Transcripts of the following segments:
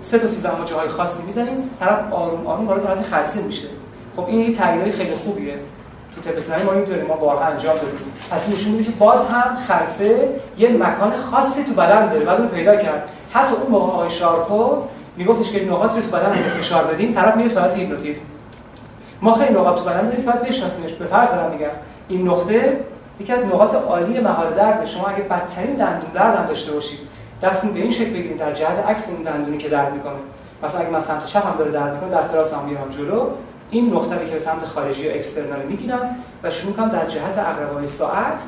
سه تا سوزن ما جاهای خاصی می‌زنیم طرف آروم آروم وارد حالت خلسه میشه. خب این یه تغییرای خیلی خوبیه. تو تپسنایی ما می‌دونیم ما بارها انجام دادیم. پس این نشون که باز هم خلسه یه مکان خاصی تو بدن داره بعد اون پیدا کرد. حتی اون موقع آقای شارپو میگفتش که نقاطی رو تو بدن فشار بدیم طرف میره تو هیپنوتیزم. ما خیلی نقاط تو بدن داریم باید بشناسیمش. به فرض دارم میگم این نقطه یکی از نقاط عالی مهار درد شما اگه بدترین دندون درد هم داشته باشید دستتون به این شکل بگیرید در جهت عکس اون دندونی که درد می‌کنه. مثلا اگه من سمت چپ هم داره درد می‌کنه دست راست هم میارم جلو. این نقطه که به سمت خارجی یا اکسترنال می‌گیرم و شروع کنم در جهت عقربای ساعت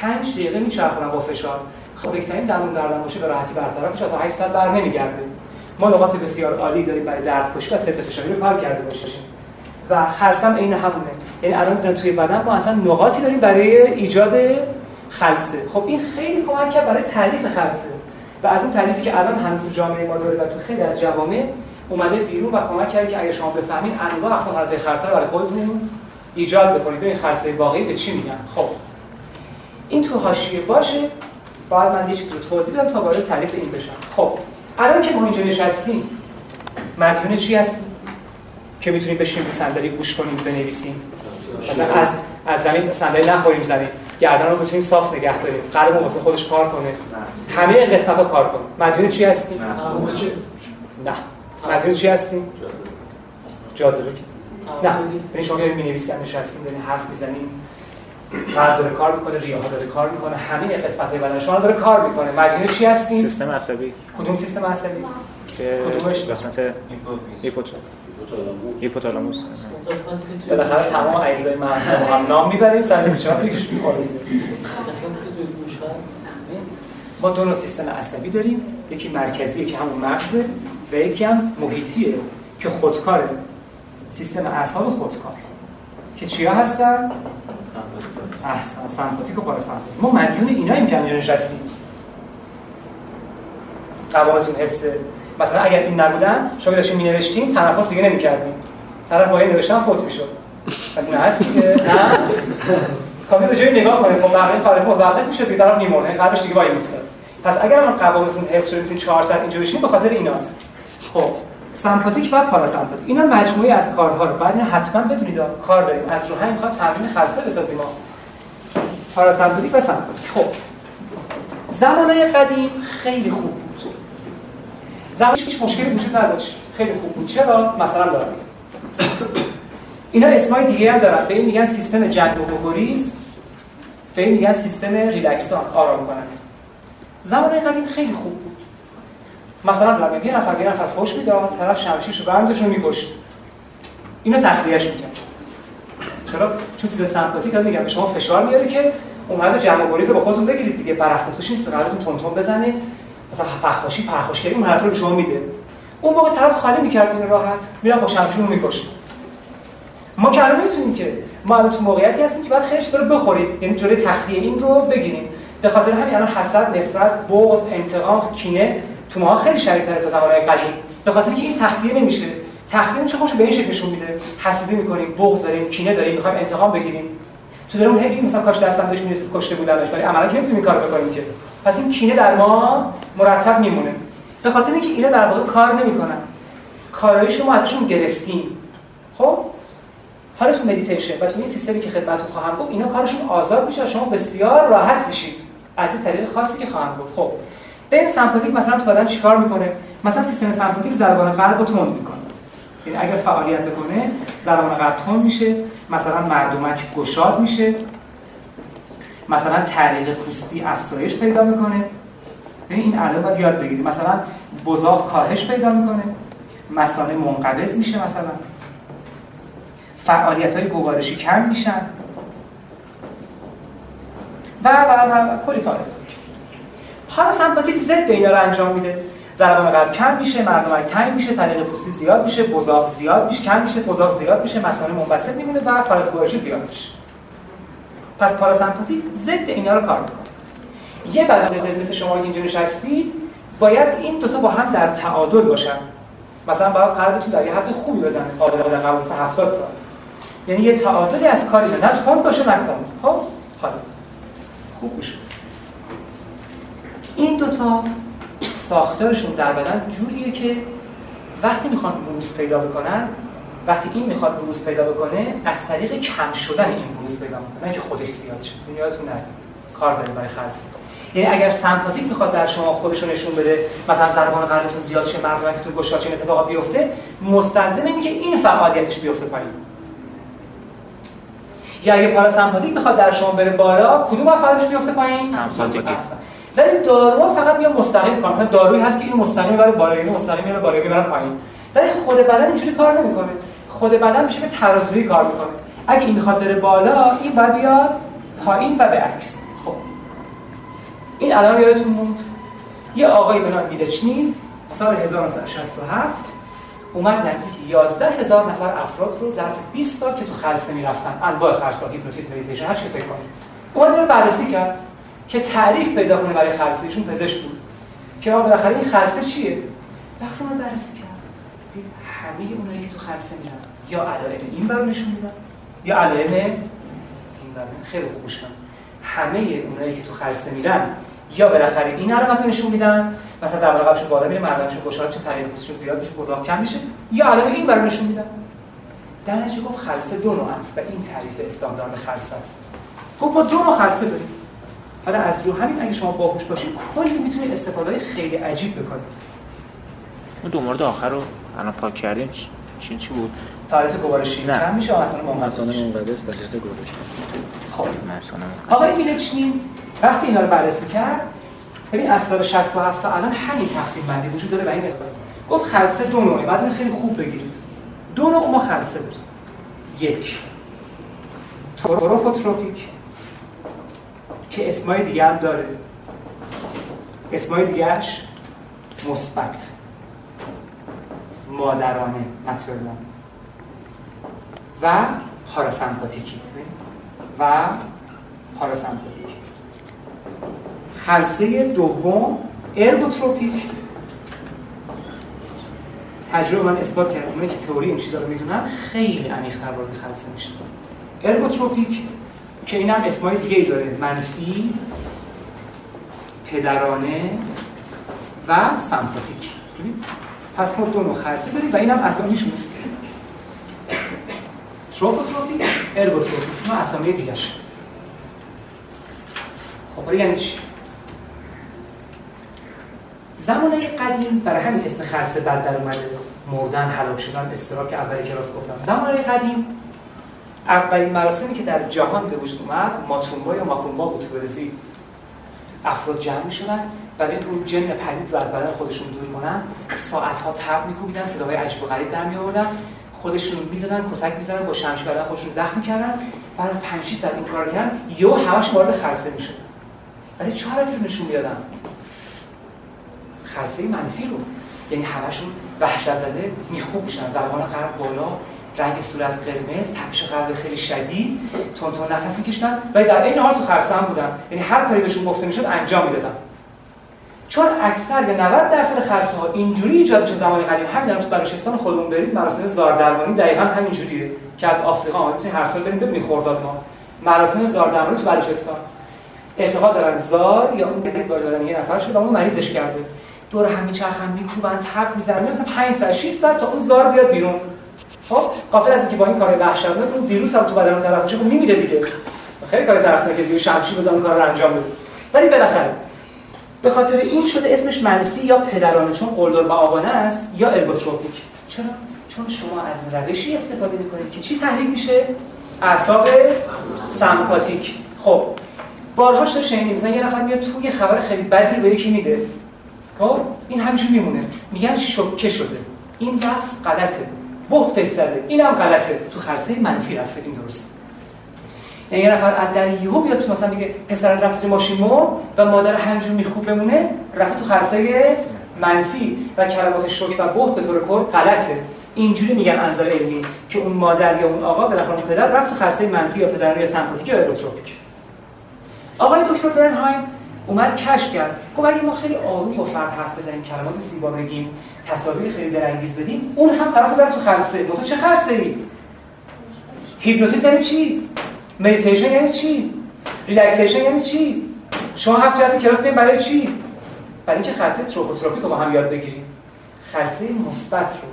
5 دقیقه میچرخونم با فشار. خب بهترین دندون دردم باشه به راحتی برطرفش تا 8 ساعت بر نمیگرده. ما نقاط بسیار عالی داریم برای درد کشی و طب فشاری رو کار کرده باشیم. و خلسم عین همونه. یعنی الان دیدن توی بدن ما اصلا نقاطی داریم برای ایجاد خلسه. خب این خیلی کمک کرد برای تعریف خلسه. و از اون تعریفی که الان هنوز جامعه ما داره و تو خیلی از جوامع اومده بیرون و کمک کرده که اگه شما بفهمید انواع اقسام حالت خلسه رو برای خودتون ایجاد بکنید. ببین خلسه واقعی به چی میگن. خب. این تو حاشیه باشه. باید من یه چیزی رو توضیح بدم تا وارد تعریف این بشم. خب. الان که ما اینجا نشستیم مدیون چی هستیم؟ که می‌تونیم بشینیم به صندلی گوش کنیم بنویسیم. مثلا از از زمین صندلی نخوریم زمین. گردن رو بتونیم صاف نگه داریم قلب واسه خودش کار کنه. همه قسمت ها کار کنه مدیون چی هستیم نه. مدیون چی هستیم جاذبه. نه. یعنی شما می نویسید نشستیم دارین حرف می‌زنیم. قلب داره کار می‌کنه ریه ها داره کار می‌کنه. همه قسمت های بدن شما داره کار می‌کنه. مدیون چی هستیم سیستم عصبی. کدوم سیستم عصبی؟ که کدومش؟ قسمت هیپوتالاموس بالاخره تمام اجزای مغز رو هم نام می‌بریم سر شما فکرش می‌کنیم ما دو نوع سیستم عصبی داریم. یکی مرکزی که همون مغزه و یکی هم محیطیه که خودکاره. سیستم اعصاب خودکار. که چیا هستن؟ احسن سمپاتیک و پاراسمپاتیک. ما مدیون ایناییم که اینجا نشستیم. قوامتون حفظه مثلا اگر این نبودن شما داشتیم می نوشتیم تنفس دیگه نمی کردیم طرف با نوشتن فوت می شد پس این هست که نه؟ کافی به جایی نگاه کنیم. خب بقیه فعالیت موقت میشه دیگه طرف میمونه قلبش دیگه وای میسته پس اگر من قوامتون حفظ شده می‌تونید 4 ساعت اینجا بشینید به خاطر ایناست. خب سمپاتیک و پاراسمپاتیک. اینا مجموعه از کارها رو. بعد حتما بدونید کار داریم. از رو همین می‌خوام تمرین خلسه بسازیم ما پاراسمپاتیک و سمپاتیک. خب زمانه قدیم خیلی خوب بود. زمانش هیچ مشکلی وجود نداشت خیلی خوب بود چرا مثلا دارم اینا اسمای دیگه هم دارن به این میگن سیستم جنگ و گریز به این میگن سیستم ریلکسان آرام کننده زمان قدیم خیلی خوب بود مثلا دارم یه نفر یه نفر فوش می‌داد طرف شمشیرشو برمی‌داشت و می‌کشت اینو تخلیهش می‌کرد چرا چون سیستم سمپاتیک هم میگم به شما فشار میاره که اون حالت جمع گریز با خودتون بگیرید دیگه برافروختشین تو قلبتون تون تون بزنه مثلا فخاشی پرخاشگری اون حالت رو شما میده. اون موقع طرف خالی می‌کرد این راحت میرم با شمشیر رو میکشت ما که الان نمی‌تونیم که ما الان تو موقعیتی هستیم که باید خیلی چیزا رو بخوریم یعنی جلوی تخلیه این رو بگیریم. به خاطر همین الان حسد نفرت بغض انتقام کینه تو ما خیلی شدیدتره تا زمانهای قدیم. به خاطر که این تخلیه نمیشه. تخلیه چه خوش به این شکل میده. حسودی می‌کنیم بغض داریم کینه داریم می‌خوایم انتقام بگیریم. تو داریم هی مثلا کاش دستم داشت می‌رسید کشته بودنش ولی عملا که نمی‌تونیم کار بکنیم که. پس این کینه در ما مرتب میمونه. به خاطر اینکه اینا در واقع کار نمی‌کنن. کارهای شما ازشون گرفتیم خب؟ حالا تو مدیتیشن و تو این سیستمی که خدمتتون خواهم گفت اینا کارشون آزاد میشه شما بسیار راحت میشید. از این طریق خاصی که خواهم گفت. خب بریم سمپاتیک مثلا تو بدن چیکار می‌کنه؟ مثلا سیستم سمپاتیک ضربان قلب رو تند می‌کنه. یعنی اگر فعالیت بکنه ضربان قلب تند میشه. مثلا مردمک گشاد میشه. مثلا تعلیق پوستی افزایش پیدا می‌کنه. یعنی این الان باید یاد بگیرید مثلا بزاق کاهش پیدا می‌کنه. مثانه منقبض میشه مثلا. فعالیت های گوارشی کم میشن. و و و کلی فعالیت پاراسمپاتیک ضد اینا رو انجام میده. ضربان قلب کم میشه مردمک تنگ میشه طریق پوستی زیاد میشه بزاق زیاد میشه کم میشه بزاق زیاد میشه مثانه منبسط میمونه و فعالیت گوارشی زیاد میشه. پس پاراسمپاتیک ضد اینا رو کار می‌کنه. یه بدن مثل شما که اینجا نشستید باید این دوتا با هم در تعادل باشن. مثلا باید قلبتون در یه حد خوبی بزنه قابل قلب مثلا 70 تا. یعنی یه تعادلی از کاری نه تند باشه نه کند. خب؟ حالا. خوب میشه. این دوتا ساختارشون در بدن جوریه که وقتی می‌خوان بروز پیدا بکنن وقتی این می‌خواد بروز پیدا بکنه از طریق کم شدن این بروز پیدا می‌کنه نه که خودش زیاد شه. یادتون نره. کار داره برای خلص. یعنی اگر سمپاتیک می‌خواد در شما خودش رو نشون بده مثلا ضربان قلبتون زیاد شه تو گشاد این اتفاقا بیفته مستلزم اینه که این فعالیتش بیفته پایین. یا اگه پاراسمپاتیک می‌خواد در شما بره بالا کدوم فعالیتش بیفته پایین؟ سمپاتیک. ولی دارو فقط میاد مستقیم کار دارویی هست که این مستقیم برای بالا اینو مستقیم میاره بالا میاره پایین. ولی خود بدن اینجوری کار نمی‌کنه. خود بدن میشه که ترازویی کار می‌کنه. اگه این می‌خواد بره بالا این باید بیاد پایین و به عکس. خب. این الان یادتون موند. یه آقایی به نام میلچنین سال 1967 اومد نزدیک 11 هزار نفر افراد رو ظرف 20 سال که تو خلسه می‌رفتن. انواع خلسه‌ها هیپنوتیزم مدیتیشن هر چی فکر کنید. اومد رو بررسی کرد. که تعریف پیدا کنه برای خلسه ایشون پزشک بود. که ما بالاخره این خلسه چیه؟ وقتی من بررسی کرد دید همه اونایی که تو خلسه میرن یا علائم این برو نشون میدن یا علائم این برو خیلی خوب همه اونایی که تو خلسه میرن یا بالاخره این علامت رو نشون میدن مثلا ضربان قلبشون بالا میره خوشحال میشه تغییر پوستشون زیاد میشه گزاق کم میشه یا علائم این برو نشون میدن. در نتیجه گفت خلسه دو نوع است و این تعریف استاندارد خلسه است. گفت ما دو نوع خلسه داریم. حالا از رو همین اگه شما باهوش باشید کلی می‌تونید استفاده خیلی عجیب بکنید اون دو مورد آخر رو الان پاک کردیم. چی چی بود؟ فعالیت گوارش شیمی کم میشه مثلا منقبض منقبض بس گوارش خب. مثلا آقای میلچنین وقتی اینا رو بررسی کرد ببین از سال 67 تا الان همین تقسیم بندی وجود داره و این گفت خلسه دو نوعه. بعد خیلی خوب بگیرید. دو نوع ما خلسه داریم یک. توروفوتروپیک که اسمای دیگه هم داره. اسمای دیگهش مثبت. مادرانه مترنال و پاراسمپاتیکی. و پاراسمپاتیک خلسه دوم ergotropic. تجربه من اثبات کرد اونایی که تئوری این چیزا رو می‌دونن خیلی عمیق‌تر وارد خلسه میشه ergotropic که این هم اسمای دیگه ای داره. منفی پدرانه و سمپاتیک. پس ما دو نوع خلسه داریم و این هم اسامیشون. trophotropy ergotropy. ما اسامی دیگه خب یعنی چی؟ زمانه قدیم برای همین اسم خلسه بد در اومده. مردن هلاک شدن استراک اولی کلاس گفتم. زمانه قدیم اولین مراسمی که در جهان به وجود اومد ماتومبا یا ماکومبا بود تو برزیل. افراد جمع می شدن برای اینکه اون جن پدید رو از بدن خودشون دور کنن ساعت ها تب میکوبیدن صدای عجیب و غریب در می آوردن خودشون می‌زدن کتک می‌زدن با شمش بدن خودشون زخم می‌کردن. بعد از 5 6 ساعت این کار کردن یهو همش وارد خرسه می‌شد ولی چه حالتی رو نشون می‌دادن؟ خرسه منفی رو. یعنی همشون وحشت زده میخوب میشن زبان قلب بالا رنگ صورت قرمز تپش قلب خیلی شدید تون تون نفس میکشیدن و در این حال تو خرسه هم بودن. یعنی هر کاری بهشون گفته می‌شد انجام می‌دادن. چون اکثر به 90 درصد خرسه ها اینجوری ایجاد میشه زمان قدیم همین تو بلوچستان خودمون برید مراسم زاردرمانی دقیقا همین جوریه که از آفریقا می‌تونید هر سال برید ببینید خرداد ما. مراسم زاردرمانی تو بلوچستان. اعتقاد دارن زار یا اون بلیت دارن یه نفر شده اون مریضش کرده. دور هم میچرخن میکوبن تپ می‌زنن. مثلا 5 ساعت 6 ساعت تا اون زار بیاد بیرون. خب قافل از اینکه با این کار وحشتناک اون ویروس هم تو بدن اون طرف خب میمیره دیگه. خیلی کار ترسناکه دیگه شمشیر بزنن کار رو انجام بده. ولی بالاخره به خاطر این شده اسمش منفی یا پدرانه چون قلدر و آبانه است یا ارگوتروپیک چرا؟ چون شما از روشی استفاده می‌کنید که چی تحریک میشه؟ اعصاب سمپاتیک. خب بارها شده شنیدیم. مثلا یه نفر میاد توی خبر خیلی بدی به یکی میده. خب این همیشه میمونه. میگن شوکه شده. این لفظ غلطه. بهتش زده. این هم غلطه. تو خرسه منفی رفته. این درست. یعنی یه نفر از در یهو بیاد تو مثلا میگه پسر رفت ماشین مرد و مادر همجور میخوب بمونه رفته تو خرسه منفی و کلمات شوک و بهت به طور کل غلطه. اینجوری میگن انظر علمی که اون مادر یا اون آقا بالاخره اون پدر رفت تو خرسه منفی یا پدر یا سمپاتیک یا اروتروپیک آقای دکتر برنهایم اومد کشف کرد. گفت اگه ما خیلی آروم با فرد حرف بزنیم کلمات زیبا بگیم تصاویر خیال‌انگیز بدیم اون هم طرفو بره تو خلسه تو چه خلسه ای هیپنوتیزم یعنی چی؟ مدیتیشن یعنی چی؟ relaxation یعنی چی؟ شما هفت جلسه کلاس برای چی؟ برای اینکه خاصیت trophotropic رو با هم یاد بگیریم. خلسه مثبت رو.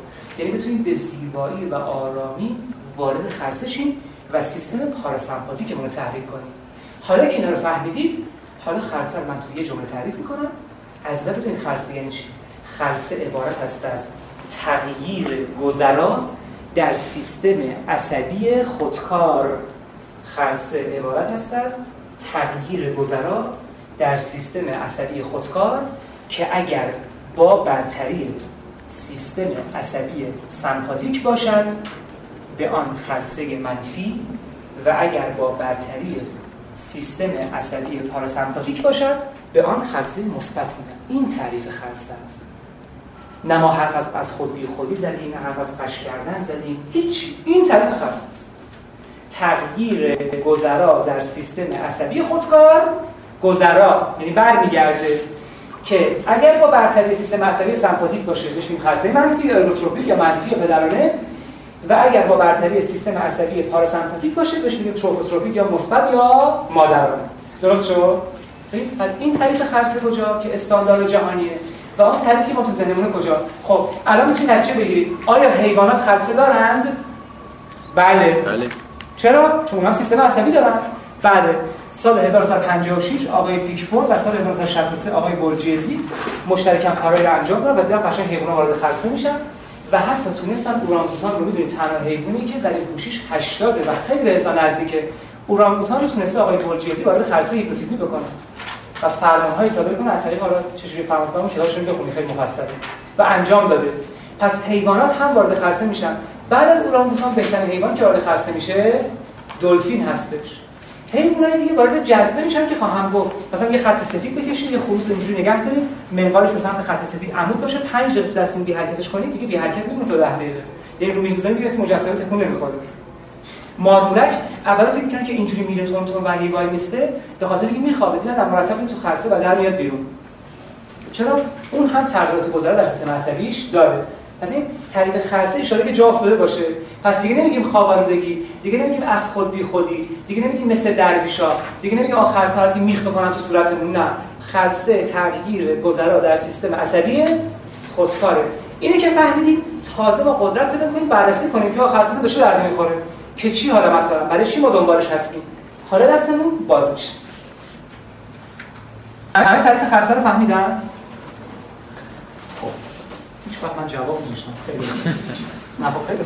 یعنی بتونیم به زیبایی و آرامی وارد خلسه شیم و سیستم پاراسمپاتیک رو تحریک کنیم. حالا که اینا رو فهمیدید حالا خلسه من توی یه جمله تعریف می‌کنم. از لب این خلسه یعنی چی؟ خلسه عبارت است از تغییر گذرا در سیستم عصبی خودکار. خلسه عبارت است از تغییر گذرا در سیستم عصبی خودکار که اگر با برتری سیستم عصبی سمپاتیک باشد به آن خلسه منفی و اگر با برتری سیستم عصبی پاراسمپاتیک باشد به آن خلسه مثبت میدن این تعریف خلسه است. نه ما حرف از از خود بی خودی زدیم نه حرف از قش کردن زدیم. هیچی این تعریف خلسه است. تغییر گذرا در سیستم عصبی خودکار گذرا. یعنی برمیگرده که اگر با برتری سیستم عصبی سمپاتیک باشه بهش میگیم خلسه منفی یا الکتروپیک یا منفی پدرانه و اگر با برتری سیستم عصبی پاراسمپاتیک باشه بهش میگیم تروفوتروپیک یا مثبت یا مادرانه. درست شد؟ پس این تعریف خلسه کجا؟ که استاندارد جهانیه. و اون تعریفی که ما تو ذهنمون کجا. خب الان می‌تونید نتیجه بگیرید. آیا حیوانات خلسه دارند بله. بله. چرا؟ چون هم سیستم عصبی دارن. بله. سال 1956 آقای پیکفورد و سال 1963 آقای برجیزی مشترکاً کارهای رو انجام دادن و دیدن قشنگ حیوانات وارد خلسه میشن و حتی تونستن اورانگوتان رو می‌دونید تنها حیوانی که زمین پوشیش 80 و خیلی به انسان نزدیکه. اورانگوتان رو تونسته آقای برجیزی وارد خلسه هیپنوتیزمی بکنه. و فرمان‌های صادر کنه. از طریق حالا چجوری فرمان کنم؟ کلاسش رو بخونی. خیلی مفصله. و انجام داده. پس حیوانات هم وارد خلسه میشن. بعد از اورانگوتان بهترین حیوان که وارد خلسه میشه دلفین هستش. حیوانات دیگه وارد جذبه میشن که خواهم گفت. مثلا یه خط سفید بکشید یه خروس اینجوری نگه دارید منقارش به سمت خط سفید عمود باشه. 5 دقیقه تو دستتون بی حرکتش کنید دیگه بی حرکت میمونه تا 10 دقیقه. یعنی رو میز می‌ذارید که مجسمه تکون نمی‌خوره. مارمولک اول فکر کردن که اینجوری میره تون تون و وای میسته به خاطر اینکه میخوابه دیدن در مرتب تو خلسه و در میاد بیرون. چرا؟ اون هم تغییرات گذرا در سیستم عصبیش داره. پس این تعریف خلسه اشاره که جا افتاده باشه. پس دیگه نمیگیم خوابالودگی دیگه نمیگیم از خود بی خودی دیگه نمیگیم مثل درویشا دیگه نمیگیم آخر خلسه که میخ بکنن تو صورتمون. نه. خلسه تغییر گذرا در سیستم عصبی خودکاره. اینه که فهمیدید تازه با قدرت پیدا کنیم بررسی کنیم که خلسه به چه دردی می‌خوره. که چی حالا مثلا؟ برای چی ما دنبالش هستیم؟ حالا دستمون باز میشه. همه تعریف خلسه رو فهمیدن؟ خب. هیچ وقت من جواب نمیشم خیلی. نه خب خیلی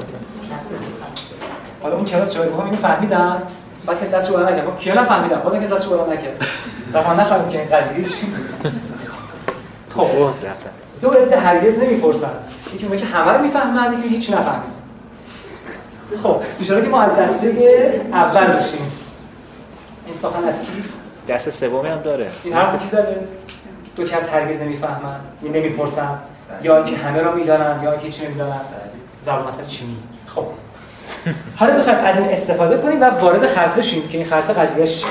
حالا اون کلاس جای اینو فهمیدن؟ بعد کسی دستشو بالا نکرد. خب کیا نفهمیدن بازم کسی دستشو بالا نکرد. و من نفهمیدم که این قضیه چی خب. دو عده هرگز نمی‌پرسن. یکی میگه که همه رو می‌فهمن یکی هیچ نفهمید. خب اشاره که ما از دسته اول بشیم. این سخن از کیست؟ دست سومی هم داره. این حرف کی زده؟ دو کس هرگز نمی‌فهمن این نمی‌پرسن. یا اینکه همه رو می‌دانن یا اینکه چی نمی‌دانن. ضرب مثلا چینی خب. حالا بخوایم از این استفاده کنیم و وارد خلسه شیم که این خلسه قضیهش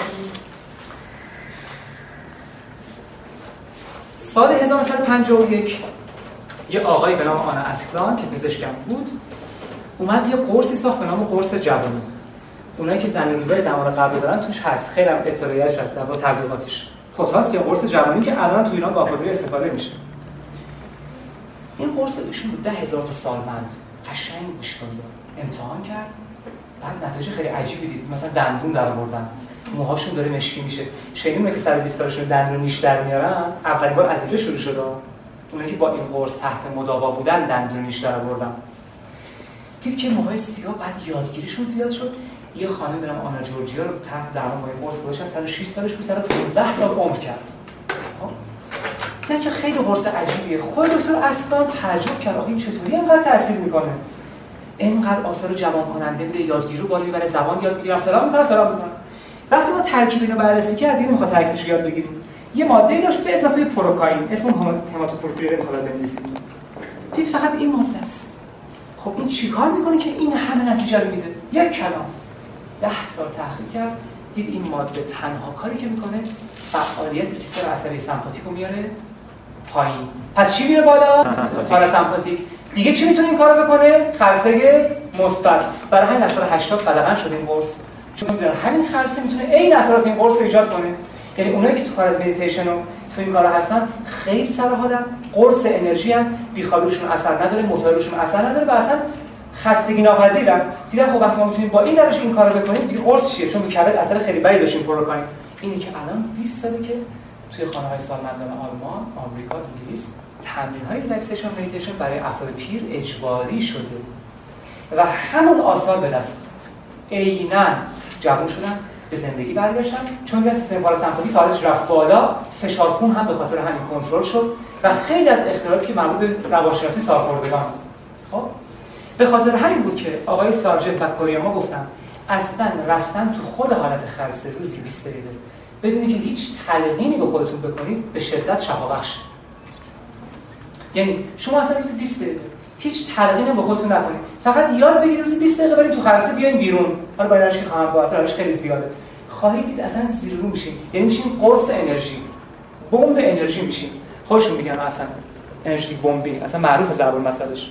سال 1951 یه آقای به نام آن اصلان که پزشکم بود اومد یه قرصی ساخت به نام قرص جوانی اونایی که زن روزای زمان قبل دارن توش هست. خیلی هم اطلاعیش هست با تبلیغاتش. پتاس یا قرص جوانی که الان تو ایران گاهی استفاده میشه. این قرص ایشون ده هزار تا سالمند. قشنگ گوش امتحان کرد. بعد نتایج خیلی عجیبی دید. مثلا دندون در آوردن. موهاشون داره مشکی میشه. شنیدیم که سر 20 سالشون دندون نیش در میارن اولین بار از اینجا شروع شد. اونایی که با این قرص تحت مداوا بودن دندون نیش در آوردن. دید که موهای سیاه بعد یادگیریشون زیاد شد. یه خانم برم آنا جورجیا رو تحت درمان با قرص گذاشتن سر 6 سالش بود سر 15 سال عمر کرد. خب؟ دیدن که خیلی قرص عجیبیه. خود دکتر اصلا تعجب کرد. آخه این چطوری انقدر تاثیر می‌کنه؟ اینقدر آثار جوان کننده بوده یادگیری رو بالا برای زبان یاد می‌گیرن فلان می‌کنن فلان می‌کنن وقتی ما ترکیب اینو بررسی کردیم می‌خواد ترکیبش یاد بگیریم. یه ماده داشت به اضافه پروکاین اسم هماتوپورفیرین می‌خواد بنویسیم. دید فقط این ماده است. خب این چیکار می‌کنه که این همه نتیجه رو میده؟ یک کلام. ده سال تحقیق کرد دید این ماده تنها کاری که می‌کنه فعالیت سیستم عصبی سمپاتیک رو میاره پایین. پس چی میره بالا؟ پاراسمپاتیک دیگه چی می‌تونه این کارو بکنه؟ خلسه مثبت. برای همین اثر 80 قدغن شده این قرص. چون همین خلسه می‌تونه عین اثرات این قرص ایجاد کنه. یعنی اونایی که تو کار مدیتیشن و تو این کارا هستن خیلی سر حالن قرص انرژی هم بیخوابیشون اثر نداره موتورشون اثر نداره و اصلا خستگی ناپذیرن. دیدن خب وقتی ما می‌تونیم با این روش این کارو بکنیم دیگه قرص چیه؟ چون کبد اثر خیلی بدی داشتیم پرو کنیم. اینی که الان 20 ساله که توی خانه های سالمندان آلمان، آمریکا، انگلیس تمرین های relaxation مدیتیشن برای افراد پیر اجباری شده. و همون آثار به دست میاد عینا جوان شدن. به زندگی برگشتن چون میاد سیستم پاراسمپاتیک فعالیتش رفت بالا فشار خون هم به خاطر همین کنترل شد و خیلی از اختلالاتی که مربوط به روانشناسی سالخوردگان خب؟ به خاطر همین بود که آقای سارجنت و کوریاما گفتن اصلا رفتن تو خود حالت خلسه روزی 20 دقیقه. بدونی که هیچ تلقینی به خودتون بکنید به شدت شفابخش. یعنی شما اصلا روزی 20 دقیقه. هیچ تلقینی به خودتون نکنید. فقط یاد بگیرید روزی 20 دقیقه برید تو خلسه بیاین بیرون. حالا باید که خواهم با روش خیلی زیاده. خواهید دید اصلا زیر رو میشین. یعنی میشین قرص انرژی. بمب انرژی میشین. خودشون میگن اصلا انرژی بمبی. اصلا معروف زبان مسئلهش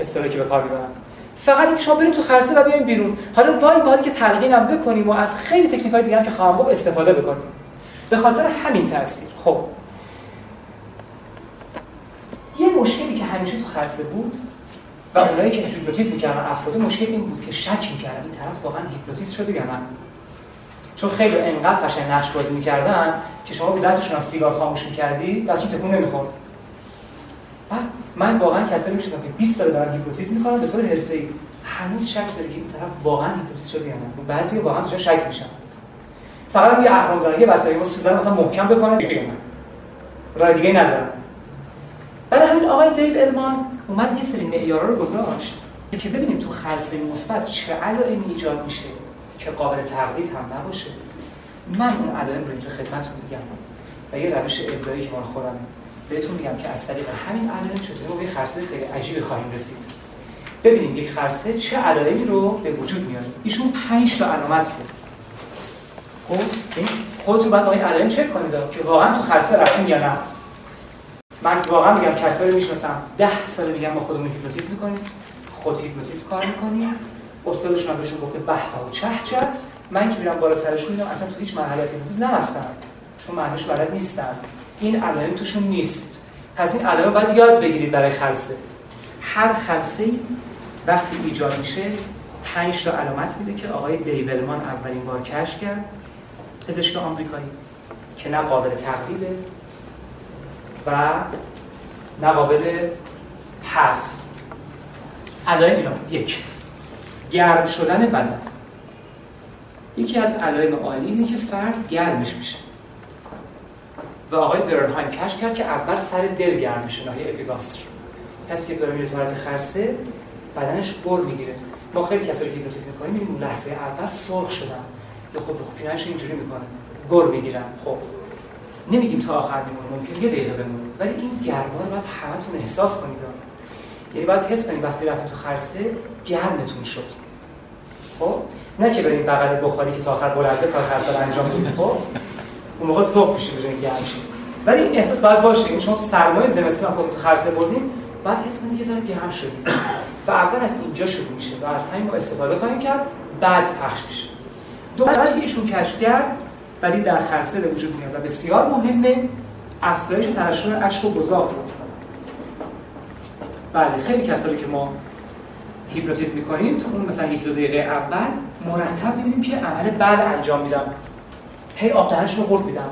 اصطلاحی که به کار می‌برن. فقط اینکه شما برید تو خلسه و بیاین بیرون. حالا وای باری که تلقین هم بکنیم و از خیلی تکنیک های دیگه هم که خواهم گفت استفاده بکنیم. به خاطر همین تاثیر. خب یه مشکلی که همیشه تو خلسه بود و اونایی که هیپنوتیزم می‌کردن افراد مشکل این بود که شک می‌کردن. این طرف واقعا هیپنوتیزم شده یا نه؟ چون خیلی انقدر قشنگ نقش بازی می‌کردن که شما به دستشون هم سیگار خاموش می‌کردی دستشون تکون نمی‌خورد. بعد من واقعا کسایی می‌شناسم که 20 سال دارن هیپنوتیزم می‌کنن به طور حرفه‌ای. هنوز شک داره که این طرف واقعا هیپنوتیزم شده یا نه. بعضی واقعا توش شک میشن. فقط یه اهرام داره یه وسایل سوزن مثلا محکم بکنه. راه دیگه ندارن برای همین آقای دیو المان اومد یه سری معیارا رو گذاشت که ببینیم تو خلسه مثبت چه علائمی ایجاد میشه که قابل تقلید هم نباشه. من اون علائم رو اینجا خدمتتون میگم و یه روش ابداعی که ما خودم بهتون میگم که از طریق همین علائم چطوری به خرسه خیلی عجیبی خواهیم رسید. ببینیم یک خلسه چه علائمی رو به وجود میاره ایشون 5 تا علامت بود خب؟ خودتون باید با این علائم چک کنید که واقعا تو خلسه رفتین یا نه. من واقعا میگم کسایی می‌شناسم ده سال میگم ما خودمون هیپنوتیزم می‌کنیم. خود هیپنوتیزم کار می‌کنیم. استادشون بهشون گفته به به و چه چه. من که میرم بالا سرشون میگم اصلا تو هیچ مرحله از هیپنوتیزم نرفتم. چون معنیش بلد نیستن این علائم توشون نیست. پس این علائم باید یاد بگیرید برای خلسه هر خلسه وقتی ایجاد میشه پنج تا علامت میده که آقای دیولمان اولین بار کشف کرد. پزشک آمریکایی که نه قابل تقلیده و نه قابل حذف. علائم اینا. یک. گرم شدن بدن. یکی از علائم عالی اینه که فرد گرمش میشه. و آقای برنهایم کشف کرد که اول سر دل گرم میشه ناحیه اپیگاستر کسی که داره میره تو خرسه بدنش بر می‌گیره. ما خیلی کسایی که هیپنوتیزم می‌کنیم این لحظه اول سرخ شدن. یا خب خب پیرنش اینجوری می‌کنه. گر می‌گیرن. خب. نمیگیم تا آخر میمونه ممکن یه دقیقه بمونه. ولی این گرما رو باید همتون احساس کنید. یعنی باید حس کنید وقتی رفتید تو خرسه گرمتون شد. خب؟ نه که بریم بغل بخاری که تا آخر بلنده کار خرسه انجام بدید خب؟ اون موقع صبح میشه بجای گرم شید. ولی این احساس باید باشه. این تو سرمایه زمستون خودتون تو خرسه بردین بعد حس کنید که ذره گرم شدید. و اول از اینجا شروع میشه و از همین ما استفاده خواهیم کرد بعد پخش میشه. دو بعد که ایشون کشف کرد ولی در خلسه به وجود میاد. و بسیار مهمه افزایش ترشح اشک و گذاب بله خیلی کسایی که ما هیپنوتیزم می‌کنیم تو اون مثلا یک دو دقیقه اول مرتب می‌بینیم که عمل بل انجام میدم. هی آب رو میدم.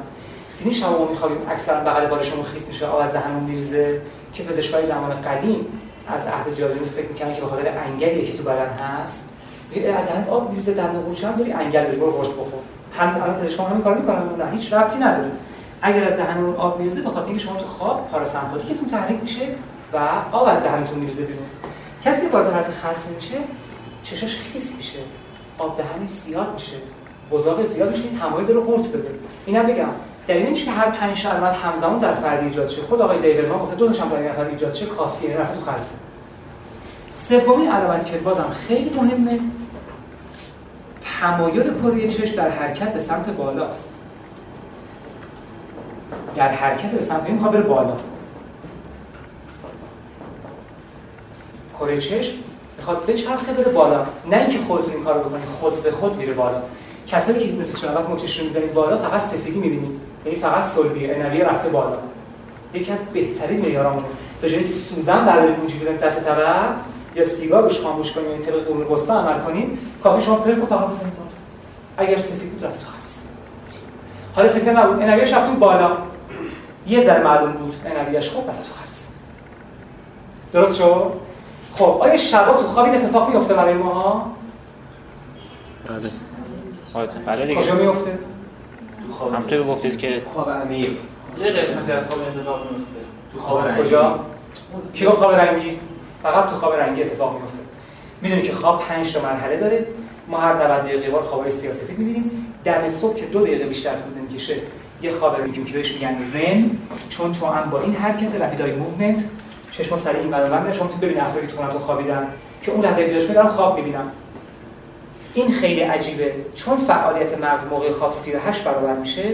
دیدین شما ما میخوابیم اکثرا بغل بالشون خیس میشه آب از دهنمون میریزه که پزشکای زمان قدیم از عهد جادویوس فکر می‌کنن که به خاطر انگلی که تو بدن هست یه دهنت آب میریزه دندون قوچه هم داری انگل داری برو قرص بخور. هم الان پزشکا همین کار می‌کنن نه هیچ ربطی نداره اگر از دهن اون آب میریزه به خاطر اینکه شما تو خواب پاراسمپاتیکتون تحریک میشه و آب از دهنتون میریزه بیرون. کسی که وارد حالت خلسه میشه چشاش خیس میشه. آب دهنش زیاد میشه. بزاق زیاد میشه تمایل رو قورت بده. اینا بگم دلیل نمیشه که هر پنج علامت همزمان در فرد ایجاد شه. خود آقای دیورمان گفته دو تاشم برای فرد ایجاد شه کافیه رفت تو خلسه سومین علامت که بازم خیلی مهمه تمایل کره چشم در حرکت به سمت بالاست. در حرکت به سمت این بره بالا. کره چشم می‌خواد بچرخه بره بالا. نه اینکه خودتون این کارو بکنید خود به خود میره بالا. کسایی که هیپنوتیزم شدن وقتی ما چشم رو می‌زنید بالا فقط سفیدی می‌بینید. یعنی فقط صلبی انویه رفته بالا. یکی از بهترین معیارامون به جایی که سوزن برداری اونجوری بزنید دست طرف یا سیگار روش خاموش کنید یعنی طبق قرون وسطا عمل کنید کافی شما پرکو فقط بزنید اگر سفید بود رفت تو خلص حالا سفید نبود. انویش رفت بالا. یه ذره معلوم بود انویش خوب رفت تو خلص درست شد؟ خب آیا شبا تو خواب این اتفاق میفته برای ماها بله. بله دیگه. کجا میفته همونطور گفتید که خواب عمیق یه قسمتی از خواب اتفاق میفته تو خواب رنگی کجا؟ کی گفت خواب رنگی؟ فقط تو خواب رنگی اتفاق میفته می‌دونی که خواب 5 تا مرحله داره. ما هر 90 دقیقه بار خوابای سیاستی می‌بینیم. در صبح که دو دقیقه بیشتر طول نمی‌کشه یه خواب میگیم که بهش میگن REM. چون توأم با این حرکت rapid eye movement چشم سر این برابر شما تو ببینید افرادی که تو خوابیدن که اون لحظه بیدارش دارن خواب می‌بینن. این خیلی عجیبه. چون فعالیت مغز موقع خواب 38 برابر میشه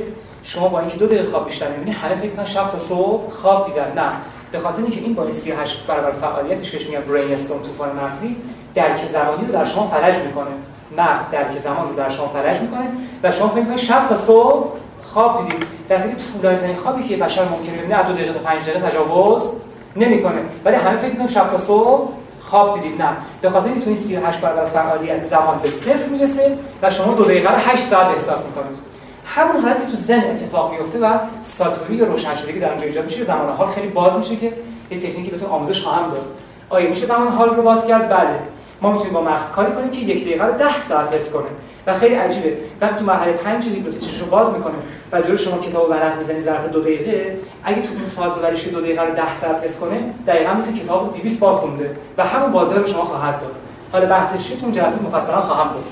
شما با اینکه دو دقیقه خواب بیشتر می‌بینید همه فکر شب تا صبح خواب دیدن. نه. به خاطر اینکه این با 38 برابر فعالیتش که میگن brainstorm طوفان مغزی درک زمانی رو در شما فلج می‌کنه. مغز درک زمان رو در شما فلج می‌کنه و شما فکر کنید شب تا صبح خواب دیدید. در که طولانی ترین خوابی که بشر ممکنه ببینه از دو دقیقه تا 5 دقیقه تجاوز نمی‌کنه. ولی همه فکر می‌کنن شب تا صبح خواب دیدید. نه. به خاطر اینکه تو این 38 برابر فعالیت زمان به صفر می‌رسه و شما دو دقیقه رو 8 ساعت احساس می‌کنید. همون حالتی که تو زن اتفاق میفته و ساتوری یا روشن شدگی در اونجا ایجاد میشه زمان حال خیلی باز میشه که یه تکنیکی بهتون آموزش خواهم داد. آیا میشه زمان حال رو باز کرد؟ بله. ما می‌تونیم با مغز کاری کنیم که یک دقیقه رو 10 ساعت حس کنه و خیلی عجیبه. وقتی تو مرحله 5 هیپنوتیزمش رو باز می‌کنه و جلوی شما کتاب ورق می‌زنی ظرف دو دقیقه اگه تو اون فاز ببریش دو دقیقه رو 10 ساعت حس کنه دقیقاً مثل کتاب 200 بار خونده و همون بازار به شما خواهد داد. حالا بحثش تو اون جلسه مفصلا خواهم گفت.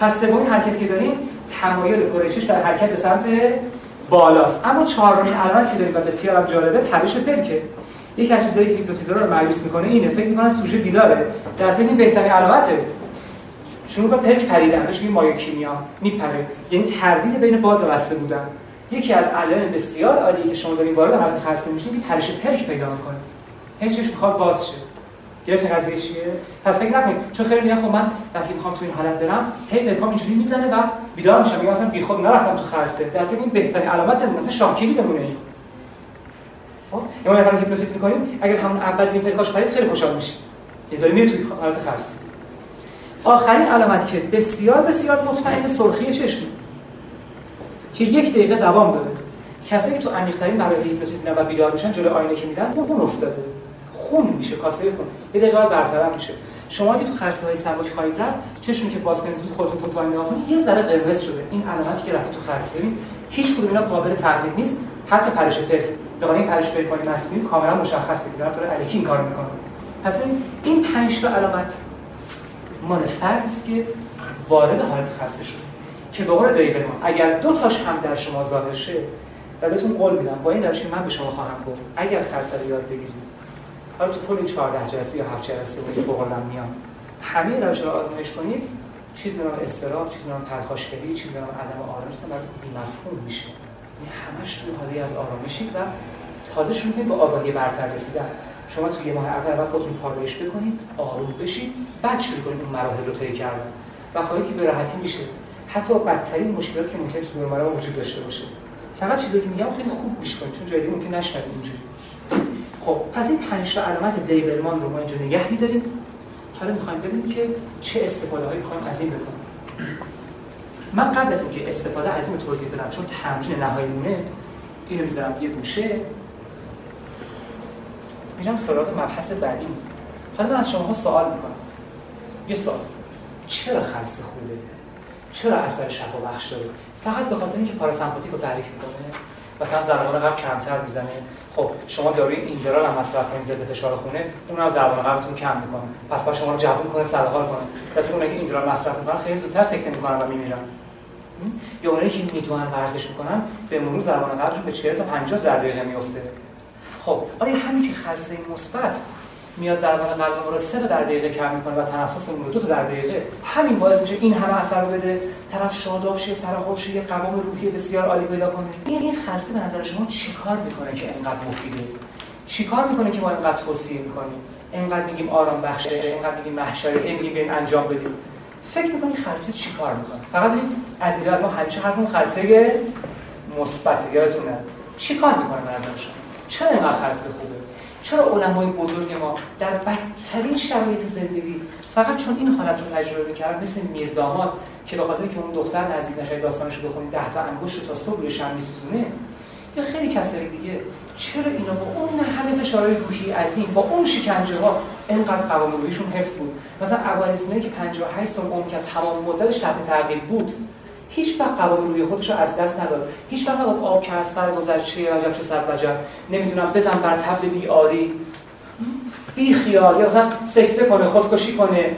پس سومین حرکت که داریم تمایل کره در حرکت به سمت بالاست. اما چهارمین علامت که داریم و بسیار هم جالبه پرش پلکه یکی از چیزایی که hypnotizer رو مایوس می‌کنه اینه فکر می‌کنه سوژه بیداره. در این بهترین علامته. شروع به پلک پریدن بهش میگیم myokymia. میپره. یعنی تردید بین باز و بسته بودن. یکی از علائم بسیار عالی که شما دارین وارد حالت خلسه میشین این پرش پلک پیدا می‌کنید هیچ چیز می‌خواد باز شه. گرفت قضیه چیه؟ پس فکر نکنید. چون خیلی میگن خب من وقتی می‌خوام تو این حالت برم هی پلکام اینجوری می‌زنه و بیدار میشم. میگم اصلا بیخود نرفتم تو خلسه در این بهترین علامت مثلا شاکیلی بمونه این خب؟ ما نفر هیپنوتیزم می‌کنیم. اگر همون اول این پلکاش پرید خیلی خوشحال میشی. یعنی داره میره توی حالت خلسه آخرین علامت که بسیار بسیار مطمئن سرخی چشم. که یک دقیقه دوام داره. کسایی که تو عمیق‌ترین مراحل هیپنوتیزم و بیدار میشن جلوی آینه که میرن خون افتاده. خون میشه کاسه خون. یه دقیقه برطرف میشه. شما که تو خلسه های سبک خواهید رفت چشمی که باز کنید زود خودتون تو آینه نگاه یه ذره قرمز شده. این علامتی که رفت تو خلسه هیچ کدوم اینا قابل تردید نیست. حتی پرش پر به این پرش پرکانی مصنوعی کاملا مشخصه که طور الکی این کار می‌کنه پس این 5 تا علامت مال فرض که وارد حالت خرسه شد که به قول دیویدمان اگر دو تاش هم در شما ظاهر شه و بهتون قول میدم با این روش که من به شما خواهم گفت اگر خرسه رو یاد بگیرید حالا تو کل 14 جلسه یا 7 جلسه که فوق العاده میان همه روش رو آزمایش کنید. چیز به نام استراب چیز به نام پرخاشگری چیز به نام عدم آرامش براتون بی‌مفهوم میشه. یعنی همش توی حاله از آرامشید و تازه شروع کنید به آگاهی برتر رسیدن. شما توی یه ماه اول اول خودتون پالایش بکنید آروم بشید بعد شروع کنید اون مراحل رو طی کردن. و که به راحتی میشه حتی بدترین مشکلاتی که ممکن تو دور وجود داشته باشه. فقط چیزی که میگم خیلی خوب گوش کنید چون جای دیگه ممکن نشنوید اینجوری. خب پس این پنج تا علامت دیولمان رو ما اینجا نگه می‌داریم. حالا می‌خوایم ببینیم که چه استفاده هایی می‌خوایم از این بکنیم من قبل از اینکه استفاده از این رو توضیح بدم چون تمرین نهاییمونه اینو می‌ذارم یه گوشه. میرم سراغ مبحث بعدی حالا من از شما سوال می‌کنم. یه سوال. چرا خلص خوبه؟ چرا اثر شفا بخش داره؟ فقط به خاطر اینکه پاراسمپاتیک رو تحریک می‌کنه مثلا ضربان قلب کمتر می‌زنه. خب شما داروی ایندرال هم مصرف کنید ضد فشار خونه اون هم ضربان قلبتون کم می‌کنه. پس با شما رو جوون کنه سرحال کنه. دست اونایی که ایندرال مصرف می‌کنن خیلی زودتر سکته می‌کنن و میمیرن. یا اونایی که می‌دونن ورزش می‌کنن به مرور ضربان قلبشون به 40 تا 50 در دقیقه میفته خب آیا همین که خلسه مثبت میاد ضربان قلب رو سه در دقیقه کم می‌کنه و تنفسمون رو دو تا در دقیقه. همین باعث میشه این همه اثر رو بده. طرف شاداب شه سرحال شه قوام روحی بسیار عالی پیدا کنه. این این خلسه به نظر شما چیکار می‌کنه که اینقدر مفیده؟ چیکار می‌کنه که ما اینقدر توصیه می‌کنیم؟ اینقدر میگیم آرام بخشه اینقدر میگیم محشره میگیم بیاین انجام بدیم. فکر می‌کنی خلسه چیکار می‌کنه؟ فقط از این ما همیشه حرفمون خلسه مثبت یادتونه؟ چی کار می‌کنه به نظر شما؟ چرا اینقدر خرس خوبه؟ چرا علمای بزرگ ما در بدترین شرایط زندگی فقط چون این حالت رو تجربه می‌کردن مثل میرداماد که به خاطر که اون دختر نزدیک نشه داستانش رو بخونید 10 تا انگشت تا صبح روی شم میسوزونه یا خیلی کسایی دیگه چرا اینا با اون همه فشارهای روحی عظیم با اون شکنجه ها اینقدر قوام روحیشون حفظ بود؟ مثلا ابوالسینه که 58 سال عمر کرد تمام مدتش تحت تغییر بود. هیچ وقت قوام روی خودش رو از دست نداد. هیچ وقت نگفت آب که از سر گذشته وجب چه سر وجب. نمی‌دونم بزن بر تبل بی آری بی خیال. یا مثلا سکته کنه خودکشی کنه.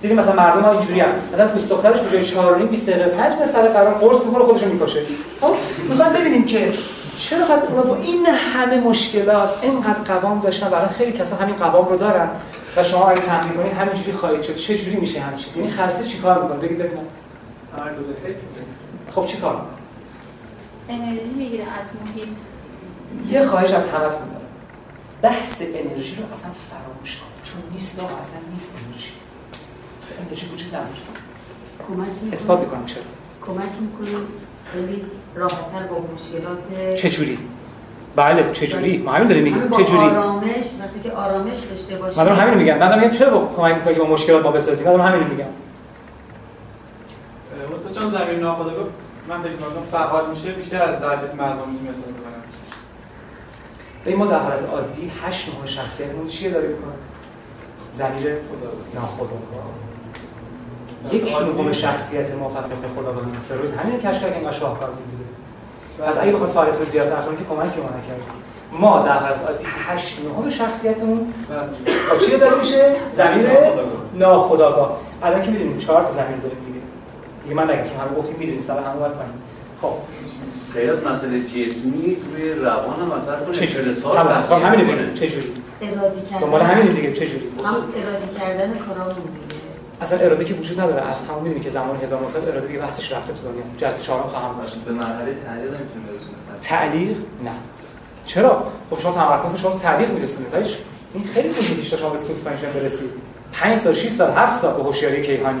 دیدی مثلا مردم ها اینجوری هم. مثلا دوست دخترش به جای 4 20 دقیقه 5 به سر قرار قرص می‌خوره خودش رو می‌کشه. خب می‌خوام ببینیم که چرا پس اونا با این همه مشکلات اینقدر قوام داشتن برای خیلی کسا همین قوام رو دارن و شما اگه تمرین کنید همینجوری خواهید شد. چه جوری میشه همین چیز؟ یعنی خرسه چیکار می‌کنه بگید ببینم خب چیکار می‌کنه انرژی می‌گیره از محیط. یه خواهش از همتون دارم. بحث انرژی رو اصلا فراموش کن. چون نیست آقا اصلا نیست انرژی. اصلا انرژی وجود نداره. کمک اثبات می‌کنم چرا؟ کمک می‌کنه خیلی راحت‌تر با مشکلات چجوری بله چجوری ما همین داریم میگیم. چجوری آرامش وقتی که آرامش داشته باشی. من همین میگم من میگم چرا با کمک می‌کنی با مشکلات ما بسازیم من همین میگم چون زمین ناخودآگاه من فکر می‌کنم فعال میشه بیشتر از ظرفیت مغز می‌تونیم استفاده ببین ما در حالت عادی هشت نوع شخصیتمون چیه داره می‌کنه؟ زمیر ناخودآگاه. یک نهم شخصیت ما فقط خداگاهی فروید همین کشف کرد که اینقدر شاهکار بود از اگه بخواد فعالیت رو زیاد نکنه که کمک ما نکرد. ما در حالت عادی 8 نهم شخصیتمون با چی داره میشه؟ زمیر ناخودآگاه. الان که می‌دونیم چهار تا زمیر داریم دیگه دیگه من نگم چون همه گفتیم می‌دونیم سر همون وقت خب. غیر از مسئله جسمی روی روان هم اثر کنه. چه جوری سال خب همین میگه چه جوری ارادی کردن. دنبال همین دیگه. چه جوری هم ارادی کردن کارامون دیگه. اصلا اراده که وجود نداره. از همون می‌دونی که زمان 1900 اراده دیگه بحثش رفته تو دنیا. جست چهارم خواهم گفت به مرحله تعلیق نمی‌تونه برسونه تعلیق نه. چرا؟ خب شما تمرکز شما تو تعلیق میرسونید. ولی این خیلی طول می‌کشه شما به سسپنشن برسید 5 سال 6 سال 7 سال به هوشیاری کیهانی.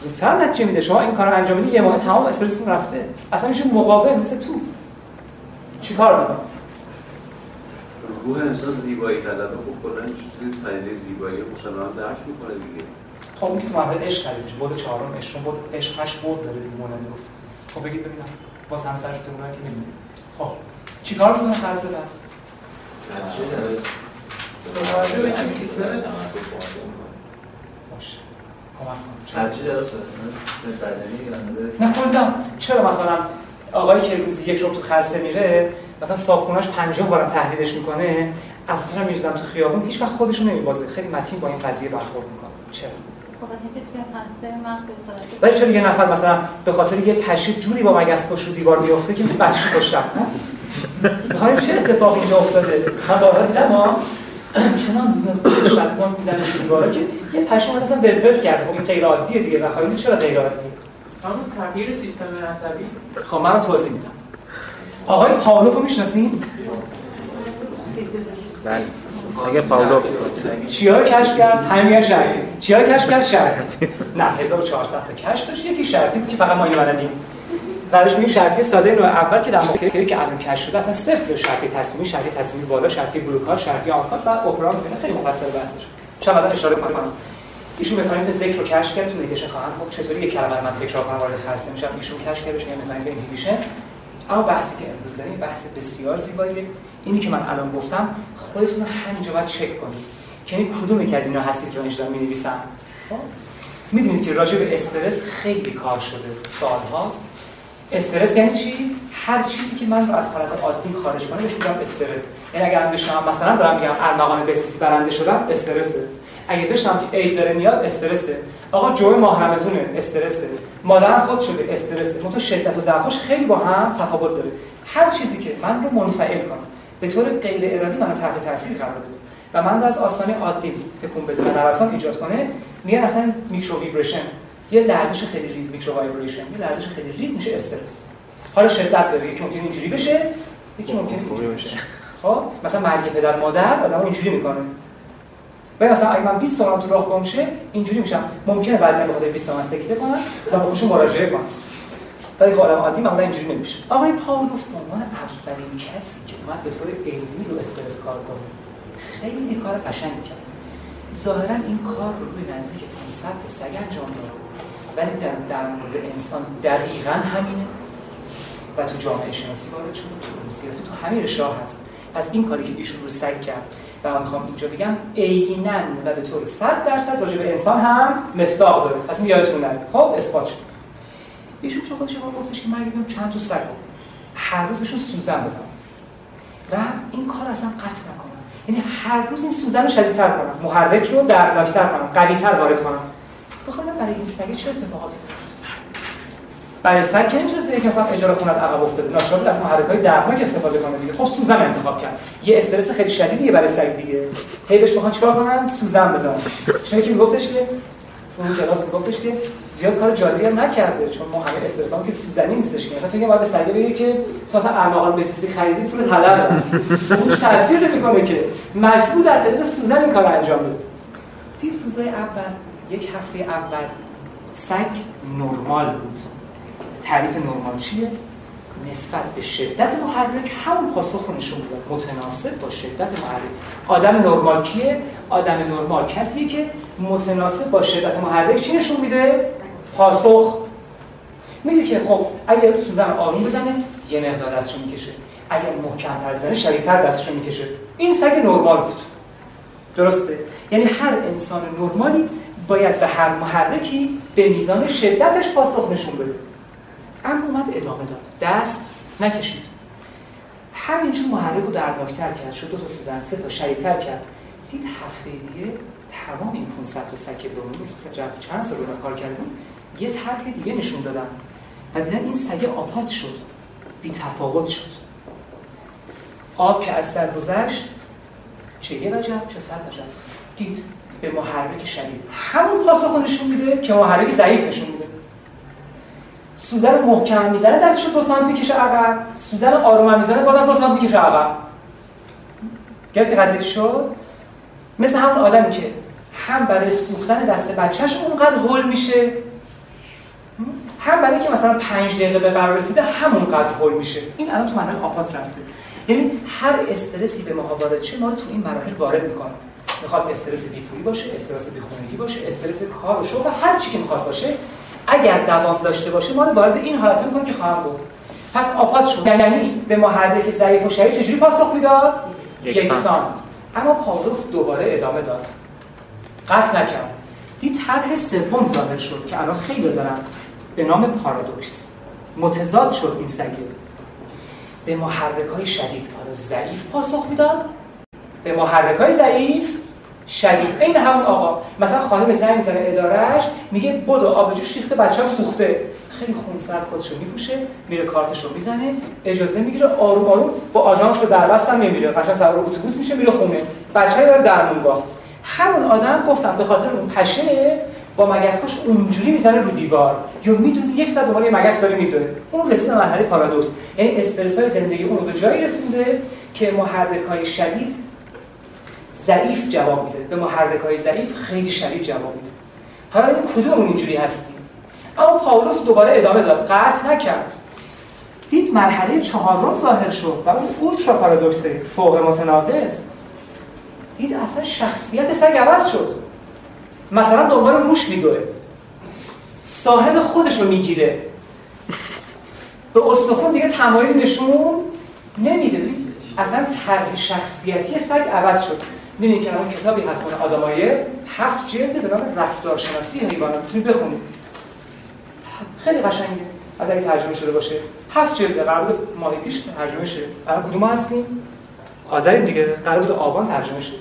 زودتر نتیجه میده. شما این کار رو انجام می‌دید یه ماه تمام استرستون رفته. اصلا میشه مقاوم مثل توپ چیکار می‌کنه روح انسان زیبایی طلبه خب کلا چیزی پدیده زیبایی مسلمان درک می‌کنه دیگه. خب اون که تو مرحله عشق خرید میشه بود چهارم عشق بود عشق هشت بود داره دیگه مولانا گفت خب بگید ببینم. باز همسرش تو اونها که نمی‌دونی. خب چیکار می‌کنه خرز بس. باشه کمک کن نه؟ کلا چرا مثلا آقایی که روزی یک رو تو خلسه میره مثلا صابخونه‌اش 50 بارم تهدیدش می‌کنه اساسا میریزم تو خیابون هیچ وقت خودشو نمیبازه. خیلی متین با این قضیه برخورد می‌کنه. چرا؟ ولی چرا یه نفر مثلا به خاطر یه پشه جوری با مگس کش رو دیوار میفته که مثل بچه‌شو کشتم؟ می‌خوایم چه اتفاق اینجا افتاده من بارها دیدم ما چنان شدبان می‌زنه به دیوارا که یه اومد اصلا وزوز کرده. خب این غیر عادیه دیگه بخوایم چرا غیر عادیه همون تغییر سیستم عصبی. خب من توضیح میدم. آقای پاولوف رو می‌شناسین؟ بله. سگ پاولوف. چیا رو کشف کرد؟ همین شرطی. چیا رو کشف کرد؟ شرطی. نه 1400 تا کشف داشت. یکی شرطی بود که فقط ما اینو بلدیم. بعدش میگیم شرطی ساده نوع اول که در موقعی که الان کشف شده اصلا صفر شرطی تصمیمی شرطی تصمیمی بالا شرطی بلوکار شرطی آنکات و اپرا می‌بینه خیلی مفصل بحثش شاید بعدا اشاره کنم. ایشون مکانیزم ذکر رو کشف کرد تو می‌کشه خواهم گفت چطوری یک کلمه من تکرار کنم وارد خاصه میشم ایشون کشف کرد یه مکانیزم اینهیبیشن اما بحثی که امروز داریم بحث بسیار زیباییه اینی که من الان گفتم خودتون همینجا باید چک کنید. که یعنی کدوم یک از اینا هستید که من دارم می‌نویسم؟ می‌دونید که راجع به استرس خیلی کار شده. سال هاست. استرس یعنی چی؟ هر چیزی که من رو از حالت عادی خارج کنه بهش میگم استرس. یعنی اگر بشنم مثلا دارم میگم ارمغان بسیسی برنده شدم استرسه. اگه بشنوم که عید داره میاد استرسه. آقا جوی ماه رمضونه استرسه. مادرم خود شده استرسه. منتها شدت و ضعفش خیلی با هم تفاوت داره. هر چیزی که من رو منفعل کنه به طور غیر ارادی منو تحت تاثیر قرار بده. و من رو از آسانی عادی تکون بده و نوسان ایجاد کنه میگن اصلا micro vibration یه لرزش خیلی ریز micro vibration یه لرزش خیلی ریز میشه استرس. حالا شدت داره. یکی ممکنه اینجوری بشه یکی ممکنه اینجوری بشه. خب؟ مثلا مرگ پدر مادر آدمو اینجوری می‌کنه. و مثلا اگه من 20 تومن تو راه گم شه اینجوری میشم. ممکنه بعضی بخاطر 20 تومن سکته کنن و به خودشون مراجعه کنن. ولی خب آدم عادی معمولا اینجوری نمیشه. آقای پاولوف به عنوان اولین کسی که اومد به طور علمی رو استرس کار کنه. خیلی کار قشنگی کرد. ظاهرا این کار رو روی نزدیک 500 تا سگ انجام داد. ولی در, در مورد انسان دقیقا همینه. و تو جامعه شناسی وارد شد تو سیاسی تو همه شاه هست. پس این کاری که ایشون رو سگ کرد و من می‌خوام اینجا بگم عینا و به طور 100 درصد راجع به انسان هم مصداق داره. پس یادتون نره. خب اثبات شد. ایشون چه خودش ما گفتش که من بگم چند تا سگ هر روز بهشون سوزن بزنم. و این کار اصلا قطع نکنم. یعنی هر روز این سوزن رو شدیدتر کنم. محرک رو دردناکتر کنم. قویتر وارد کنم. بخوام برای این سگ چه اتفاقاتی برای سگ که نمی‌تونست به مثلا اجاره خونه عقب افتاده؟ ناچار از محرکای دردناک استفاده کنه دیگه؟ خب سوزن انتخاب کرد. یه استرس خیلی شدیدیه برای سگ دیگه. هی بهش بخوان چیکار کنن؟ سوزن بزنن. چون که میگفتش که تو اون کلاس میگفتش که زیاد کار جالبی هم نکرده چون ما همه استرس هم که سوزنی نیستش که. مثلا فکر باید به سگ بگه که تو اصلا ارمغان بسیسی خریدی پول حلال اونش تاثیر نمی‌کنه که. مجبور در طریق سوزن این کار انجام بده. دید روزای اول یک هفته اول سگ نرمال بود. تعریف نرمال چیه؟ نسبت به شدت محرک همون پاسخ رو نشون می‌داد. متناسب با شدت محرک. آدم نرمال کیه؟ آدم نرمال کسیه که متناسب با شدت محرک چی نشون میده؟ پاسخ. میگه که خب اگر سوزن آروم بزنه یه مقدار دستشو می‌کشه. اگر محکمتر بزنه شدیدتر دستشو می‌کشه. این سگ نرمال بود. درسته؟ یعنی هر انسان نرمالی باید به هر محرکی به میزان شدتش پاسخ نشون بده. اما اومد ادامه داد. دست نکشید. همینجور محرک رو دردناکتر کرد. شد دو تا سوزن سه تا شدیدتر کرد. دید هفته دیگه تمام این 500 تا سکه رو چند سال رو کار کردیم یه طرح دیگه نشون دادن. و دیدن این سگه آپات شد. بی تفاوت شد. آب که از سر گذشت چه یه وجب چه سر وجب دید به محرک شدید. همون پاسخ نشون میده که محرک ضعیف نشون میده. سوزن محکم می‌زنه دستش دو سانت می‌کشه عقب. سوزن آروم می‌زنه بازم دو سانت می‌کشه عقب. گرفتی قضیه شد مثل همون آدمی که هم برای سوختن دست بچهش اونقدر هول میشه هم برای که مثلا پنج دقیقه به قرار رسیده همونقدر هول میشه. این الان تو مرحله آپات رفته. یعنی هر استرسی به ما وارد شه ما تو این مراحل وارد می‌کنه. می‌خواد استرس بیپولی باشه استرس بیخونگی باشه استرس کار و شغل هر چی که می‌خواد باشه اگر دوام داشته باشه ما رو وارد این حالت می‌کنه که خواهم بود. پس آپات شد یعنی به محرک ضعیف و شدید چجوری پاسخ می‌داد؟ یکسان. اما پاولوف دوباره ادامه داد. قطع نکرد. دید طرح سوم ظاهر شد که الان خیلی دارن به نام پارادوکس. متضاد شد این سگه. به محرک های شدید آره ضعیف پاسخ می‌داد. به محرک های ضعیف شدید. این همون آقا مثلا خانم زنگ می‌زنه ادارهش میگه بدو آب جوش ریخته بچه‌م سوخته. خیلی خونسرد خودشو میپوشه میره کارتشو می‌زنه اجازه می‌گیره آروم آروم با آژانس به دربست هم نمیره. قشنگ سوار اتوبوس میشه میره خونه. بچه‌ها رو درمونگاه همون آدم گفتم به خاطر اون پشه با مگس‌هاش اونجوری می‌زنه رو دیوار. یا میدوزه یک ساعت دنبال مگس داره میدوه اون رسید مرحله پارادوکس. یعنی استرس های زندگی اون رو به جایی رسونده که محرک های شدید ضعیف جواب میده. به محرک های ضعیف خیلی شدید جواب میده. حالا این کدوم اینجوری هستیم؟ اما پاولوف دوباره ادامه داد. قطع نکرد. دید مرحله چهارم ظاهر شد و اون اولترا پارادوکس فوق متناقض. دید اصلا شخصیت سگ عوض شد. مثلا دنبال موش میدوه. صاحب خودش رو می‌گیره. به استخون دیگه تمایل نشون نمیده. اصلا طرح شخصیتی سگ عوض شد. می‌دونید که اون کتابی هست من آدمایه هفت جلد به نام رفتارشناسی حیوانات می‌تونید بخونید خیلی قشنگه. اگر ترجمه شده باشه. هفت جلد. قرار بود ماه پیش ترجمه شه. الان کدوم هستیم؟ آذریم دیگه. قرار بود آبان ترجمه شه.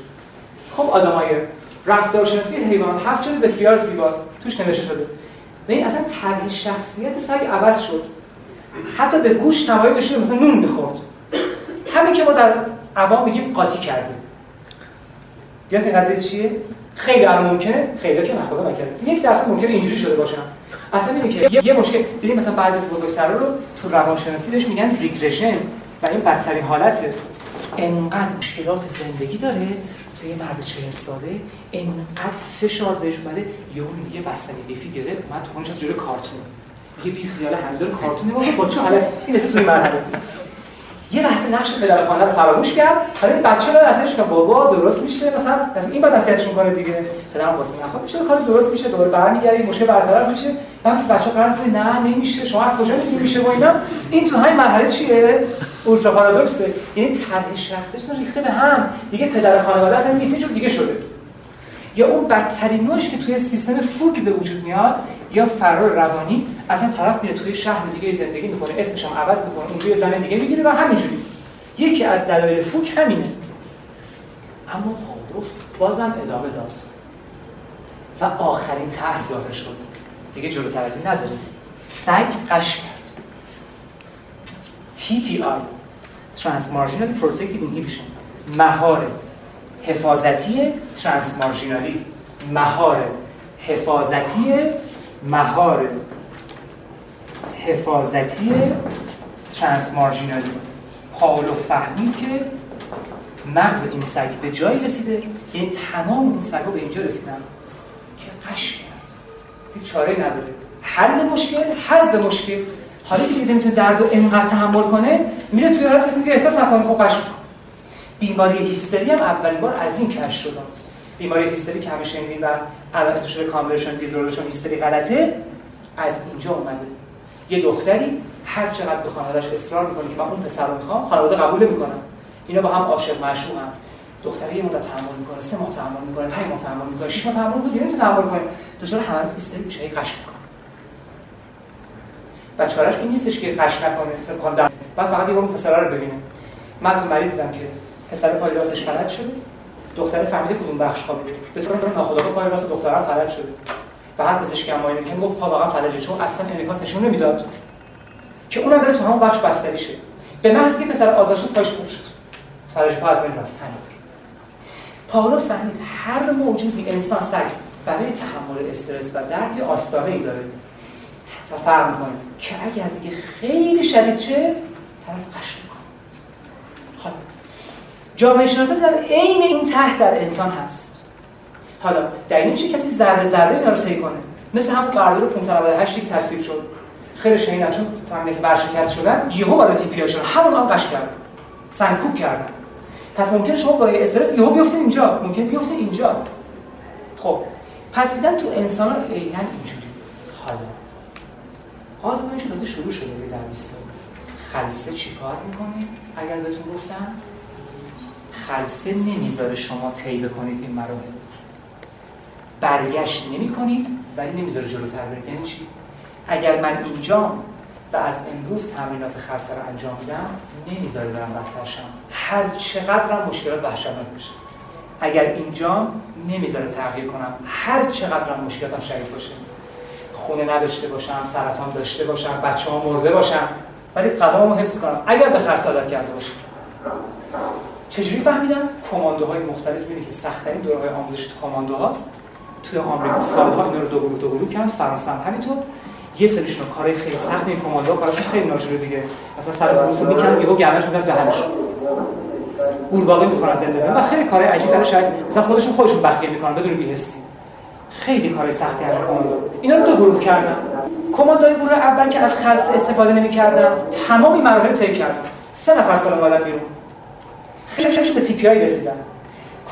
خب آدمای رفتارشناسی حیوان هفت جلد بسیار زیباست. توش نوشته شده. این اصلا طرح شخصیت سگ عوض شد. حتی به گوش تمایل نشون مثلا نون می‌خورد. همین که ما در عوام میگیم قاطی کردیم. یاد این قضیه چیه؟ خیلی الان ممکنه خیلی که نخدا نکرده. یک درصد ممکنه اینجوری شده باشن اصلا اینه که یه مشکل دیدیم مثلا بعضی از بزرگترا رو تو روانشناسی بهش میگن ریگرشن و این بدترین حالته. انقدر مشکلات زندگی داره مثل یه مرد 40 ساله انقدر فشار بهش اومده یه اون یه بستنی لیفی گرفت من تو خونش از جلوی کارتون. یه بی خیال همینطور کارتون نگاه با چه حالت این رسید توی مرحله. یه لحظه نقش پدر خانه رو فراموش کرد. حالا این بچه رو نصیحتش که بابا درست میشه. مثلا مثلا این بعد نصیحتشون کنه دیگه. پدرم واسه نخواد میشه. کار درست میشه. دوباره برمیگردی مشکل برطرف میشه. بعد بچه قرار کنه نه نمیشه. شما از کجا میگی میشه و اینا؟ این تو همین مرحله چیه؟ اولترا پارادوکسه. یعنی طرح شخصیش ریخته به هم. دیگه پدر خانواده اصلا نیست. دیگه شده. یا اون بدترین نوعش که توی سیستم فوک به وجود میاد یا فرار روانی از این طرف میره توی شهر دیگه زندگی می‌کنه اسمش هم عوض می‌کنه اونجا یه زن دیگه می‌گیره و همینجوری. یکی از دلایل فوک همینه. اما پاوروف بازم ادامه داد. و آخرین طرح ظاهر شد. دیگه جلوتر از این نداره سگ قش کرد. TPI Transmarginal Protective Inhibition. مهار حفاظتی ترانسمارژینالی. مهار حفاظتی مهار حفاظتی ترانسمارژینالی. پاولو فهمید که مغز این سگ به جایی رسیده یعنی تمام اون سگا به اینجا رسیدن. که قش کرد چاره نداره. حل مشکل حذف مشکل. حالا که دیگه نمی‌تونه درد و انقدر تحمل کنه میره توی حالت که احساس نکنه خب قش بیماری هیستری هم اولین بار از این کشف شد. بیماری هیستری که همیشه شنیدین و الان اسمش رو کانورشن دیزوردر چون هیستری غلطه از اینجا اومده. یه دختری هر چقدر به خانواده‌اش اصرار می‌کنه که من اون پسر رو می‌خوام خانواده قبول نمی‌کنن. اینا با هم عاشق معشوق هم. دختری یه مدت تحمل می‌کنه سه ماه تحمل می‌کنه پنج ماه تحمل می‌کنه شش ماه تحمل می‌کنه دیگه تحمل کنه دچار حالت هیستری میشه قش می‌کنه. و چارش این نیستش که قش نکنه. مثلا بعد فقط یه اون پسر رو ببینه من تو مریض که پسر پای راستش فلج شده دختر فهمیده کدوم بخش خوابیده. به طور ناخودآگاه راست دخترم فلج شده و هر پزشکی هم معاینه می‌کنه گفت پا واقعا فلجه چون اصلا انعکاس نشون نمی‌داد. که اونم بره تو همون بخش بستری شه. به محض که پسر آزاد شد پاش خوب شد فلج پا از بین رفت. همین. پاولو فهمید هر موجودی انسان سگ برای تحمل استرس و درد آستانه ای داره. و فرق می‌کنه که اگر دیگه خیلی شدید چه طرف قش حالا جامعه شناسی در عین این ته در انسان هست. حالا در این میشه کسی ذره ذره اینا رو طی کنه؟ مثل همون قرارداد 598 که تصویب شد. خیلی شنیدن چون فهمیدن که ورشکست شدن یهو برای تی شدن. همون هم قش کردن. سنکوب کردن. پس ممکنه شما با استرس یهو بیفتین اینجا. ممکن بیفتین اینجا. خب پس دیدن تو انسان ها عینا اینجوری. حالا آزمایش تازه شروع شده در 20 سال خلسه چیکار می‌کنه؟ اگر بهتون گفتم؟ خلسه نمی‌ذاره شما طی بکنید این مراحل. برگشت نمی کنید ولی نمی‌ذاره جلوتر برید. یعنی چی؟ اگر من اینجا و از امروز تمرینات خلسه رو انجام میدم نمی‌ذاره برم بدتر شم. هر چقدر مشکلات وحشتناک بشه اگر اینجا نمی‌ذاره تغییر کنم هر چقدر مشکلاتم شدید باشه. خونه نداشته باشم سرطان داشته باشم بچه ها مرده باشم ولی قدممو حفظ کنم اگر به خرس عادت کرده باشم. چجوری فهمیدم؟ کماندوهای مختلف می‌بینی که سخت‌ترین دوره‌های آموزش تو کماندو هاست. توی آمریکا سالها اینا رو دو گروه کردن. فرانسه هم همینطور. یه سریشون کارهای خیلی سخت این کماندو کاراشون خیلی ناجوره دیگه. مثلا سر روزو می‌کنن یهو گردنش می‌ذارن دهنش قورباغه می‌خورن زنده زنده و خیلی کارهای عجیب برای شاید مثلا خودشون خودشون بخیه می‌کنن بدون بی‌حسی. خیلی کارهای سختی انجام کماندو. اینا رو دو گروه کردن. کماندوی گروه اول که از خلص استفاده نمی‌کردن تمامی مراحل طی کردن. سه نفر سالم اومدن بیرون. خیلی به TPI رسیدن.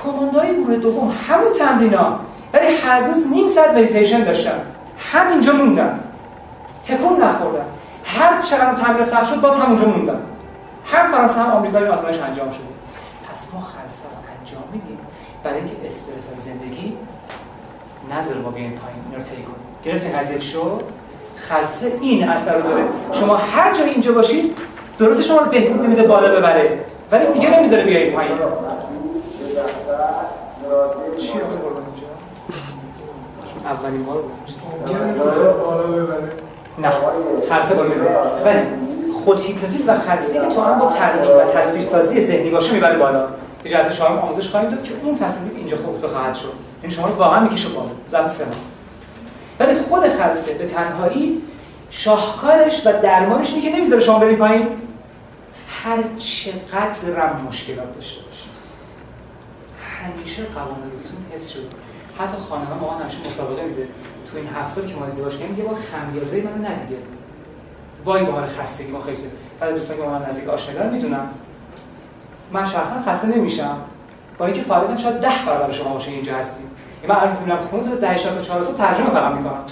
کماندوی گروه دوم همون تمرینا ولی هر روز نیم ساعت مدیتیشن داشتن. همینجا موندن. تکون نخوردن. هر چقدر تمرین سخت شد باز همونجا موندن. هر فرانسه هم آمریکایی آزمایش انجام شده. پس ما خلسه انجام میدیم. برای اینکه استرس زندگی نظر ما بیایم پایین اینا رو طی کنیم. گرفتین قضیه شد؟ خلصه این اثر رو داره. شما هر جای اینجا باشید درست شما رو بهبود نمیده بالا ببره. ولی دیگه نمی‌ذاره بیایید پایین. چی اولین بار نه. خلصه بالا ولی خود هیپنوتیزم و خلصه که تو هم با ترغیب و تصویرسازی ذهنی باشه می‌بره بالا. اجازه شما آموزش خواهیم داد که اون تصویری که اینجا خفته خواهد شد. این شما رو واقعا می‌کشه بالا. ظرف سه ولی خود خلصه به تنهایی شاهکارش و درمانش اینه که نمی‌ذاره شما برید پایین. هر چقدر رم مشکلات داشته باشید همیشه قوام روحیتون حفظ شده حتی خانه ما من مسابقه میده. تو این هفت سال که ما ازدواج کردیم یه بار خمیازه منو ندیده. وای به حال خستگی ما خیلی. بعد دوستان که با من نزدیک آشنا می‌دونم. من شخصا خسته نمیشم. با اینکه فعالیتم شاید 10 برابر شما باشه اینجا هستیم. من الان که میرم خونه تا 10 تا 4 صبح ترجمه فقط می‌کنم.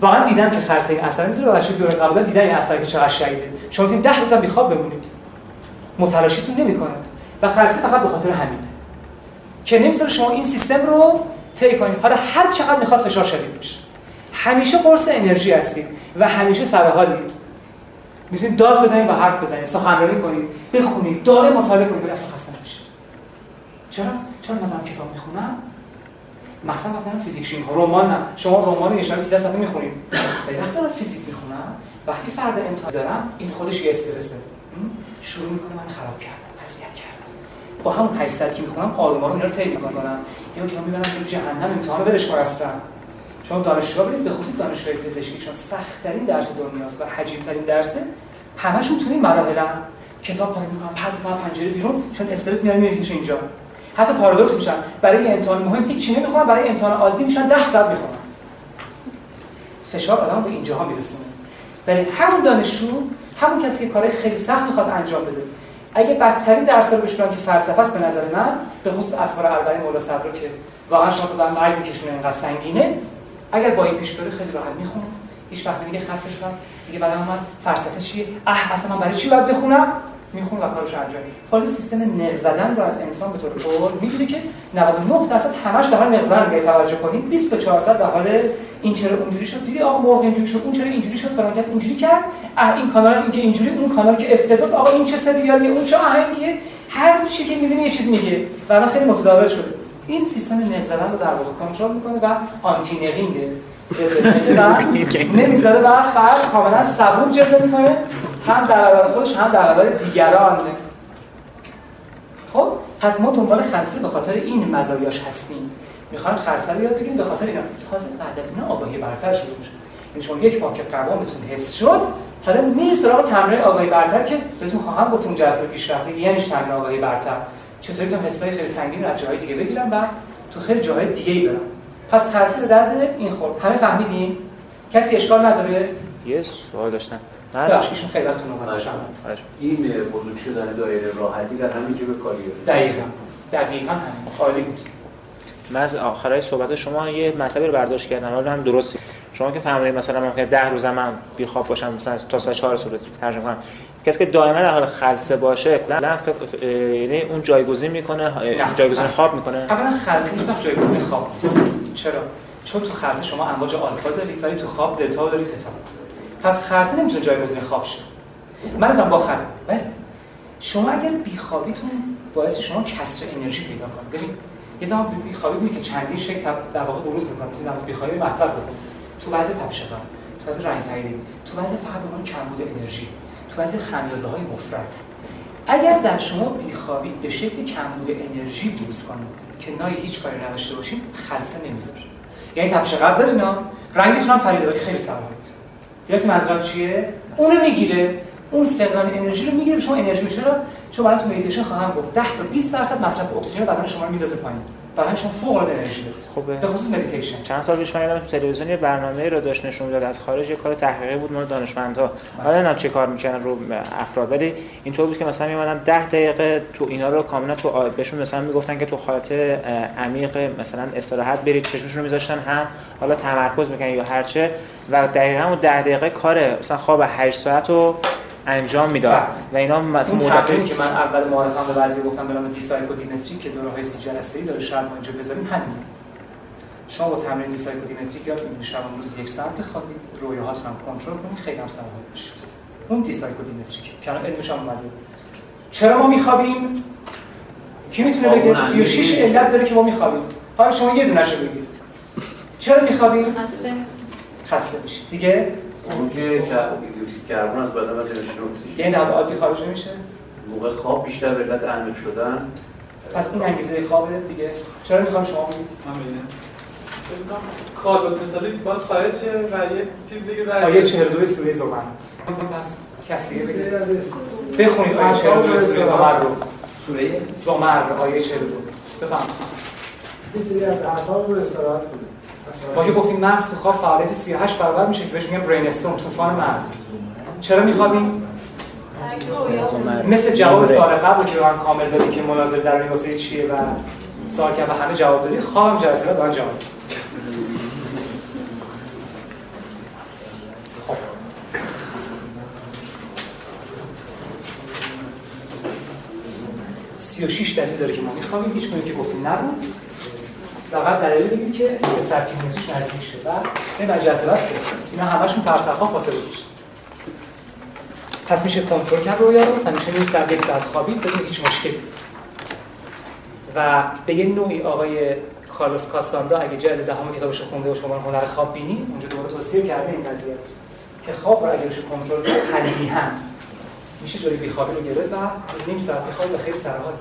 واقعا دیدم که خرس این اثر. می‌ذاره بچه دوره قبلا دیدن این اثر که چقدر شهیده شما می‌تونید 10 روز هم بیخواب بمونید. متلاشیتون نمی‌کنه. و خرسی فقط به خاطر همینه. که نمی‌ذاره شما این سیستم رو طی کنید. حالا هر چقدر می‌خواد فشار شدید بشه همیشه قرص انرژی هستید و همیشه سر حالید. می‌تونید داد بزنید و حرف بزنید. سخنرانی کنید. بخونید. داره مطالعه کنید. اصلا خسته نمیشید چرا؟ چون من دارم کتاب می‌خونم؟ مثلا مثلا فیزیک شیم. رمان شما رمان نشان 13 صفحه می‌خونید ولی وقتی دارم فیزیک می‌خونم وقتی فرد امتحان دارم این خودش یه استرسه. شروع می‌کنه من خراب کردم اذیت کردم. با همون 800 که می‌خونم آروم آروم اینا رو طی می‌کنم. یا که من می‌برم تو جهنم امتحان برش هستم. شما دانشجوها برید به خصوص دانشجوی پزشکی چون سخت ترین درس دنیاست و حجیم ترین درسه همشون تو این مراحلن. کتاب پای می‌کنن پنجره بیرون چون استرس میارن میریزه اینجا. حتی پارادوکس میشن. برای امتحان مهم هیچ نمی‌خونن برای امتحان عادی میشن 10 ساعت می‌خونن فشار آدم به اینجاها میرسونه ولی همون دانشجو همون کسی که کارهای خیلی سخت می‌خواد انجام بده. اگه بدترین درس رو بشونم که فلسفه است به نظر من به خصوص اسفار اربعین مولا صدرا که واقعا شما در مرگ میکشونه اینقدر سنگینه اگر با این پیش خیلی راحت می‌خونم هیچ وقت دیگه خسته شدم دیگه بعد من فلسفه چیه؟ اه اصلا من برای چی باید بخونم؟ می‌خونه و کارش انجام حالا سیستم نق زدن رو از انسان به طور کل می‌گیره که 99 درصد همش در حال نق زدن اگه توجه کنید 24 درصد در حال این چرا اونجوری شد. دیدی آقا مرغ اینجوری شد اون چرا اینجوری شد فلان کس اینجوری کرد. اه این کانال این که اینجوری اون کانال که افتضاحات آقا این چه سریالیه؟ اون چه آهنگیه؟ هر چی که می‌بینی یه چیز میگه. و خیلی متداول شده. این سیستم نق زدن رو در واقع کنترل می‌کنه و آنتی نقینگه نمی‌ذاره و فرد کاملا صبور جلوه می‌کنه. هم در برابر خودش هم در برابر دیگران. خب پس ما دنبال خلصه به خاطر این مزایاش هستیم. می‌خوان خلصه رو یاد بگیریم به خاطر اینا. تازه بعد از اینا آگاهی برتر شده میشه. یعنی شما یک که قوامتون حفظ شد حالا میری سراغ تمرین آگاهی برتر که بهتون خواهم گفتم جذب پیشرفته یعنی تمرین آگاهی برتر. چطوری می‌تونم حسای خیلی سنگین رو از جاهای دیگه بگیرم و تو خیلی جاهای دیگه ای برم. پس خلصه به درد این خورد. همه فهمیدین؟ کسی اشکال نداره؟ یه سوال داشتم. بخش ایشون خیلی وقت نوبت این بزرگ شدن دایره راحتی در همین جبه کاری دقیقاً. دقیقاً همین. عالی بود. من از آخرای صحبت شما یه مطلبی رو برداشت کردم. حالا هم درستی شما که فهمیدید مثلا ممکنه 10 روز من بی خواب باشم مثلا تا ساعت 4 صبح ترجمه کنم. کسی که دائما در حال خلسه باشه فکر یعنی اون جایگزین می‌کنه جایگزین خواب می‌کنه. اولا خلسه هیچ جایگزین خواب نیست. چرا؟ چون تو خلسه شما امواج آلفا دارید ولی تو خواب دلتا دارید تتا. پس خلسه نمی‌تونه جایگزین خواب شه. من با خلسه بله. شما اگر بیخوابیتون باعث شما کسر انرژی پیدا کنید ببین یه زمان بیخوابی میگه که چندین شکل در واقع بروز می‌کنه. می‌تونید در بیخوابی مطلب بکنید تو بعضی تبشقه تو بعضی رنگ پریدی تو فقط به کمبود انرژی تو بعضی خمیازه های مفرط. اگر در شما بیخوابی به شکل کمبود انرژی بروز کنه که نای هیچ کاری نداشته باشین خلسه نمی‌ذاره. یعنی تپش قبل دارین رنگتون هم پریده ولی خیلی سوارید یادتون منظورم چیه؟ اونو می‌گیره. اون فقدان انرژی رو می‌گیره. شما انرژی چرا؟ چون برای تو مدیتیشن خواهم گفت. 10 تا 20 درصد مصرف اکسیژن بدن شما رو میندازه پایین. برای شما فوق العاده انرژی خوبه. به خصوص مدیتیشن چند سال پیش من تو تلویزیون یه برنامه رو داشت نشون می‌داد. از خارج یه کار تحقیقی بود. مورد دانشمندها. حالا نمی‌دونم چه کار می‌کنن رو افراد. ولی اینطور بود که مثلا میومدن 10 دقیقه تو اینا رو کاملا تو بهشون مثلا می‌گفتن که تو حالت عمیق مثلا استراحت برید. چشمشون رو میذاشتن هم. حالا تمرکز می‌کنن یا هرچه و دقیقاً اون 10 دقیقه کار مثلا خواب 8 ساعت رو انجام می‌داد و اینا مثلا مدت که من اول معرفم به بعضی گفتم به نام دیسایکودیمتری که دوره های سی جلسه ای داره شاید ما اینجا بذاریم همین. شما با تمرین دیسایکودیمتری یاد می‌گیرید شب روز یک ساعت بخوابید رویاهاتون هم کنترل کنید خیلی هم سرحال بشید. اون دیسایکودیمتری که الان علمش هم اومده. چرا ما میخوابیم؟ کی می‌تونه بگه؟ 36 علت داره که ما میخوابیم. حالا شما یه دونهشو بگید. چرا میخوابیم؟ خسته. میشید دیگه؟ اون که دیوکسید کربن از بدن و تنشن اکسیژن یعنی در عادی خارج نمیشه موقع خواب بیشتر به علت عمیق شدن. پس این انگیزه خوابه دیگه. چرا می‌خوام شما بگید؟ من ببینم کاربرد مثالی باید خارج شه و یه چیز بگه و آیه 42 سوره زمر پس کسی بگید بخونید آیه 42 سوره زمر رو. سوره زمر آیه 42 بفهم یه سری از اعصاب رو استراحت مثلا ما که گفتیم مغز تو خواب فعالیت 38 برابر میشه که بهش میگن برین استورم طوفان مغز چرا میخوابیم مثل جواب سوال قبل که من کامل دادی که مناظره درونی واسه چیه و سوال که به همه جواب دادی خوابم جلسه بعد جواب. خب. 36 دلیل داره که ما میخوابیم هیچ که گفتیم نبود فقط دلیل بگید که به سرکیمتریش نزدیک شه. و در جلسه که اینا همشون ها فاصله میشه پس میشه کنترل کرد رو. و میشه نیم ساعت یک ساعت خوابید بدون هیچ مشکلی. و به یه نوعی آقای کارلوس کاستاندا اگه جلد دهم کتابش رو خونده و شما هنر خواب بینی اونجا دوباره توصیه کرده این قضیه که خواب رو اگه بشه کنترل کرد میشه جلوی بیخوابی رو گرفت و نیم ساعت بخوابید و خیلی سرحال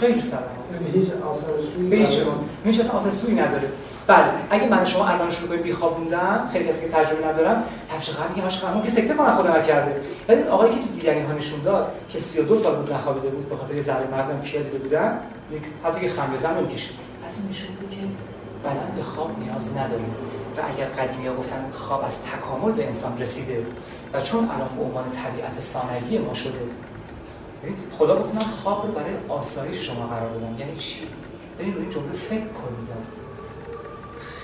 خیلی به هیچ آثار سوی هیچ. هیچ آسان سوی نداره. بله اگه من شما از آن شروع کنید بیخوابوندن خیلی کسی که تجربه ندارم تمشه قرار میگه هاش قرار که سکته کنه خودم نکرده ولی آقایی که تو دیدنی ها نشون داد که 32 سال بود نخوابیده بود به خاطر یه ذره مغزم کیا دیده بودن یک حتی که خم بزن نمی‌کشه از این نشون بود که بدن به خواب نیاز نداره و اگر قدیمی ها گفتن خواب از تکامل به انسان رسیده و چون الان به عنوان طبیعت ثانوی ما شده خدا گفت من خواب رو برای آسایش شما قرار دادم. یعنی چی؟ برید روی جمله فکر کنید.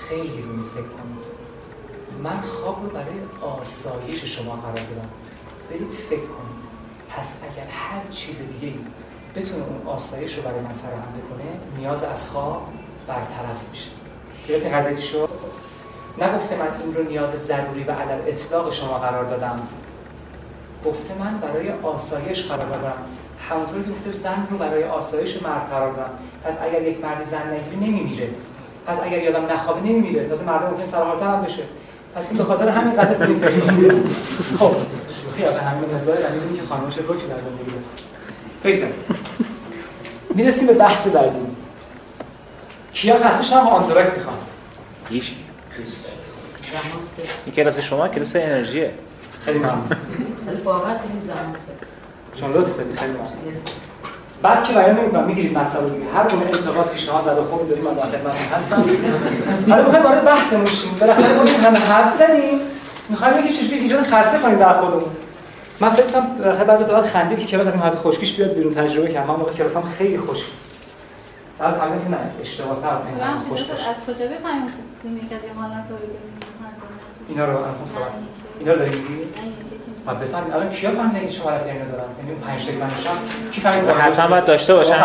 خیلی روی فکر کنید. من خواب رو برای آسایش شما قرار دادم. برید فکر کنید. پس اگر هر چیز دیگه بتونه اون آسایش رو برای من فراهم کنه نیاز از خواب برطرف میشه. یادت قضیه شد؟ نگفته من این رو نیاز ضروری و علل اطلاق شما قرار دادم. گفته من برای آسایش قرار دادم. همونطور که گفته زن رو برای آسایش مرد قرار دادم. پس اگر یک مرد زن نگیری نمیمیره. پس اگر یادم نخوابه نمیمیره. تازه مردم ممکن سرحالتر هم بشه. پس این به خاطر همین قضیه است خب بیا به همین نظر یعنی که خانمش رو که در زندگی بگذاریم. می‌رسیم به بحث بعدی. کیا خسته شدن و آنتراک می‌خوان؟ هیچ. این کلاس شما؟ کلاس انرژیه. خیلی ممنون. شما لطف دارید خیلی ممنون. بعد که بیان نمی‌کنم می‌گیرید مطلب رو دیگه. هر گونه انتقاد پیشنهاد زد و خوبی داریم من در خدمتتون هستم. حالا می‌خوایم وارد بحثمون شیم. بالاخره ما همه حرف زدیم می‌خوایم یکی چجوری ایجاد خرسه کنیم در خودمون. من فکر کنم بالاخره بعضی وقت خندید که کلاس از این حالت خوشگیش بیاد بیرون تجربه کردم من موقع کلاسام خیلی خوش بعد فهمیدم که نه اشتباه است ببخشید نه خوش دکتر، باشه. از کجا بفهمیم کدوم یک از این حالت رو بگیریم اینا رو صحبت. اینا رو داریم بعد بفهمید. الان کیا فهمیدن که چه حالتی اینا دارن؟ یعنی اون 5 تا ایونشم کی فهمید حتما باید داشته باشن.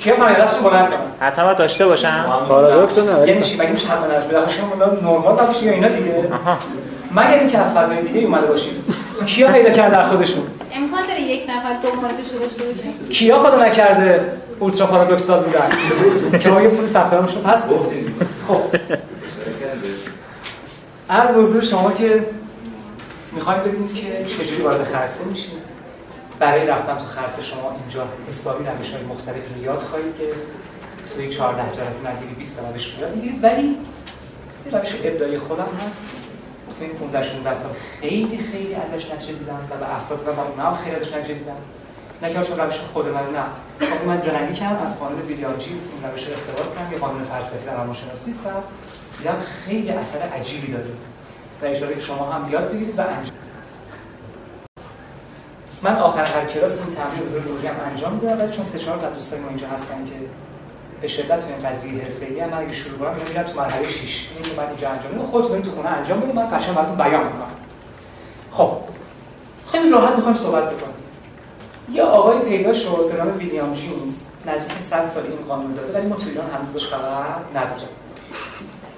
کیا فهمید دستشون بلند کنن حتما باید داشته باشم پارادوکس نه. یعنی چی مگه میشه حتما نجبه آخه شما باید باشی یا اینا دیگه؟ آها. مگر اینکه از فضای دیگه اومده باشید کیا پیدا کرده در خودشون؟ امکان داره یک نفر دو موردش رو داشته باشه کیا خدا نکرده اولترا پارادوکسال بودن؟ که ما یه پول ثبت رو پس گفتیم. خب. از موضوع شما که می‌خوایم ببینیم که چجوری وارد خرسه میشیم. برای رفتن تو خرسه شما اینجا حسابی روش های مختلف رو یاد خواهید گرفت. توی 14 جلسه نزدیک 20 تا رو یاد می‌گیرید. ولی یه روش ابداعی خودم هست. توی این 15 16 سال خیلی خیلی ازش نتیجه دیدم و به افراد و اونها هم خیلی ازش نتیجه دیدم. نه که چون روش خود من نه. خب من زرنگی کردم از قانون ویلیام جیمز این روش رو کردم یه قانون فلسفی در روانشناسی است و دیدم خیلی اثر عجیبی داره. و اشاره شما هم یاد بگیرید و انجام من آخر هر کلاس این تمرین بزرگ روزی هم انجام میدم ولی چون سه چهار تا دوستای ما اینجا هستن که به شدت تو این قضیه حرفه‌ای من اگه شروع کنم میرم تو مرحله 6 اینی که من اینجا انجام میدم خودتون تو خونه انجام بدید من قشنگ براتون بیان می‌کنم. خب خیلی راحت می‌خوایم صحبت بکنیم. یه آقای پیدا شد به نام ویلیام جیمز نزدیک 100 سال این قانون داده ولی ما تو ایران هنوز خبر نداریم.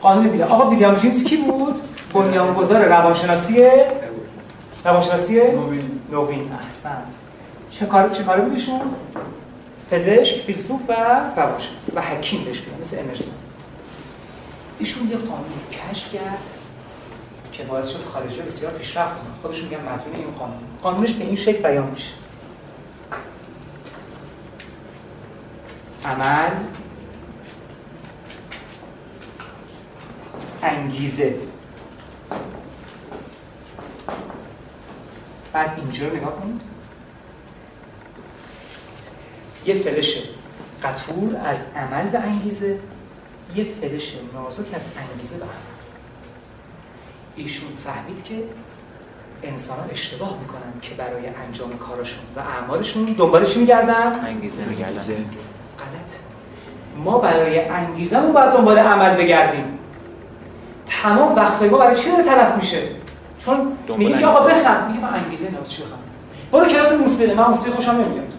قانون ویلیام آقا ویلیام جیمز کی بود؟ بنیانگذار روانشناسی روانشناسی نوین. نوین. احسنت. چه کار چه کاره بود ایشون پزشک فیلسوف و روانشناس و حکیم بهش میگن مثل امرسون. ایشون یه قانون کشف کرد که باعث شد خارجی بسیار پیشرفت کنن خودشون میگن مدیون این قانون. قانونش به این شکل بیان میشه. عمل انگیزه. بعد اینجا رو نگاه کنید. یه فلشه قطور از عمل به انگیزه یه فلش نازک از انگیزه به عمل. ایشون فهمید که انسان ها اشتباه می‌کنن که برای انجام کارشون و اعمالشون دنبال چی میگردن؟ انگیزه میگردن. غلط. ما برای انگیزه باید دنبال عمل بگردیم. تمام وقتای ما برای چی داره تلف میشه؟ چون میگیم که آقا. بخند. میگه من انگیزه نیاز چی بخند؟ برو کلاس موسیقی. من موسیقی خوشم نمیاد.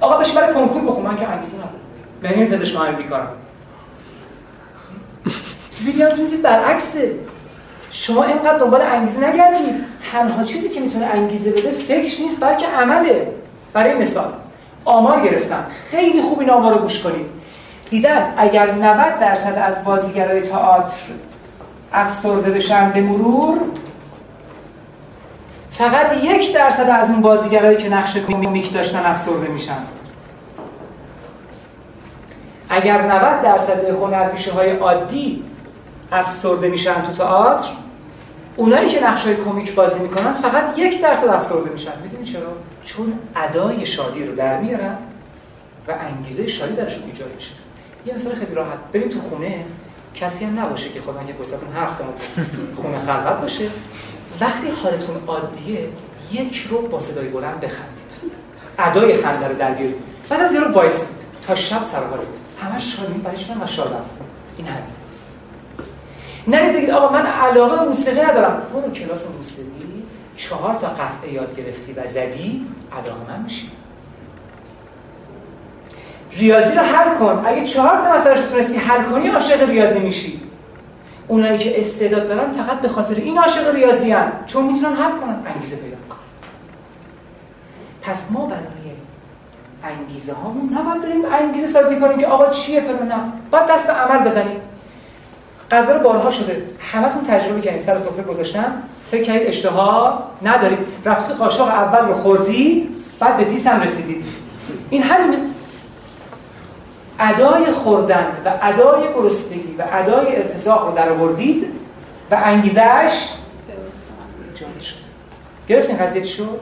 آقا بشی برای کنکور بخون. من که انگیزه ندارم. یعنی پزشک من بیکارم. ویلیام جونز برعکسه. شما اینقدر دنبال انگیزه نگردید تنها چیزی که می‌تونه انگیزه بده فکر نیست بلکه عمله. برای مثال آمار گرفتم خیلی خوب این آمار رو گوش کنید. دیدن اگر 90 درصد از بازیگرای تئاتر افسرده بشن به مرور. فقط یک درصد از اون بازیگرایی که نقش کمیک داشتن افسرده میشن. اگر 90 درصد هنرپیشه های عادی افسرده میشن تو تئاتر اونایی که نقش های کمیک بازی می‌کنن فقط یک درصد افسرده میشن. می‌دونی چرا؟ چون ادای شادی رو در میارن و انگیزه شادی درشون ایجاد میشه. یه مثال خیلی راحت. بریم تو خونه. کسی هم نباشه که خودم که پشتتون حرف دارم خونه خلوت باشه. وقتی حالتون عادیه یک رو با صدای بلند بخندید. ادای خنده رو در بیارید بعد از یه رو وایستید تا شب سر حالت. همش شادی برای شدن و شادم؟ این همین. نرید بگید آقا من علاقه موسیقی ندارم. برو کلاس موسیقی. چهار تا قطعه یاد گرفتی و زدی علاقه من میشی. ریاضی رو حل کن. اگه چهار تا مسئله تونستی حل کنی عاشق ریاضی میشی. اونایی که استعداد دارن فقط به خاطر این عاشق ریاضی هن. چون می‌تونن حل کنن. انگیزه پیدا کنن پس ما برای انگیزه هامون نباید بریم انگیزه سازی کنیم که آقا چیه فلان. نه. باید دست به عمل بزنیم. غذا رو بارها شده. همتون تجربه کردین. سر سفره گذاشتن فکر کردید اشتها ندارید رفتید قاشق اول رو خوردید بعد به دیس هم رسیدید. این همینه. ادای خوردن و ادای گرسنگی و ادای ارتزاق رو در آوردید و انگیزش جاری شد. گرفتین قضیه شد؟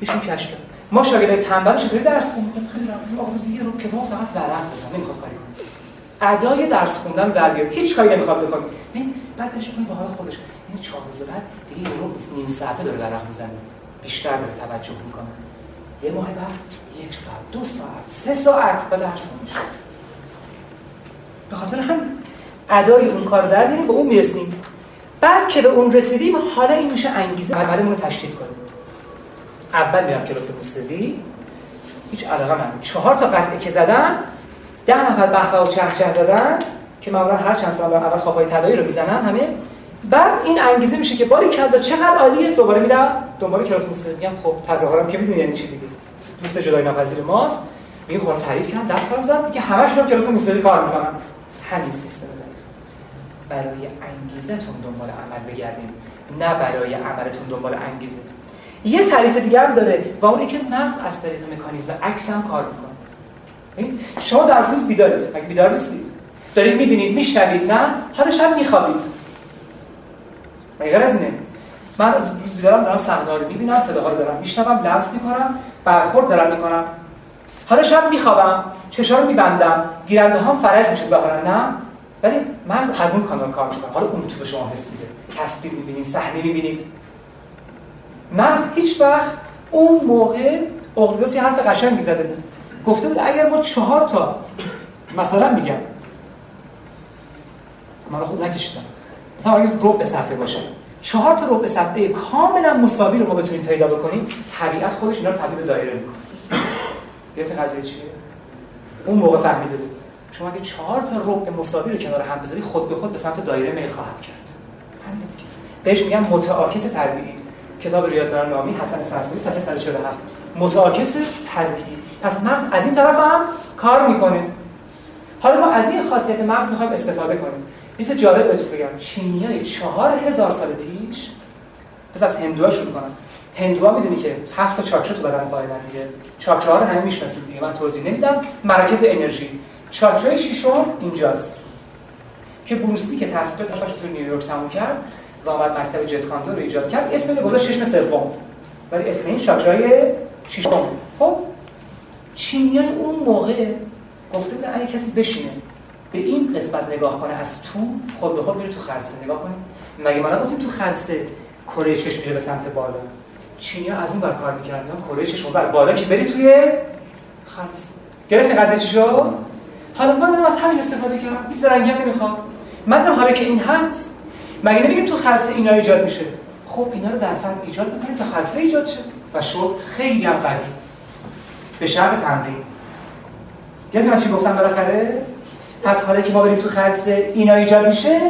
بشین کش کرد. ما شاگردای تنبل چطوری درس خوندیم؟ خیلی رو کتاب فقط ورق بزن نمی‌خواد کاری کنه. ادای درس خوندن در بیار. هیچ کاری نمی‌خواد بکنه. ببین بعدش کنی به حال خودش. این چهار روز بعد دیگه یه نیم ساعته داره ورق می‌زنه. بیشتر داره توجه می‌کنه. یه ماه بعد یک ساعت دو ساعت سه ساعت به درس خوندن به خاطر هم ادای اون کار در بیاریم به اون می‌رسیم. بعد که به اون رسیدیم حالا این میشه انگیزه. عملمون رو تشدید کنیم. اول میرم کلاس موسیقی. هیچ علاقه من چهار تا قطعه که زدن ده نفر به و چه چه زدن که معمولا هر چند سال اول خوابای طلایی رو می‌زنن همه. بعد این انگیزه میشه که باری کرد چقدر عالیه دوباره میرم دنبال کلاس موسیقی. میگم خب تظاهرم که می‌دونی یعنی چی دیگه. دوست جدای ناپذیر ماست. میگه خب تعریف کردن دست برم زد دیگه همش میرم کلاس موسیقی کار می‌کنن. همین سیستم برای انگیزتون دنبال عمل بگردین نه برای عملتون دنبال انگیزه. یه تعریف دیگه هم داره و اونی که مغز از طریق مکانیزم عکس هم کار می‌کنه. شما در روز بیدارید. مگه بیدار نیستید؟ دارید می‌بینید میشنوید نه؟ حالا شب میخوابید. مگه غیر از اینه؟ من از روز بیدارم دارم صحنه رو می‌بینم صداها رو دارم میشنوم لمس می‌کنم برخورد دارم می‌کنم. حالا شب میخوابم چشا رو میبندم گیرنده هم فرج میشه ظاهرا نه؟ ولی مغز از اون کانال کار می‌کنه حالا اون تو به شما حس میده. تصویر می‌بینید صحنه می‌بینید. مغز هیچ وقت اون موقع اقلیدوس یه حرف قشنگی زده بود. گفته بود اگر ما چهار تا مثلا میگم من خوب نکشیدم. مثلا اگر ربع صفحه باشه. چهار تا ربع صفحه کاملا مساوی رو ما بتونیم پیدا بکنیم طبیعت خودش اینا رو تبدیل به دایره می‌کنه. یادت قضیه چیه؟ اون موقع فهمیده بود. شما اگه چهار تا ربع مساوی رو کنار هم بذاری خود به خود به سمت دایره میل خواهد کرد. همین بهش میگن متعاکس تربیعی. کتاب ریاضیدان نامی حسن صفوی صفحه 147 متعاکس تربیعی. پس مغز از این طرف هم کار می‌کنه. حالا ما از این خاصیت مغز می‌خوایم استفاده کنیم. مثل جالب بهتون بگم چینیای چهار هزار سال پیش. پس از هندوها شروع کنم. هندوها می‌دونی که هفت تا چاکرا تو بدن قائلن دیگه. چاکراها رو همه می‌شناسید دیگه. من توضیح نمیدم. مراکز انرژی. چاکرای ششم اینجاست. که بروسلی که تحصیلاتش تو نیویورک تموم کرد و آمد مکتب جت کاندو رو ایجاد کرد اسم اینو گذاشت چشم سوم ولی اسم این چاکرای ششم. خب چینیای اون موقع گفته بودن اگه کسی بشینه به این قسمت نگاه کنه از تو خود به خود میره تو خلسه نگاه کنید مگه ما نگفتیم تو خلسه کره چشم میره به سمت بالا؟ چینی از اون بر کار می‌کردن. کره چشم بر بالا که بری توی خلسه گرفتی قضیه چی شد؟ حالا من از همین استفاده کردم. هیچ رنگی هم نمی‌خواست. من دارم حالا که این هست. مگه نمیگیم تو خلسه اینا ایجاد میشه؟ خب اینا رو در فن ایجاد می‌کنیم تا خلسه ایجاد شه. و شد خیلی هم به شرط تمرین. من چی گفتم بالاخره؟ پس حالا که ما بریم تو خلسه اینا ایجاد میشه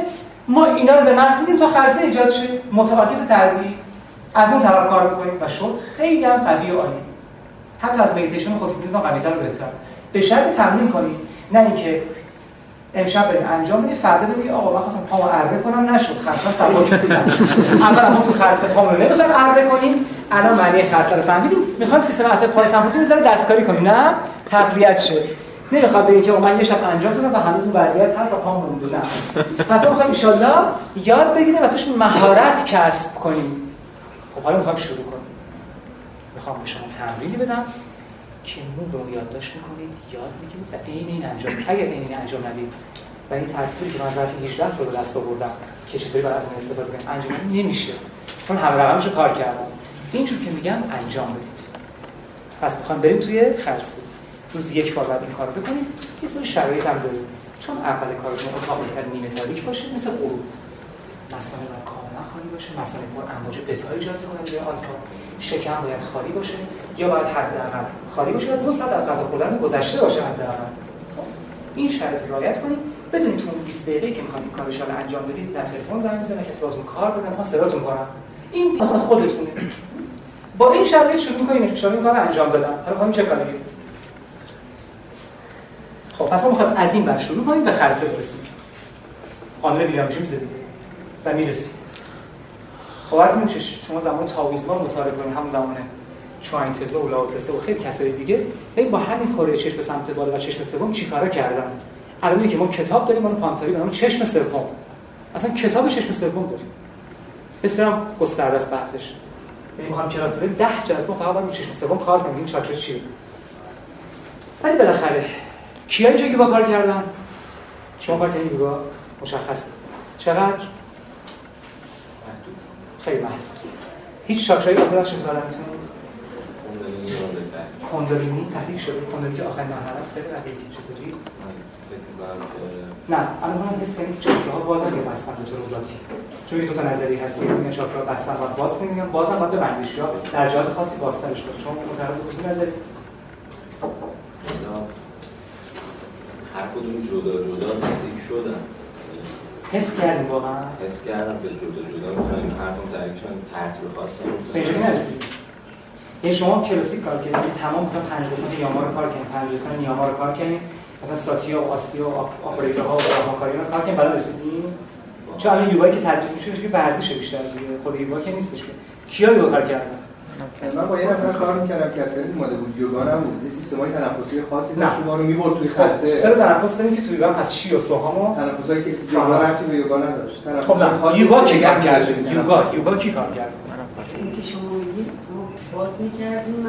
ما اینا رو به مغز میدیم تا خلسه ایجاد شه. متمرکز تربیت. از اون طرف کار می‌کنیم و شد خیلی هم قوی و عالی. حتی از مدیتیشن خود هیپنوتیزم قوی‌تر و بهتر. به شرط تمرین کنید نه اینکه امشب بریم انجام بدیم فردا ببینید آقا من خواستم پامو اره کنم نشد. خرسا سبک بودم اول ما تو خرسه پامو نمی‌خوایم اره کنیم الان معنی خرسه رو فهمیدیم. می‌خوایم سیستم عصب پاراسمپاتیک رو دستکاری کنیم. نه تقویت شه. نمی‌خواد بگه که من یه شب انجام بدم و هنوز وضعیت هست و پام مونده نه. پس ما می‌خوایم ان یاد بگیریم و توش مهارت کسب کنیم. خب حالا می‌خوایم شروع کنیم. می‌خوام به شما تمرینی بدم که نور رو یادداشت می‌کنید یاد می‌گیرید و عین این انجام. اگر عین این انجام ندید و این ترتیبی که من ظرف 18 سال دست آوردم که چطوری باید از این استفاده کنیم انجام نمیشه. چون همه رقمش کار کردم. اینجور که میگم انجام بدید. پس می‌خوام بریم توی خلصه. روز یک بار بعد این کار بکنید یه سری شرایط هم داریم. چون اول کارتون اتاق بهتر نیمه تاریک باشه مثل غروب. مسائل باید کاملا خالی باشه مسائل پر امواج بتا ایجاد می‌کنن به آلفا شکم باید خالی باشه یا باید حداقل خالی باشه یا دو ساعت از غذا خوردن گذشته باشه حداقل. این شرط رعایت کنید بدونید تو 20 دقیقه که می‌خواید این رو انجام بدید در تلفن زنگ بزنید کسی باهاتون کار بکنه می‌خواد صداتون کنم. این خودتونه. با این شرط شروع می‌کنید که کار انجام بدن حالا خواهیم چه کاری خب پس ما می‌خوایم از این بر شروع کنیم به خرسه برسیم. قانون ویلیامشی میزه دیگه و می‌رسیم. باورتون میشه شما زمان تاویزما مطالعه کنید هم زمان چواینتزه و لاوتسه و خیلی کسای دیگه. هی با همین کره چشم به سمت بالا و چشم سوم چیکارا کردن؟ الان که ما کتاب داریم اون پانتاری به نام چشم سوم. اصلا کتاب چشم سوم داریم. بسیار گسترده است بحثش. یعنی می‌خوام کلاس بزنیم 10 جلسه ما فقط باید چشم سوم کار کنیم. این چاکر چیه؟ ولی بالاخره کیا اینجا یوگا کار کردن؟ شما کار کردین یوگا؟ مشخصه. چقدر؟ خیلی محدود. هیچ چاکرایی آزاد شده بدنتون کندالینی تحریک شده. کندالینی که آخرین مرحله است. خیلی رقیقی چطوری؟ نه. الان من حس کنید که چاکراها بازم یه بستن به طور ذاتی. چون دو تا نظری هست میگن چاکرا بستن باید باز کنیم میگن بازم باید ببندیش. یا در جهات خاصی بازترش کنید شما معتقد بودید نظری؟ هر کدوم جدا جدا تحریک شدن. حس کردیم واقعا. حس کردم که جدا جدا می‌تونیم هر کدوم تحریک شدن ترتیب خاصی به نرسید یعنی شما کلاسیک کار کردید تمام مثلا پنج قسمت یاما رو کار کردید پنج قسمت نیاما رو کار کردید مثلا ساتیا و آستیا و آپریتورها و راهکاری رو کار کردید بعد رسیدین؟ چون الان یوگایی که تدریس میشه که ورزش بیشتر دیگه. خود یوگا که نیستش که. کیا یوگا کار کردن؟ من با یه نفر کار می‌کردم که اصلا اومده بود یوگا نبود. یه سیستم های تنفسی خاصی داشت که ما رو می‌برد توی خلسه سر تنفس داریم که توی یوگا از شی و سوهامو تنفسایی که یوگا ربطی به یوگا نداشت. خب یوگا کی کار کرد یوگا یوگا کی کار کرد؟ باز می‌کردیم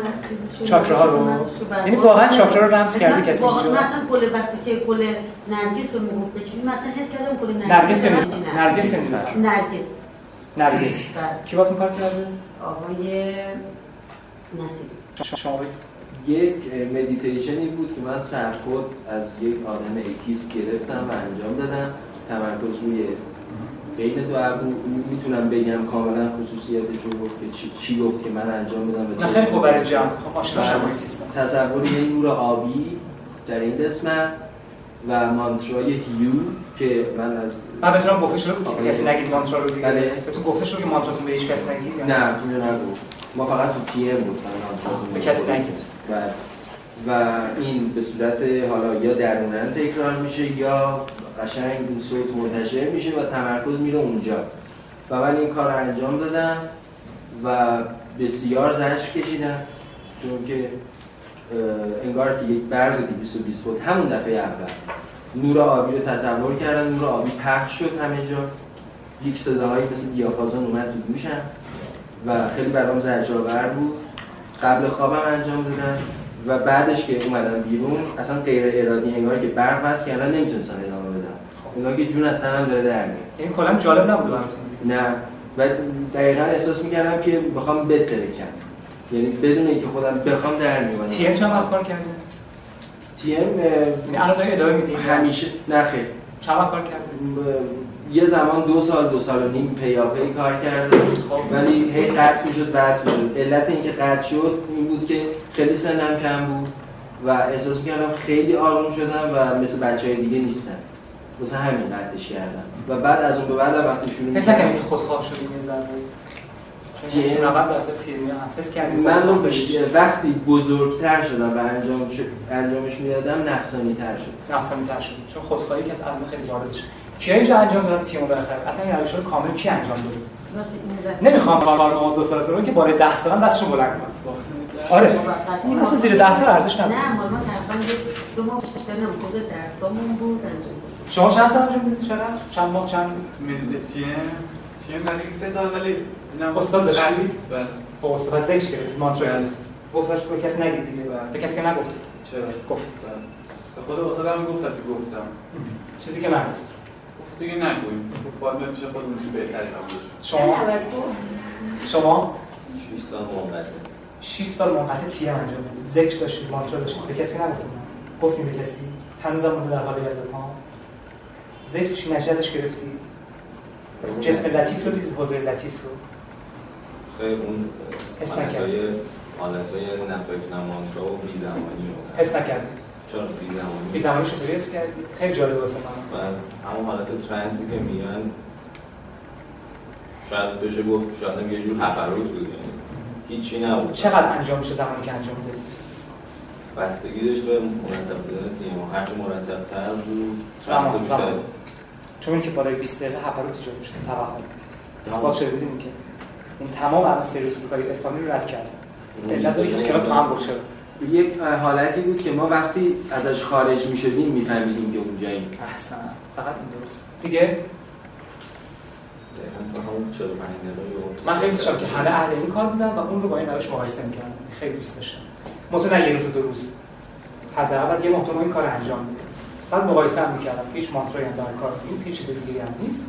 چاکراها رو؟ یعنی واقعا چاکرا رو رمز کردی کسی اینجا؟ مثلا کل وقتی که کل نرگس رو می‌گفت بچینی مثلا حس کردم کل نرگس نرگس یا نرگس نرگس. کی باتون کار کرده؟ آقای نصیری. شما یک مدیتیشنی بود که من سرکود از یک آدم ایتیست گرفتم و انجام دادم. تمرکز روی بین دو ابرو می‌تونم بگم کاملا خصوصیتش رو گفت که چی, چی گفت که من انجام بدم نه خیلی خوب برای جمع. خب آشنا شما سیستم. تصور یه نور آبی در این قسمت. و مانترای هیو که من از من بتونم گفته شده بود که کسی نگید مانترا رو دیگه. بله. بهتون گفته شده که مانتراتون به هیچ کس نگید نه تو نگو. ما فقط تو پی ام گفتن مانتراتون به کسی نگید. و و این به صورت حالا یا درونن تکرار میشه یا قشنگ این صوت منتشر میشه و تمرکز میره اونجا. و من این کار رو انجام دادم و بسیار زجر کشیدم. چون که انگار که یک برق 220 بود همون دفعه اول. نور آبی رو تصور کردم نور آبی پخش شد همه جا. یک صداهایی مثل دیاپازون اومد تو گوشم و خیلی برام زجرآور بود. قبل خوابم انجام دادم و بعدش که اومدم بیرون اصلا غیر ارادی انگار که برق بس کردن نمی‌تونستم ادامه بدم. انگار که جون از تنم داره در میاد. این کلا جالب نبود براتون نه. و دقیقا احساس می‌کردم که بخوام بترکم یعنی بدون اینکه خودم بخوام در میومدم تی ام چند وقت کار کرده؟ تی ام یعنی الان داری ادامه میدی؟ همیشه نه خیر. چند وقت کار کرده؟ یه زمان دو سال دو سال و نیم پیاپی کار کرده. ولی هی قطع می‌شد بحث می‌شد. علت اینکه قطع شد این بود که خیلی سنم کم بود و احساس می‌کردم خیلی آروم شدم و مثل بچه های دیگه نیستم. واسه همین قطعش کردم. و بعد از اون به بعد وقتی شروع که خودخواه شدی حس 90 درصد تیمی هست حس کردی من. وقتی بزرگتر شدم و انجام انجامش می‌دادم نفسانی تر شد. نفسانی تر شد. چون خودخواهی که از علم خیلی بارزشه کیا اینجا انجام دادن تیم بالاخره؟ اصلا این روش رو کامل کی انجام داده؟ نمی‌خوام کارنامه دو سال رو که بالای 10 سال دستشو بلند کنم آره. این اصلا زیر 10 سال ارزش نداره نه مال ما تقریبا دو ماه بیشتر نبود خود درسامون بود انجام. شما چند سال انجام می‌دید چقدر چند ماه چند روز؟ مدیتیم چیه؟ نزدیک سه سال ولی استاد داشتید؟ بله. با استاد. از ذکر گرفتید مانترا گفتش به کسی نگید دیگه به کسی که نگفتید. چرا؟ گفتید بله. به خود استادم گفتم که گفتم. چیزی که نگفت. گفت دیگه نگویم باید من پیش خودمون چی بهتری هم بود شما؟ شما؟ 6 سال موقته 6 سال منقطع تی انجام دادید ذکر داشتید مانترا داشتید به کسی نگفتید گفتیم به کسی. هنوزم مونده در حال یزد ها ذکر چی ازش گرفتید جسم لطیف رو دیدید حوزه لطیف رو. اون. حالتهای حالتهای نفک نمانشا و بیزمانی رو حس نکردید چرا بیزمانی بی زمانی چطوری حس کردید خیلی جالب واسه من. همون حالت ترنسی که میگن شاید بشه گفت شاید هم یه جور هپروت بود. یعنی هیچی نبود. چقدر انجام میشه زمانی که انجام دادید؟ بستگی داشت به مرتب بودن تیم. و هرچی مرتبتر بود زمان، ترنس. بیشتر چون که بالای 20 دقیقه هپروت ایجاد میشه. توهم اثبات شده بودیم که این تمام الان سری سلوکای عرفانی رو رد کرد علت که تو کلاس هم گفت چرا؟ یک حالتی بود که ما وقتی ازش خارج می شدیم میفهمیدیم که اونجاییم احسن. فقط این درست. دیگه؟ دقیقاً تا همون 45 دقیقه من خیلی دوست که همه اهل این کار بودن و اون رو با این روش مقایسه می‌کردم خیلی دوست داشتم. متو نه یه روز دو روز. حداقل یه ماه این کار انجام میدیم بعد مقایسه هم می‌کردم. که هیچ مانترایی هم در کار نیست هیچ چیز دیگه هم نیست.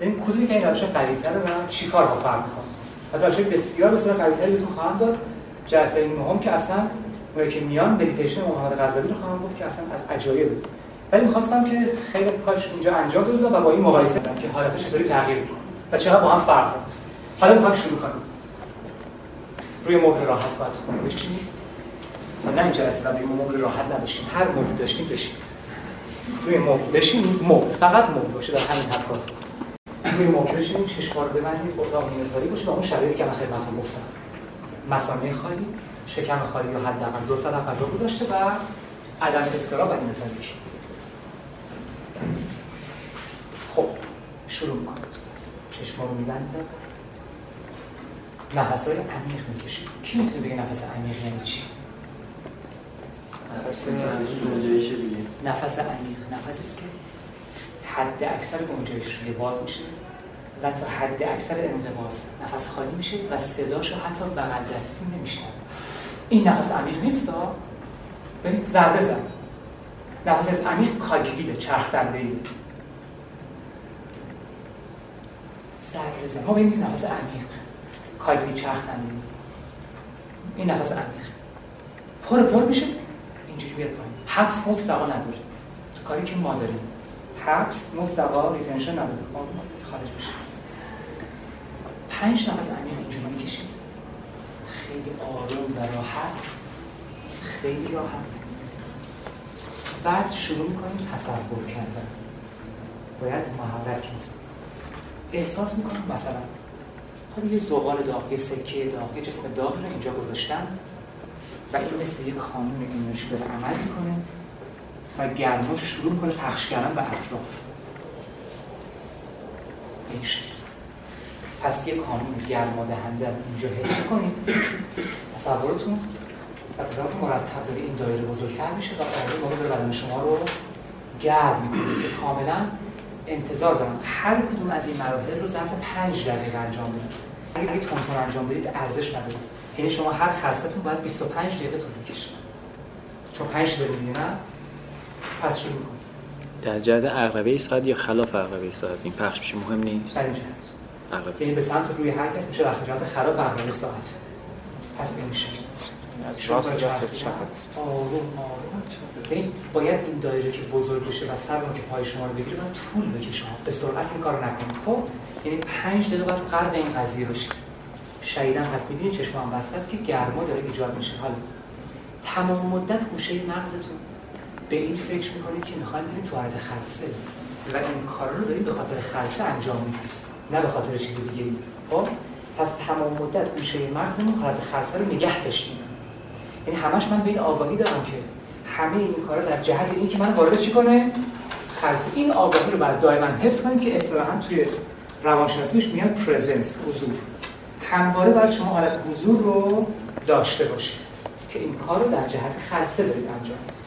ببین کدومی که این روش قوی‌تره و چیکار با فرق می‌کنه از روش بسیار بسیار قوی‌تری بهتون خواهم داد. جلسه مهم که اصلا اونایی که میان مدیتیشن محمد غزالی رو خواهم گفت که اصلا از عجایب. ولی می‌خواستم که خیلی کارش اینجا انجام بده و با این مقایسه کنم که حالتش چطوری تغییر می‌کنه و چقدر با هم فرق داره. حالا می‌خوام شروع کنیم روی مبل راحت باید خونه بشینید. و نه این جلسه و روی مبل راحت نباشیم. هر مبل داشتیم بشینید. روی مبل بشینید. مبل. فقط مبل باشه در همین حد کار روی مبل بشینید چشم رو ببندید اتاق نیمه تاریک باشه و اون شرایطی که من خدمتتون گفتم. مثانه خالی شکم خالی یا حداقل دو ساعت غذا گذاشته و عدم استراب و نیمه تاریک خب شروع می‌کنید چشما رو میبندید نفس های عمیق می‌کشید کی می‌تونه بگه نفس عمیق یعنی چی؟ نفس دیگه نفس عمیق. نفسی است که حد اکثر گنجایش روی باز میشه. و تا حد اکثر انقباض نفس خالی میشه و صداشو حتی بغل دستتون نمیشنوه. این نفس عمیق نیست ببین ضربه زن. نفس عمیق کاگویله چرخ دنده ای ضربه زن. ما نفس عمیق کاگوی چرخ دنده ای این نفس عمیق. پر پر میشه. اینجوری بیاد پایین. حبس مطلقا نداره. تو کاری که ما داریم. حبس مطلقا ریتنشن نداره. ما خارج میشه پنج نفس عمیق اینجوری می‌کشید. خیلی آروم و راحت. خیلی راحت. بعد شروع می‌کنیم تصور کردن. باید مهارت کسب احساس می‌کنم مثلا خب یه زغال داغ یه سکه داغ یه جسم داغی رو اینجا گذاشتم و این مثل یک قانون انرژی داره عمل می‌کنه. و گرماش شروع می‌کنه پخش کردن به اطراف. به این پس یک قانون گرما دهنده اینجا حس می‌کنید. تصورتون و تصورتون مرتب داره این دایره بزرگتر میشه و قرار موقع داره بدن شما رو گرم می‌کنه که کاملا انتظار دارم. هر کدوم از این مراحل رو ظرف پنج دقیقه انجام بدید. اگه اگه تون تون انجام بدید ارزش نداره. یعنی شما هر خلصتون باید 25 دقیقه طول بکشه چون 5 داریم دیگه نه؟ پس شروع کن در جهت عقربه ساعت یا خلاف عقربه ساعت این پخش میشه مهم نیست. در این جهت. عقربه. یعنی به سمت روی هر کس میشه رخیجات خلاف عقربه ساعت پس به این شکل. از راست شروع راست کنید. به چپ است؟ آروم آروم. یعنی باید این دایره که بزرگ بشه و سر که پای شما رو بگیره باید طول بکشه. به سرعت این کارو نکنید. خب؟ یعنی 5 دقیقه باید غرق این قضیه باشید شدیدا پس می‌بینید چشم هم بسته است که گرما داره ایجاد میشه. حالا تمام مدت گوشه مغزتون به این فکر می‌کنید که می‌خواید برید تو حالت خلسه و این کار رو دارید به خاطر خلسه انجام می‌دید. نه به خاطر چیز دیگه خب؟ پس تمام مدت گوشه مغزمون حالت خلسه رو نگه داشتیم. یعنی همش من به این آگاهی دارم که همه این کارا در جهت این که من وارد چی کنه خلسه این آگاهی رو باید دائما حفظ کنید که اصطلاحا توی روانشناسی میگن پرزنس حضور. همواره باید شما حالت حضور رو داشته باشید که این کار رو در جهت خلسه دارید انجام می‌دید.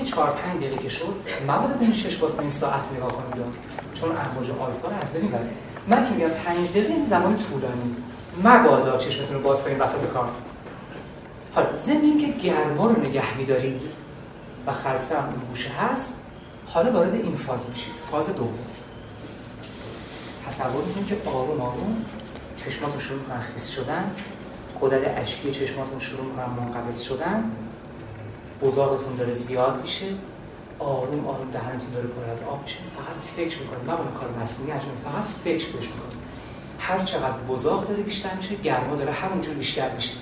یه چهار پنج دقیقه که شد مبادا به این شش باز این ساعت نگاه کنید چون امواج آلفا رو از بین برید من که میگم پنج دقیقه این زمان طولانی. مبادا چشمتون رو باز کنید وسط کار. حالا ضمن اینکه گرما رو نگه میدارید و خلسه هم این گوشه هست حالا وارد این فاز میشید. فاز دوم. تصور کنید که آروم آروم چشماتون شروع کنن خیس شدن غدد اشکی چشماتون شروع کنن منقبض شدن. بزاقتون داره زیاد میشه آروم آروم دهنتون داره پر از آب میشه. فقط فکر می‌کنید. نه کار مصنوعی انجام فقط فکر بهش می‌کنید هر چقدر بزاق داره بیشتر میشه گرما داره همونجور بیشتر میشه.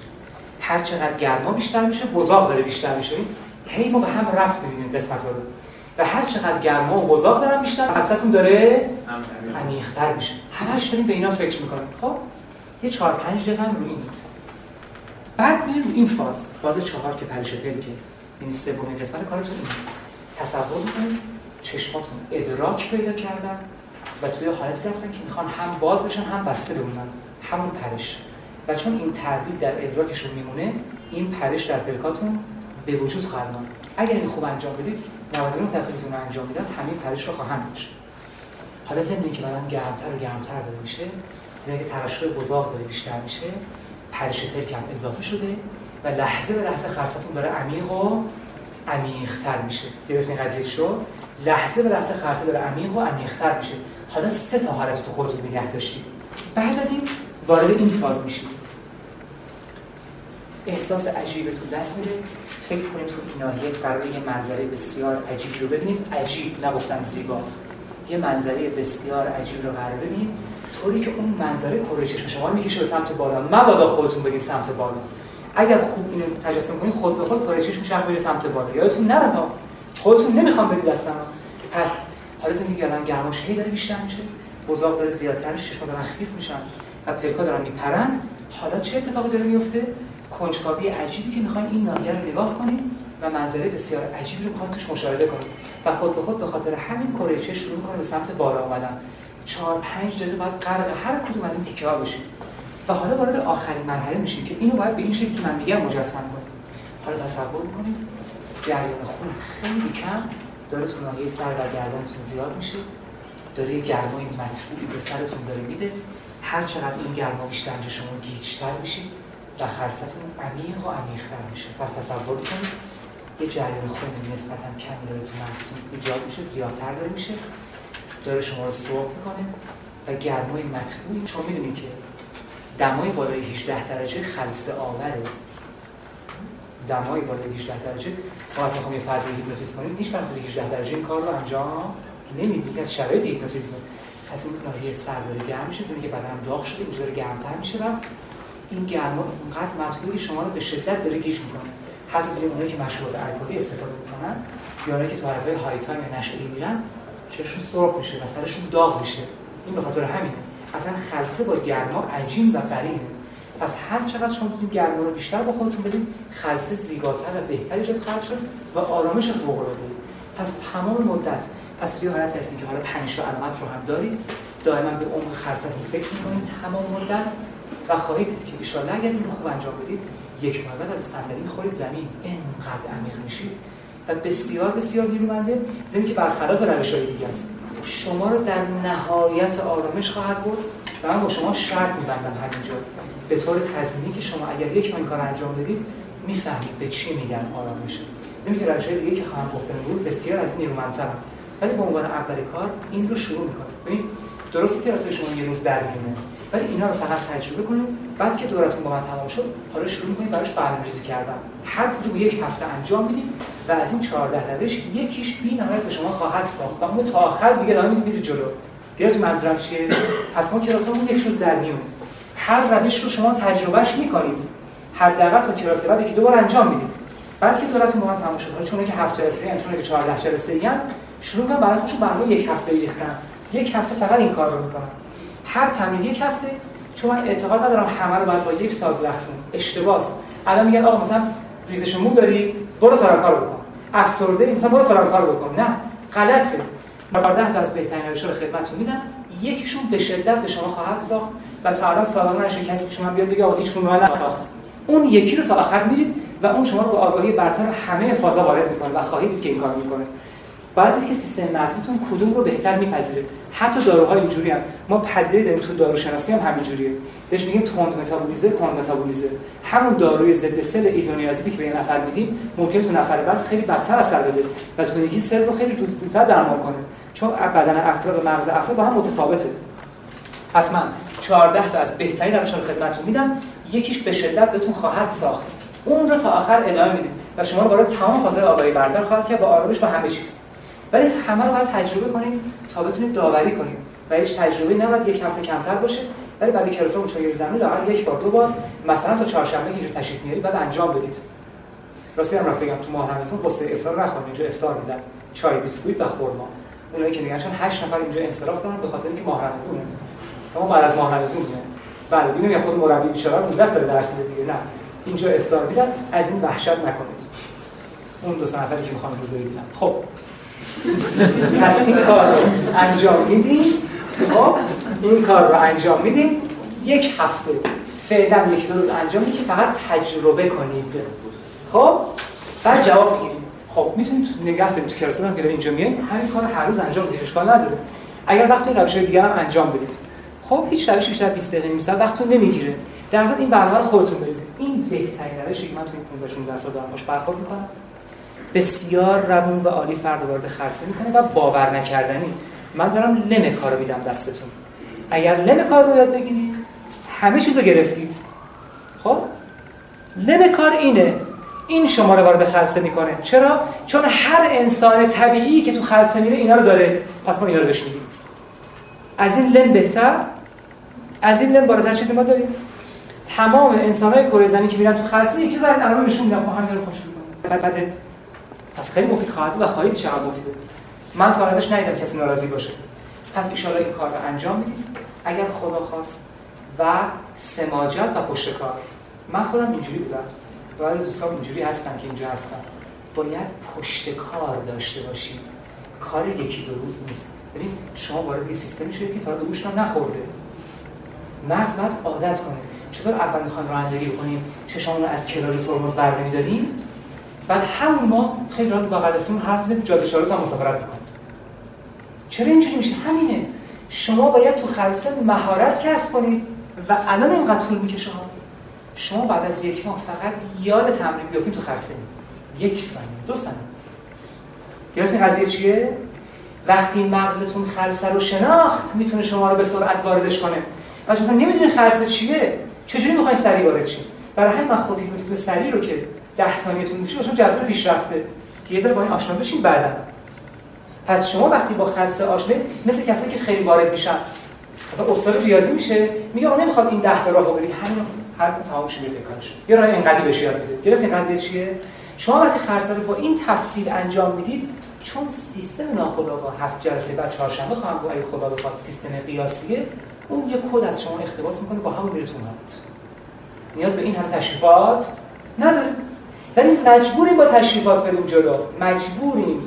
هر چقدر گرما بیشتر میشه بزاق داره بیشتر میشه. هی ما به هم رفت می‌بینیم قسمت رو. و هر چقدر گرما و بزاق دارن بیشتر قصتون داره عمیق‌تر میشه. همش داریم به اینا فکر می‌کنیم. خب؟ یه چهار پنج دقیقه هم روی بعد میریم این فاز. فاز چهار که پلش پلکه این سومین قسمت کارتون اینه. تصور می‌کنید چشماتون ادراک پیدا کردن و توی حالتی رفتن که می‌خوان هم باز بشن هم بسته بمونن. همون پرش. و چون این تردید در ادراکشون میمونه این پرش در پلکاتون به وجود خواهد آمد. اگر این خوب انجام بدید 99 تصمیمتون رو انجام میدن همین پرش رو خواهند داشت. حالا ضمن که بدن گرمتر و گرمتر داره میشه ضمن که ترشح بزاق داره بیشتر میشه پرش پلک هم اضافه شده. و لحظه به لحظه خرستون داره عمیق و عمیق‌تر میشه. گرفتین قضیه شو لحظه به لحظه خرسه داره عمیق و عمیق‌تر میشه. حالا سه تا حالت تو خودتون نگه داشتید. بعد از این وارد این فاز میشید. احساس عجیبه تو دست میده. فکر کنید تو این ناحیه قرار یه منظره بسیار عجیب رو ببینید. عجیب نگفتم زیبا. یه منظره بسیار عجیب رو قرار ببینید. طوری که اون منظره کره چشم شما می‌کشه به سمت بالا. مبادا خودتون بگید سمت بالا. اگر خوب اینو تجسم کنید خود به خود چشم شخص بره سمت بالا یادتون نره خودتون نمی‌خوام بدید دستم. پس حالا که الان گرماش هی داره بیشتر میشه بزاق داره زیادتر میشه چشما دارن خیس میشن و پلکا دارن میپرن. حالا چه اتفاقی داره میفته کنجکاوی عجیبی که می‌خواین این ناحیه رو نگاه کنید و منظره بسیار عجیبی رو می‌خواین توش مشاهده کنید و خود به خود به خاطر همین کره شروع کنه به سمت بالا اومدن. چهار پنج دقیقه بعد غرق هر کدوم از این تیکه ها بشید و حالا وارد آخرین مرحله میشیم که اینو باید به این شکلی من میگم مجسم کنید حالا تصور می‌کنید جریان خون خیلی کم داره تو ناحیه سر و گردنتون زیاد میشه داره یه گرمای مطبوعی به سرتون داره میده هر چقدر این گرما بیشتر شما گیجتر میشید و خرستون عمیق و عمیقتر میشه. پس تصور کنید یه جریان خون نسبتا کمی داره تو مغزتون ایجاد میشه زیادتر داره میشه داره شما رو سرخ می‌کنه و گرمای مطبوعی چون می‌دونید که دمای بالای 18 درجه خلسه آوره دمای بالای 18 درجه. وقتی می‌خوام یه فرد رو هیپنوتیزم کنیم. هیچ بحث 18 درجه این کار رو انجام نمی‌دید که از شرایط هیپنوتیزم. پس این ناحیه سر داره گرم میشه زمین که بدنم داغ شده اینجا داره گرمتر میشه و این گرما اینقدر مطلوبی شما رو به شدت داره گیج می‌کنه. حتی دیگه اونایی که مشروبات الکلی استفاده می‌کنن یا اونایی که تو حالتهای high time یا میرن چشمشون سرخ میشه و سرشون داغ میشه. این به خاطر همینه. اصلا خلسه با گرما عجین و قرینه پس هر چقدر شما بتونید گرما رو بیشتر با خودتون بدید خلسه زیباتر و بهتری ایجاد خواهد شد و آرامش فوق العاده پس تمام مدت پس توی حالت هستین که حالا پنج علامت رو هم دارید دائما به عمق خلستون فکر می‌کنید تمام مدت و خواهید دید که ان اگر این رو خوب انجام بدید یک بعد از صندلی می‌خورید زمین انقدر عمیق میشید و بسیار بسیار نیرومنده زمین که برخلاف روش های دیگه است. شما رو در نهایت آرامش خواهد بود و من با شما شرط میبندم همینجا. به طور تضمینی که شما اگر یک این کار انجام بدید می‌فهمید به چی میگن آرام میشه از که روش‌های دیگه که خواهم گفت بود بسیار از این نیرومندترن ولی به عنوان اول کار این رو شروع می‌کنه ببین درسته که شما یه روز در میونه ولی اینا رو فقط تجربه کنید. بعد که دورتون با من تمام شد حالا شروع کنید براش برنامه‌ریزی کردن. هر کدوم یک هفته انجام می‌دید. و از این 14 روش یکیش بی نهایت به شما خواهد ساخت و اون تا آخر دیگه ادامه می‌دید جلو. گرفت منظورم چیه؟ پس ما کلاسمون یک روز در میون. هر روش رو شما تجربهش می‌کنید. حداقل تا کلاس بعد یکی دو بار انجام می‌دید. بعد که دورتون با من تمام شد چون که هفته جلسه چون که 14 جلسه ای شروع کنم برای خودشون برنامه یک هفته ریختن. یک هفته فقط این کار رو می‌کنم هر تمرین یک هفته. چون من اعتقاد ندارم همه رو باید با یک ساز رقصون اشتباس. الان میگن آقا مثلا ریزش مو داری برو فلان کارو بکن. افسرده مثلا برو فلان کارو بکن. نه غلطه. ده تا از بهترین روش‌ها رو خدمتتون میدم. یکیشون به شدت به شما خواهد ساخت و تا الان سابقه نشه کسی که شما بیاد بگه آقا هیچ من نساخت. اون یکی رو تا آخر میرید و اون شما رو با آگاهی برتر همه فازا وارد می‌کنه و خواهید که این کار می‌کنه. بعد که سیستم مغزتون کدوم رو بهتر میپذیره. حتی داروها اینجوری هم. ما پدیده داریم تو داروشناسی هم همینجوریه. بهش میگیم تند متابولیزه کند متابولیزه. همون داروی ضد سل ایزونیازیدی که به یه نفر میدیم ممکن تو نفر بعد خیلی بدتر اثر بده و تو یکی سل رو خیلی زودتر درمان کنه. چون بدن افراد و مغز افراد با هم متفاوته. پس من 14 تا از بهترین روش رو خدمتتون میدم. یکیش به شدت بهتون خواهد ساخت. اون رو تا آخر ادامه میدیم و شما رو برای تمام فاصله آگاهی برتر خواهد کرد با آرامش با همه چیز. ولی همه رو باید تجربه کنید تا بتونید داوری کنید و هیچ تجربه نباید یک هفته کمتر باشه. ولی برای کلاس اون چای زمین لااقل یک بار دو بار مثلا تا چهارشنبه که تشریف میارید بعد انجام بدید. راستی هم رفت بگم تو ماه رمضان قصه افطار نخورید اینجا افطار میدن. چای بیسکویت و خرما. اونایی که میگن چون 8 نفر اینجا انصراف دارن به خاطر اینکه ماه رمضانه. ما بعد از ماه رمضان میاد بله دیگه یا خود مربی بیچاره 15 سال درس میده دیگه نه. اینجا افطار میدن از این وحشت نکنید. اون دو نفری که می‌خوان روزه بگیرن خب. پس این کار انجام میدیم. خب این کار رو انجام میدیم. یک هفته فعلا یک روز انجام که فقط تجربه کنید. خب؟ بعد جواب می‌گیریم. خب می‌تونید نگه دارید که کلاس که اینجا میایین همین کار هر روز انجام بدید اشکال نداره. اگر وقت روش دیگه هم انجام بدید. خب هیچ روش بیشتر 20 دقیقه ساعت وقتتون نمی‌گیره. در ضمن این برنامه خودتون بریزید. این بهترین روشی که من تو این 15 16 سال دارم باش برخورد می‌کنم. بسیار روون و عالی فرد وارد خرسه می‌کنه و باور نکردنی. من دارم لم کار میدم دستتون. اگر لم کار رو یاد بگیرید همه چیزو گرفتید. خب؟ لم کار اینه. این شما رو وارد خلسه می‌کنه. چرا؟ چون هر انسان طبیعی که تو خلسه میره اینا رو داره. پس ما اینا رو بشنیدیم از این لم بهتر؟ از این لم بالاتر چیزی ما داریم. تمام انسان‌های کره زمین که میرن تو خلسه یکی دارن الان نشون میدن ما همین رو خوش بعد پس خیلی مفید خواهد و خواهید چقدر مفیده من تا ازش ندیدم کسی ناراضی باشه. پس ان این کار رو انجام می‌دید. اگر خدا خواست و سماجت و پشت کار. من خودم اینجوری بودم. و از دوستان اینجوری هستن که اینجا هستن. باید پشت کار داشته باشید. کار یکی دو روز نیست. ببین شما وارد یه سیستمی شده که تا به گوش نخورده. مغز باید عادت کنه. چطور اول می‌خوایم رانندگی بکنیم چشامون رو از کنار ترمز بر نمیداریم؟ بعد همون ما خیلی راحت بغل دستمون حرف بزنیم جاده چالوس هم مسافرت می‌کنیم. چرا اینجوری میشه؟ همینه. شما باید تو خلصه مهارت کسب کنید و الان اینقدر طول می‌کشه. شما بعد از یک ماه فقط یاد تمرین بیافتین تو خلصه. یک ثانیه دو ثانیه. گرفتین قضیه چیه؟ وقتی مغزتون خلصه رو شناخت می‌تونه شما رو به سرعت واردش کنه. وقتی مثلا نمی‌دونین خلصه چیه؟ چجوری می‌خواین سریع وارد شید برای همین من خود هیپنوتیزم سریع رو که 10 ثانیه‌تون میشه شما جلسه پیشرفته. که یه ذره با این آشنا بشین بعدا. پس شما وقتی با خلصه آشنا مثل کسایی که خیلی وارد میشن. مثلا استاد ریاضی میشه میگه اون نمی‌خواد این 10 تا راهو بری همین هر تمام شه کارش. یه راه انقدی بشه یاد بده گرفت این قضیه چیه؟ شما وقتی خلصه رو با این تفصیل انجام می‌دید چون سیستم ناخودآگاه هفت جلسه بعد چهارشنبه خواهم گفت اگه خدا بخواد سیستم قیاسیه اون یه کد از شما اقتباس می‌کنه با همون میره تو نیاز به این همه تشریفات نداریم. ولی مجبوریم با تشریفات بریم جلو. مجبوریم.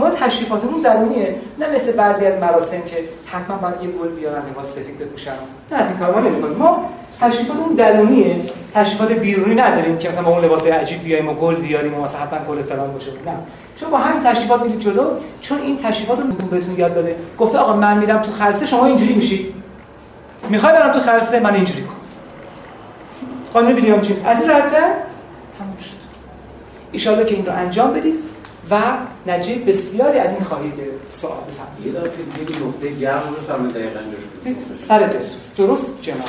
ما تشریفاتمون درونیه. نه مثل بعضی از مراسم که حتما باید یه گل بیارن لباس سفید بپوشن. نه از این کار ما نمی‌کنیم. ما تشریفاتمون درونیه. تشریفات بیرونی نداریم که مثلا با اون لباس عجیب بیایم و گل بیاریم و مثلا حتما گل فلان باشه. نه. چون با همین تشریفات میرید جلو چون این تشریفات رو بهتون یاد داده گفته آقا من میرم تو خلسه شما اینجوری میشید می‌خوای برم تو خلسه من اینجوری کنم قانون ویلیام چیز از این راحته تموم شد. ایشالله که این رو انجام بدید. و نتیجه بسیاری از این خواهید گرفت سوال بفرمایید. یه دفعه دیگه که نقطه گرم رو بفرمایید دقیقاً کنید سر دل درست. جناب.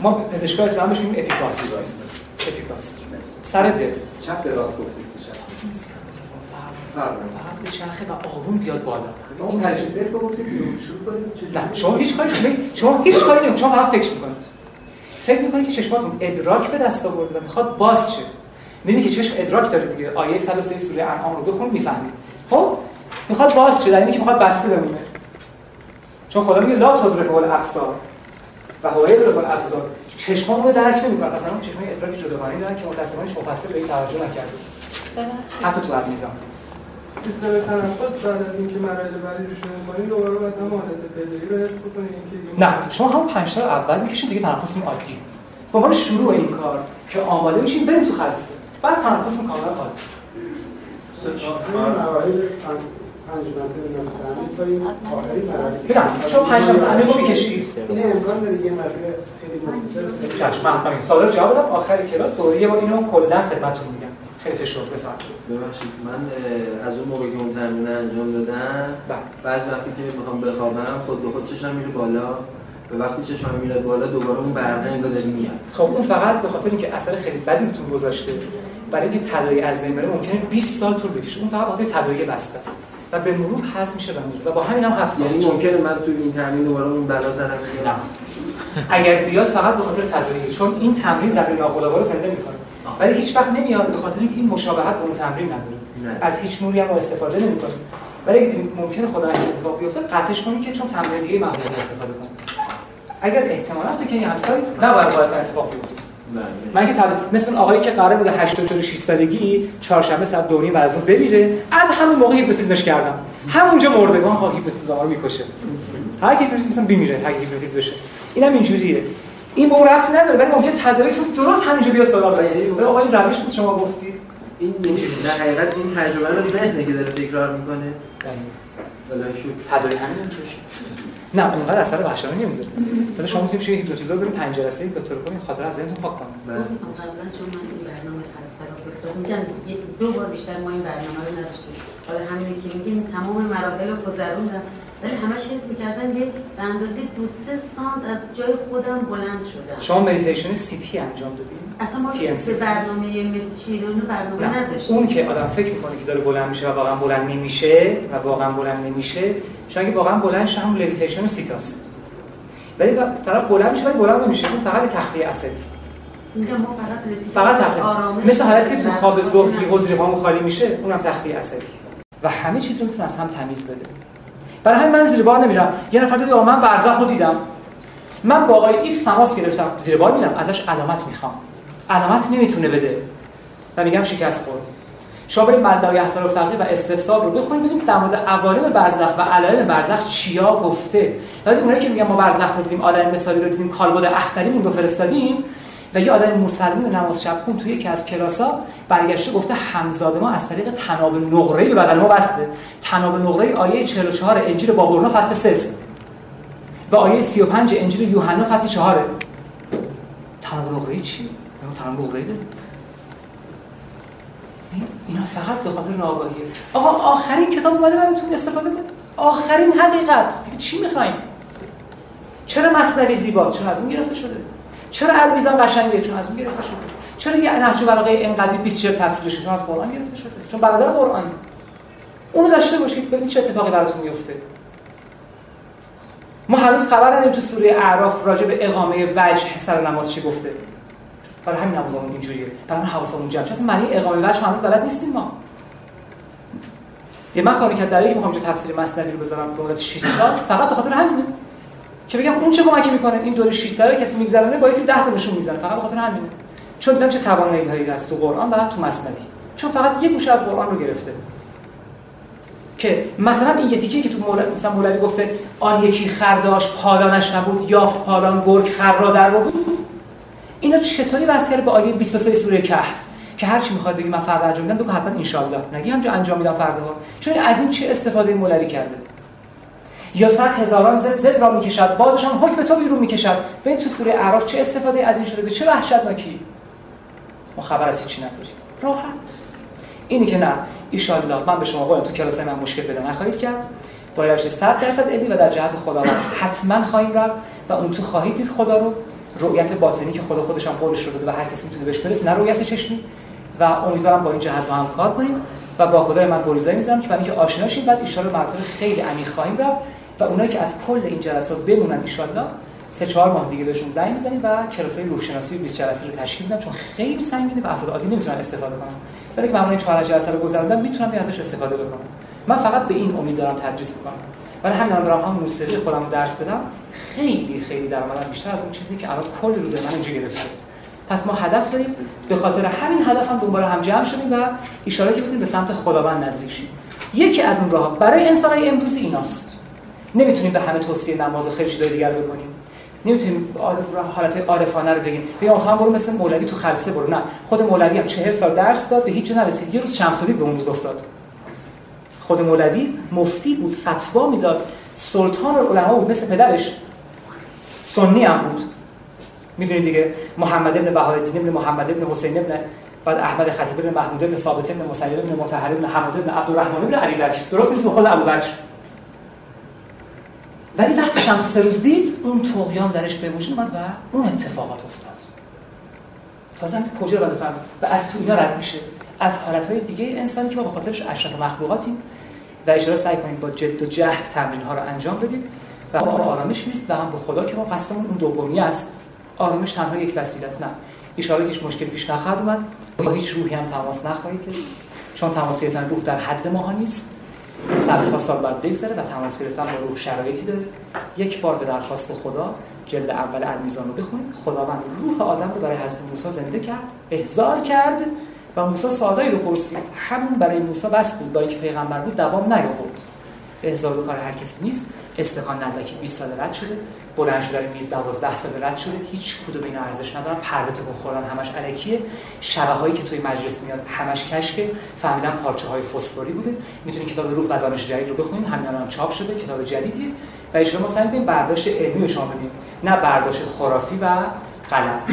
ما پزشکای اسلام بهش میگیم اپیگاستری اپیگاستری سر دل چپ به راست گفتید فقط به چرخه و آروم بیاد بالا. اون تجربه رو کنید نه شما هیچ کاری شما شما هیچ کاری نمی‌کنید شما فقط فکر می‌کنید. فکر می‌کنید که چشماتون ادراک به دست آورده و می‌خواد باز شه. می‌بینی که چشم ادراک داره دیگه. آیه 103 سوره انعام رو بخون می‌فهمید خب؟ می‌خواد باز شه در اینی که می‌خواد بسته بمونه. چون خدا میگه لا تدرک الابصار و هو یدرک الابصار. چشمام رو درک نمی‌کنه. اصلا اون چشمای ادراک جداگانه دارن که متأسفانه هیچ مفسر به این توجه نکرده. حتی تو میزان سیستم تنفس بعد از اینکه مراحل بعدی رو شروع کنیم دوباره باید هم حالت بدهی رو حفظ بکنیم اینکه نه شما هم پنج تا رو اول می‌کشید دیگه تنفستون عادی. به عنوان شروع این کار که آماده میشین بریم تو خلسه بعد تنفستون کاملا عادی بگم شما پنج نفس عمیق رو می‌کشید این امکان داره یه مرتبه خیلی چشم من جواب دادم آخر کلاس دوره یه بار اینو کلا خدمتتون میگم. خیلی فشرد بفرمایید. ببخشید من از اون موقع که اون تمرین انجام دادم بله. بعض وقتی که می‌خوام بخوابم خود به خود چشم میره بالا. و وقتی چشم میره بالا دوباره اون برقه انگار میاد. خب اون فقط به خاطر اینکه اثر خیلی بدی بهتون گذاشته برای اینکه تداعی از بین بره ممکنه 20 سال طول بکشه. اون فقط بخاطر تداعی بسته است. و به مرور حذف میشه و میره. و با همین هم حذف یعنی. ممکنه من تو این تمرین دوباره اون بلا سرم نه. اگر بیاد فقط به خاطر تداعی چون این تمرین زمین ناخودآگاه رو زنده می‌کنه. ولی هیچ وقت نمیاد به خاطر اینکه این مشابهت با اون تمرین نداره. نه. از هیچ نوری هم استفاده نمی‌کنه. ولی اگه ممکنه خدا این اتفاق بیفته قطعش کنید که چون تمرین دیگه مغز استفاده کنید اگر احتمالاً فکر کنید همین کاری نباید باید اتفاق بیفته. من که تبدیل مثل اون آقایی که قرار بوده 86 سالگی چهارشنبه ساعت 2 و از اون بمیره. بعد همون موقع هیپنوتیزمش کردم. همونجا مرده. گان ها هیپنوتیزم رو می‌کشه. هر کی مثلا بمیره هر هیپنوتیزم بشه. اینم اینجوریه. این به اون ربطی نداره ولی ممکنه تداعیتون درست همینجا بیا سراغ یعنی- ولی آقا این روش بود شما گفتید این در حقیقت این تجربه رو ذهنه که داره تکرار می‌کنه. تداعی همین نه اونقدر اثر وحشتناکی نمی‌ذاره. مثلا شما می‌تونید شی هیپنوتیزر بریم 5 جلسه به طور کنین خاطر از ذهنتون پاک کنید. بله. قبلا چون من این برنامه یک دو بار بیشتر ما این برنامه رو نداشتیم. حالا همین که میگیم تمام مراحل رو گذروندم. ولی همش حس می‌کردم یه به اندازه دو سه سانت از جای خودم بلند شدم. شما مدیتیشن Sidhi انجام دادید اصلا ما TMC. برنامه برنامه نه نداشتیم اون که آدم فکر می‌کنه که داره بلند میشه و واقعا بلند نمیشه و واقعا بلند نمیشه چون اگه واقعا بلند شه همون levitation سیدهاست. ولی طرف بلند میشه ولی بلند نمیشه. اون فقط یه تخلیه عصبی فقط تخلیه. مثل حالتی که تو خواب ظهر. یه پامون خالی میشه اونم تخلیه عصبی و همه چیز رو می‌تونه از هم تمیز بده. برای همین من زیر بار نمیرم. یه نفر دیگه من برزخ رو دیدم. من با آقای ایکس تماس گرفتم. زیر بار میرم. ازش علامت می‌خوام. علامت نمی‌تونه بده. و میگم شکست خورد. شما برید ملدای احسن الفقی و استفسار رو بخونید ببینید در مورد عوالم برزخ و علائم برزخ چیا گفته. ولی اونایی که میگن ما برزخ رو دیدیم آدم مثالی رو دیدیم کالبد اختریمون رو فرستادیم و یه آدم مسلمون نماز شب خون توی یکی از کلاسا برگشته گفته همزاد ما از طریق تناب نقره به بدن ما بسته. تناب نقره آیه 44 انجیل بابورنا فصل 3 است. و آیه 35 انجیل یوحنا فصل 4 تناب نقره چی؟ نقره داریم این- اینا فقط به خاطر ناآگاهیه آقا آخرین کتاب اومده براتون استفاده کنید. آخرین حقیقت. دیگه چی می‌خوایم؟ چرا مصنوی زیباست؟ چون از اون گرفته شده؟ چرا المیزان قشنگه؟ چون از اون گرفته شده؟ چرا یه نهج بلاغه اینقدر 24 تفسیرش چون از قرآن گرفته شده؟ چون برادر قرآن اونو داشته باشید ببینید چه اتفاقی براتون میفته ما هنوز خبر نداریم تو سوره اعراف راجع به اقامه وجه سر نماز چی گفته. برای همین نمازمون اینجوریه. برای حواسمون جمع اصلا معنی اقامه وجه هنوز بلد نیستیم ما. یه من خواهی که در که می‌خوام اینجا تفسیر مصنوی رو بذارم به مدت 6 سال فقط به خاطر همینه. که بگم اون چه کمکی می‌کنه؟ این دوره 6 ساله کسی میگذرونه با یه 10 تا نشون می‌زنه فقط به خاطر همینه. چون دیدم چه توانایی هایی هست تو قرآن و تو مصنوی. چون فقط یه گوشه از قرآن رو گرفته. که مثلا این یه تیکه که تو مولا... مثلا مولوی گفته آن یکی خرداش پالانش نبود یافت پالان گرگ خر را در رو بود. اینا چطوری بحث کرده به آیه 23 سوره کهف؟ که هر چی می‌خواد بگی من فردا انجام میدم بگو حتما ان نگی همجا انجام میدم فردا چون از این چه استفاده مولوی کرده؟ یا صد هزاران زد زد را می‌کشد بازش هم حکم تو بیرون می‌کشد. ببین تو سوره اعراف چه استفاده از این شده؟ چه وحشتناکی؟ ما خبر از هیچی نداریم. راحت. اینی که نه. ایشالله من به شما قولم تو کلاس من مشکل پیدا نخواهید کرد؟ با روش 100 درصد علمی و در جهت خداوند. حتما خواهیم رفت و اون تو خواهید دید خدا رو. رؤیت باطنی که خدا خودش هم قولش رو و هر کسی می‌تونه بهش برسه نه رؤیت چشمی. و امیدوارم با این جهت با هم کار کنیم و با خدای من گریزایی می‌ذارم که برای اینکه آشنا شیم. بعد ان مراتب خیلی عمیق خواهیم رفت و اونایی که از کل این جلسات بمونن ان سه چهار ماه دیگه بهشون زنگ می‌زنیم و کلاسای روح شناسی 20 جلسه رو تشکیل میدم. چون خیلی سنگینه و افراد عادی نمی‌تونن استفاده کنن. ولی که من این 4 جلسه رو گذروندم می‌تونم ازش استفاده بکنم. من فقط به این امید دارم تدریس کنم ولی همین الان دارم هم موسیقی خودم درس بدم. خیلی خیلی درآمدم بیشتر از اون چیزی که الان کل روز من اینجا گرفته. پس ما هدف داریم. به خاطر همین هدف هم دنبال هم جمع شدیم و اشاره که بتونیم به سمت خداوند نزدیک شیم. یکی از اون راه برای انسانای امروزی ایناست. نمی‌تونیم به همه توصیه نماز و خیلی چیزای دیگر بکنیم. نمی‌تونیم حالت عارفانه رو بگیم. بگیم آقا برو مثل مولوی تو خلسه برو. نه. خود مولوی هم 40 سال درس داد به هیچ جا نرسید. یه روز شمسوی به اون روز افتاد. خود مولوی مفتی بود فتوا می‌داد. سلطان العلماء بود مثل پدرش. سنی هم بود. می‌دونید دیگه محمد ابن بهاءالدین ابن محمد ابن حسین ابن بعد احمد خطیب ابن محمود ابن ثابت ابن مسیب ابن مطهر ابن حماد ابن عبدالرحمن ابن علی بکر. درست نیست به خود ابوبکر ولی وقتی شمس سه دید اون طغیان درش به وجود اومد و اون اتفاقات افتاد. تازه کجا رو بفهم و از تو اینا رد میشه. از حالتهای دیگه انسانی که ما به خاطرش اشرف مخلوقاتیم. و اشاره سعی کنید با جد و جهد تمرین ها رو انجام بدید و آرامش می‌رسید و هم به خدا که ما قصدمون اون دومی است. آرامش تنها یک وسیله است نه. اشاره که مشکل پیش نخواهد اومد. با هیچ روحی هم تماس نخواهید کرد چون تماس گرفتن روح در حد ماها نیست. صدها سال بعد بگذره و تماس گرفتن با روح شرایطی داره. یک بار به درخواست خدا جلد اول المیزان رو بخونید. خداوند روح آدم رو برای حضرت موسی زنده کرد احضار کرد. و موسی سوالایی رو پرسید. همون برای موسی بس بود با اینکه پیغمبر بود دوام نیاورد. احضار کار هر کسی نیست. استخوان نلبکی 20 سال رد شده. بلند شده میز 12 سال رد شده. هیچ کدوم اینا ارزش ندارن. پرده تو خوردن همش الکیه شبه هایی که توی مجلس میاد همش کشکه. فهمیدن پارچه های فسفوری بوده. می‌تونید کتاب روح و دانش جدید رو بخونید همین الان چاپ شده کتاب جدیدی و ایشون ما سعی برداشت علمی رو شما بدیم نه برداشت خرافی و غلط.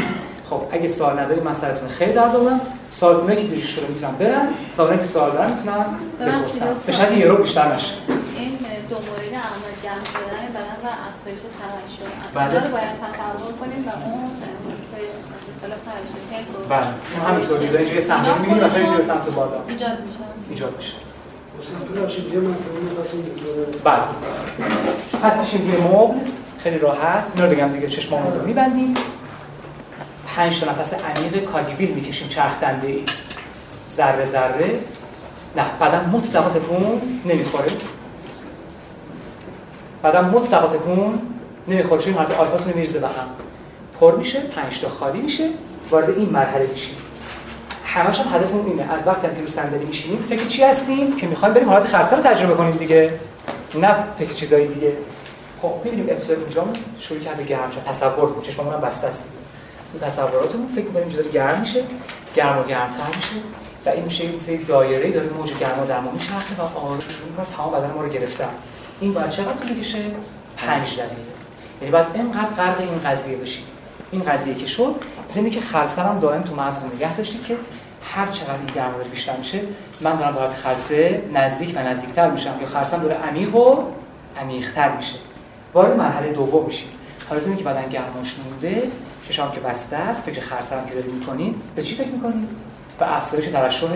خب اگه سوال نداری مسئلهتون خیلی در دارم سوال اونایی که دیرش شده می‌تونن برن و اونایی که سوال دارن می‌تونن بپرسن. به شاید یه رو بیشتر نشه. این دو مورد عمل گرم شدن بدن و افزایش ترشح. بله. رو باید تصور کنیم و اون به اصطلاح ترشح بله. اون همینطور میاد اینجوری سمت می‌بینیم و خیلی به سمت بالا. ایجاد میشه. ایجاد میشه. یه بله. پس میشیم روی مبل. خیلی راحت. اینا رو بگم دیگه چشمامون رو میبندیم. پنج تا نفس عمیق کاگیویل می‌کشیم چرخ دنده ای. ذره ذره. نه بعدا مطلقا تکون نمی‌خوره. بعدا مطلقا تکون نمی‌خوره چون حالت آلفاتون میریزه به هم. پر میشه پنج تا خالی میشه وارد این مرحله میشیم. همش هم هدفمون اینه از وقتی هم که رو صندلی میشینیم فکر چی هستیم؟ که می‌خوایم بریم حالت خرسه رو تجربه کنیم دیگه. نه فکر چیزایی دیگه. خب می‌بینیم ابتدا اینجا شروع کرده گرم شد تصور کن چشممون بسته است. تو تصوراتمون فکر می‌کنیم اینجا داره گرم میشه گرم و گرمتر میشه و این میشه این سری دایره داره موج گرما در ما میچرخه و آروم شروع می‌کنه تمام بدن ما رو گرفتن. این باید چقدر بکشه 5 دقیقه. یعنی باید اینقدر غرق این قضیه بشیم. این قضیه که شد زمینی که خلسه هم دائم تو مغزتون نگه داشتید که هر چقدر این گرما داره بیشتر میشه من دارم به خلسه نزدیک و نزدیکتر میشم یا خلسه داره عمیق و عمیق‌تر میشه. وارد مرحله دوم میشیم. حالا زمینی که بدن گرماش مونده چشام که بسته است فکر خرسه هم که دارید می‌کنین به چی فکر می‌کنین و افزایش ترشح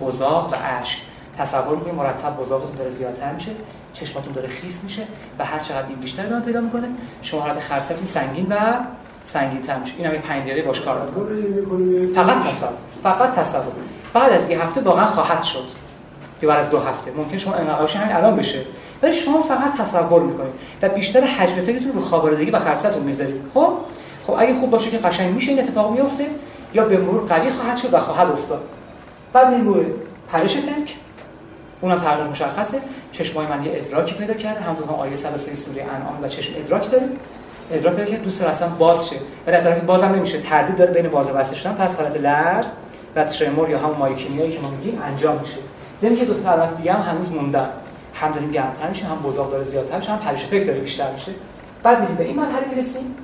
بزاق و اشک. تصور می‌کنید مرتب بزاقتون داره زیادتر میشه چشماتون داره خیس میشه و هر چقدر این بیشتر ادامه پیدا می‌کنه. شما حالت خرسه‌تون سنگین و سنگین تر میشه. این هم 5 دقیقه باش کار فقط تصور فقط تصور. بعد از یه هفته واقعا خواهد شد. یا بعد از دو هفته. ممکن شما انقدرش همین الان بشه. ولی شما فقط تصور می‌کنید و بیشتر حجم فکرتون رو خوابالودگی و خرسه‌تون می‌ذارید. خب؟ خب اگه خوب باشه که قشنگ میشه این اتفاق میفته یا به مرور قوی خواهد شد و خواهد افتاد. بعد این روی پرش پنک اونم تغییر مشخصه. چشمای من یه ادراکی پیدا کرده. همونطور که آیه 33 سوره انعام و چشم ادراک داره. ادراک پیدا کرده. دوست اصلا باز شه. ولی در طرفی بازم نمیشه. تردید داره بین باز و بسته شدن. پس حالت لرز و ترمور یا همون مایکینیایی که ما میگیم انجام میشه. زمین که دو تا علامت دیگه هم هنوز موندن. هم داریم گرمتر میشه هم بزاق داره زیادتر میشه هم پرش پک داره بیشتر میشه. بعد میریم به این مرحله می‌رسیم.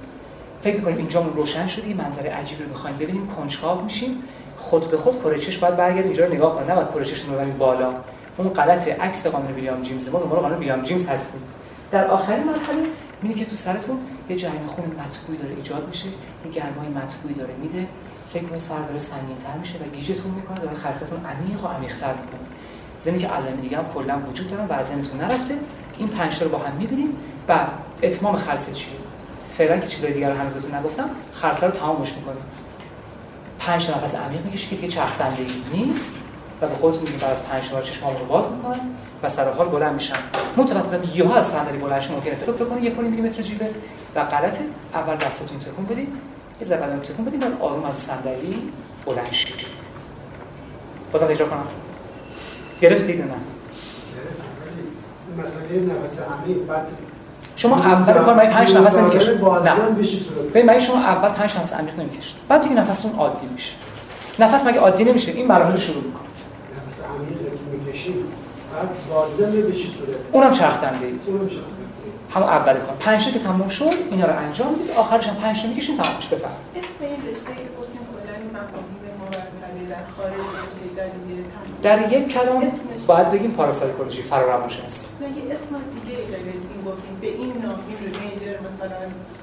فکر کنیم اینجا روشن شده یه منظره عجیبی رو می‌خوایم ببینیم کنجکاو میشیم. خود به خود کره چشم باید برگردیم اینجا رو نگاه کنه و کره چشم رو بالا. اون غلط عکس قانون ویلیام جیمز ما دنبال قانون ویلیام جیمز هستیم. در آخرین مرحله می‌بینی که تو سرتون یه جریان خون مطبوعی داره ایجاد میشه یه گرمای مطبوعی داره میده. فکر کنید سر داره سنگین‌تر میشه و گیجتون می‌کنه داره خرستون عمیق و عمیق‌تر می‌کنه. زمین که علائم دیگه هم کلا وجود دارن و از نرفته. این پنج رو با هم می‌بینیم و اتمام خلسه چیه؟ فعلا که چیزای دیگر رو هنوز بهتون نگفتم خلسه رو تمامش می‌کنیم. پنج تا نفس عمیق می‌کشید که دیگه چرخدندگی نیست و به خودتون میگید بعد از 5 بار چشمام رو باز می‌کنم و سر حال بلند میشم متوسطا یهو از صندلی بلند شما ممکنه فکر بکنه 1 میلی متر جیوه. و غلطه اول دستتون تکون بدید یه ذره بدن تکون بدید بعد آروم از صندلی بلند شید. بازم تکرار کنم. گرفتید نه؟ مسئله نفس عمیق بعد شما اول کار من 5 نفس نمی‌کشید. نه. ببین من شما اول 5 نفس عمیق نمی‌کشید. بعد دیگه نفستون عادی میشه. نفس مگه عادی نمیشه؟ این مراحل شروع می‌کنه. نفس عمیق که می‌کشید بعد بازدم به چی صورت؟ اونم چرخ دنده ای. اونم چرخ هم اول کار. پنج تا که تموم شد اینا رو انجام می‌دید آخرش هم پنج تا می‌کشین تمامش بفرم اسم این رشته در یک کلام باید بگیم parapsychology یه اسم دیگه ای داره این گفتیم به این نام این رو major مثلا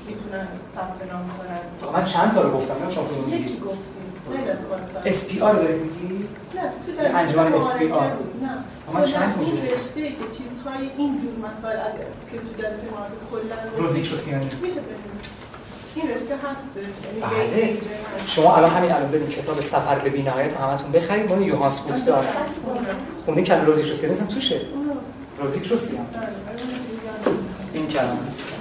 می‌تونن ثبت نام کنن من چند تا رو گفتم؟ نه شما کدوم یکی پارسال SPR دارید میگی؟ نه تو یه انجمن معارفه SPR. بود. نه. من چند تا این. رشته که چیزهای این جور مسائل از که تو جلسه معارفه کلا روزیکروسیانیسم میشه ببینیم. این رشته هستش یعنی بله. شما الان همین الان برید کتاب سفر به بی‌نهایت رو همتون بخرید مال یوهانس بوت داره خونه کلمه روزیکروسیانیسم توشه. روزیکروسیان این کلمه است.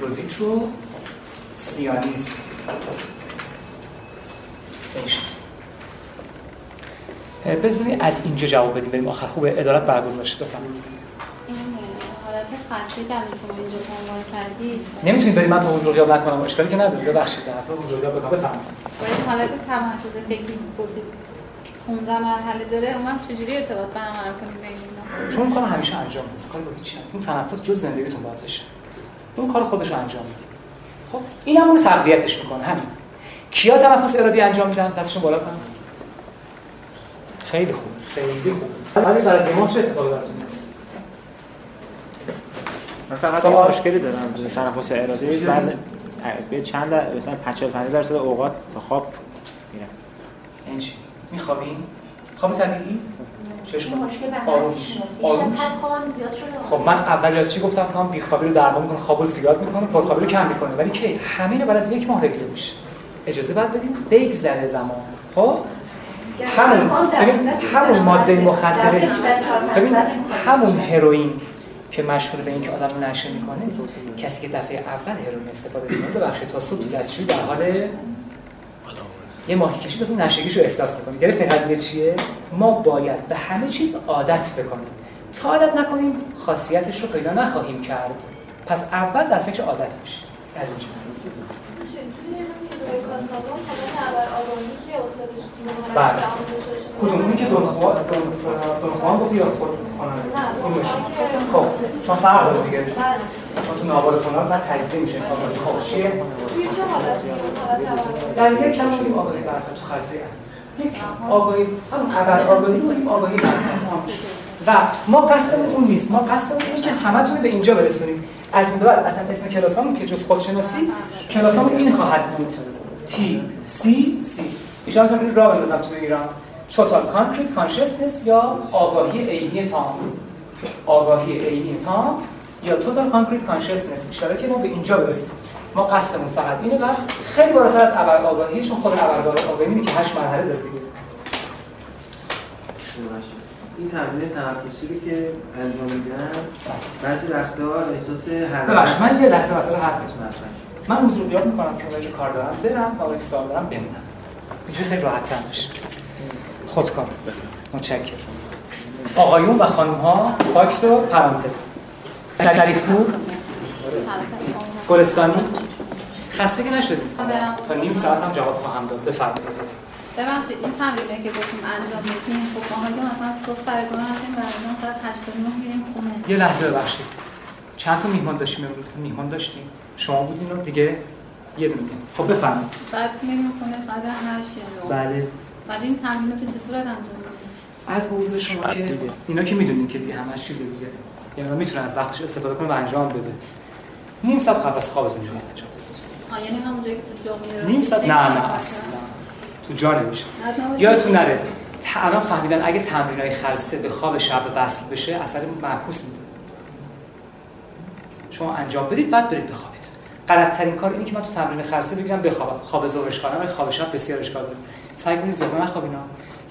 روزیکرو سیانیسم بذارید از اینجا جواب بدیم بریم. آخر خوبه. ادارت برگزار شد بفرمایید. حالت خلصی که شما اینجا عنوان کردید. نمی‌تونید برید من تا حضور غیاب نکنم. اشکالی که نداره. ببخشید. در اصل حضور غیاب بکنم. بفرمایید. با این حالت تمرکز فکری گفتید 15 مرحله داره. اون وقت چجوری ارتباط برقرار کنید بین اینا؟ چون کار همیشه انجام میده. کاری با نداره. اون تنفس جز زندگیتون باید بشه. اون کار خودش رو انجام میده. خب این هم اونو تقویتش می‌کنه همین. کیا تنفس ارادی انجام میدن؟ دستشون بالا کنن. خیلی خوب خیلی خوب. ولی بعد از ماه چه اتفاقی براتون من فقط یه سوال. مشکلی دارم تنفس ارادی. بعضی به چند در- مثلا 50 50 درصد اوقات به خواب میرم. این چی میخوابین خواب طبیعی؟ چشم آروم. آروم خب من اول از چی گفتم؟ هم بیخوابی رو درمان می‌کنه خوابو زیاد می‌کنه پرخوابی رو کم می‌کنه. ولی کی همین بعد از یک ماه رگله میشه. اجازه بعد بدیم بگذره زمان. خب؟ همون ببین همون ماده مخدره ببین همون هروئین که مشهور به اینکه آدم رو نشه می‌کنه کسی که دفعه اول هروئین استفاده می‌کنه ببخشید تا صبح دستشویی در حال یه ماهی از اون نشگیش رو احساس می‌کنه گرفتین قضیه چیه؟ ما باید به همه چیز عادت بکنیم. تا عادت نکنیم خاصیتش رو پیدا نخواهیم کرد. پس اول در فکر عادت باشید از اینجا. بله. کدوم اونی که دونخواه دونخواه گفتی یا خود کدومشون خب چون فرق داره دیگه. چون تو نوار خونان بعد تجزیه میشه خب چیه؟ در یک کم میگیم آگاهی برتر تو خلصه یک آگاهی همون ابر آگاهی میگیم آگاهی برتر و ما قصدمون اون نیست. ما قصدمون اینه که همتون به اینجا برسونیم. از این بعد اصلا اسم کلاسامون که جز خودشناسی کلاسامون این خواهد بود. TCC ایشان می‌تونم این را بندازم تو ایران. total concrete consciousness یا آگاهی عینی تام؟ آگاهی عینی تام یا total concrete consciousness اشاره که ما به اینجا برسیم. ما قصدمون فقط اینه و خیلی بالاتر از ابر آگاهی چون خود ابر آگاهی میگه که 8 مرحله داره دیگه. این تمرین تنفسی رو که انجام میدن بعضی وقتا احساس ببخشید من یه لحظه مثلا حرف بزنم. مطرح من حضور غیاب می‌کنم که که کار دارم برم و که سوال دارم بمونم. اینجوری خیلی راحت تر میشه. خودکار. متشکرم. آقایون و خانم ها فاکتور پرانتز. شریف پور گلستانی؟ خسته که نشدید برم. تا نیم ساعت هم جواب خواهم داد. بفرمایید. ببخشید این تمرینه که گفتیم انجام میدیم خب ماها که مثلا صبح سر کار هستیم و مثلا ساعت 8 تا 9 میریم خونه. یه لحظه ببخشید. چند تا میهمان داشتیم امروز؟ میهمان داشتیم. شما بودین و دیگه یه دونه خب بفرمایید. بعد میریم خونه ساعت 8 یا 9 بله. بعد این تمرین به چه صورت انجام میدیم از موضوع شما که اینا که می‌دونین که دیگه همش چیز دیگه. یعنی می‌تونه از وقتش استفاده کنه و انجام بده. نیم ساعت قبل از خوابتون رو انجام بدید. آه یعنی همون جایی که تو جا نیم ساعت؟ نه نه اصلا. تو جا نمیشه یادتون نره الان فهمیدن اگه تمرینای خلسه به خواب شب وصل بشه اثر معکوس میده. شما انجام بدید بعد برید بخوابید غلط ترین کار اینه که من تو تمرین خلسه بگیرم بخوابم. خواب ظهر اشکال ولی خواب شب بسیار اشکال داره سعی کنید ظهر نخوابینا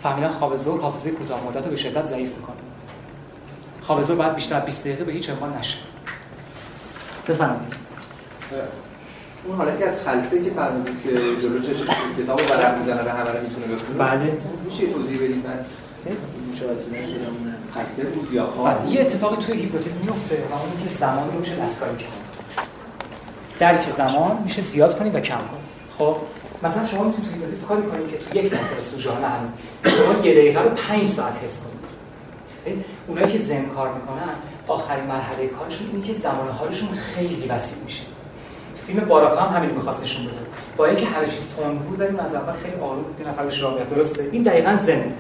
فهمیدن خواب ظهر حافظه کوتاه مدت رو به شدت ضعیف می‌کنه. خواب ظهر بعد بیشتر از 20 دقیقه به هیچ عنوان نشه. بفرمایید. اون حالتی از خلسه که فرمودید که جلو چش کتابو ورق می‌زنه و همه رو می‌تونه بخونه بله. میشه توضیح بدید؟ من خلسه بود یا خواب؟ یه اتفاقی توی هیپنوتیزم میفته و اون که زمان رو میشه دستکاری کرد. درک زمان میشه زیاد کنید و کم کنید خب؟ مثلا شما می‌تونید توی هیپنوتیزم کاری کنید که تو یک درصد سوژه همین شما یه دقیقه رو 5 ساعت حس کنید. اونایی که زن کار می‌کنن آخرین مرحله کارشون اینه که زمان حالشون خیلی وسیع میشه. فیلم باراکا هم همین می‌خواست نشون بده. با اینکه همه چیز تند بود ولی از اول خیلی آروم یه نفر بهش راه درسته. این دقیقاً زنه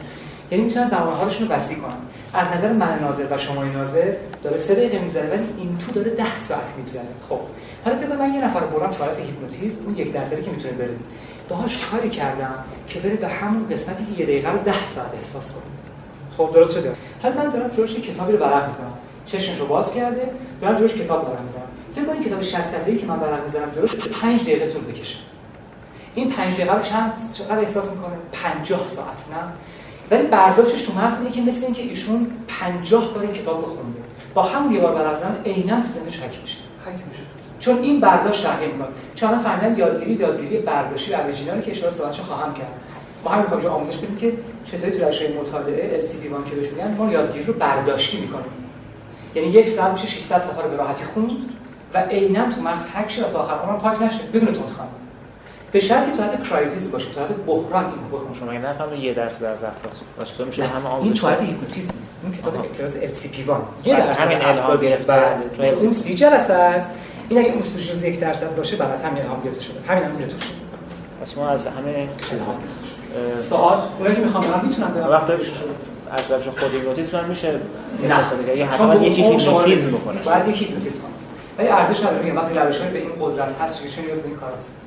یعنی می‌تونن زمان حالشون رو وسیع کنن. از نظر من ناظر و شما ناظر داره سه دقیقه می‌زنه ولی این تو داره ده ساعت میگذره. خب حالا فکر من یه نفر رو برم تو حالت هیپنوتیزم اون یک درصدی که می‌تونه بره. باهاش کاری کردم که بره به همون قسمتی که یه دقیقه رو ده ساعت احساس کنه. خب درست شده. حالا من دارم یه کتابی رو ورق می‌زنم. چشمش رو باز کرده دارم جلوش کتاب ورق می‌زنم. فکر کنید کتاب 60 صفحه‌ای که من ورق می‌زنم جلوش 5 دقیقه طول بکشه. این 5 دقیقه رو چند چقدر احساس می‌کنه؟ 50 ساعت نه؟ ولی برداشتش تو مغز اینه که مثل اینکه ایشون 50 بار این کتاب رو خونده. با همون یه بار ورق زدن عینا تو ذهنش حک میشه. حک میشه. چون این برداشت تغییر می‌کنه. چون فهمیدم یادگیری یادگیری برداشتی و اوریجینالی که اشاره صحبتشو خواهم کرد. ما همین می‌خوایم آموزش بدیم که چطوری تو روش مطالعه LCD1 که بهش میگن ما یادگیری رو برداشتی می‌کنیم. یعنی یک ساعت میشه 600 صفحه رو به راحتی خوند و عینا تو مغز حک شه و تا آخر عمر پاک نشه. بدون تندخوانی به شرطی تو حالت کرایسیس باشه تو حالت بحران این بخون شما. اگه نفهمید یه از افراد. واسه تو میشه همه این آموزش تو حالت هیپنوتیزم این کتاب کلاس LCP1 یه از درصد همین الهام گرفته. تو اون سی جلسه است. این اگه اون روز یک درصد باشه بعد از همین الهام گرفته شده. همین هم تو پس ما از همه چیز سوال؟ اونایی که می‌خوام برم می‌تونم برم وقت از روش خود هیپنوتیزم هم میشه. نه. استفاده کرد یا چون حتما یکی هیپنوتیزم رسید. بکنه باید یکی هیپنوتیزم کنه. ولی ارزش نداره. میگم وقتی روش‌های به این قدرت هست که چه نیاز به این کار است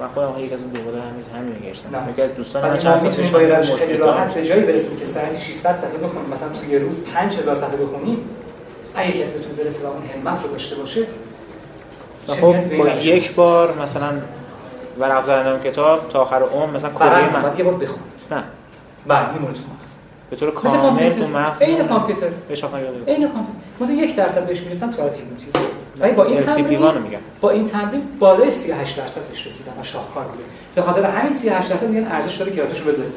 من خودم یکی از اون دوباره همین همین نه. یکی از دوستان من بعد چند سال پیش با خیلی. راحت به جایی برسیم که ساعتی 600 صفحه بخونیم. مثلا توی یه روز 5000 صفحه بخونیم اگه کسی بتونه برسه و اون همت رو داشته باشه خب با یک. بار مثلا ورق زدن کتاب تا آخر عمر مثلا برای من. بعد یه بار بخون. نه. این مورد تو مغز به طور کامل. تو مغز عین کامپیوتر. بهش عین کامپیوتر. مثلا یک درصد بهش می‌رسم تو حالت هیپنوتیزم ولی با این LCP1 تمرین رو میگم با این تمرین بالای 38 درصد بهش رسیدم و شاهکار بوده. به خاطر همین 38 درصد میگن ارزش داره کلاسش رو بذارید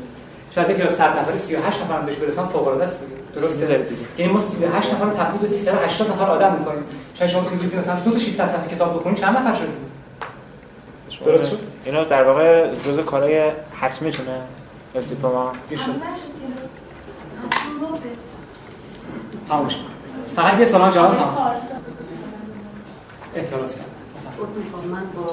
شاید از کلاس 100 نفر 38 نفر هم بهش برسن فوق العاده است. درسته؟ می‌ذارید دیگه. یعنی ما 38 نفر رو تبدیل به 380 نفر آدم می‌کنیم. شاید شما تو روزی مثلا دو تا 600 صفحه کتاب بخونید چند نفر شدید؟ درست شد؟ اینا در واقع جزء کارهای حتمیتونه استیپا ما. تموم شد. فقط یه سلام جواب تمام اعتراض عذر می‌خوام من با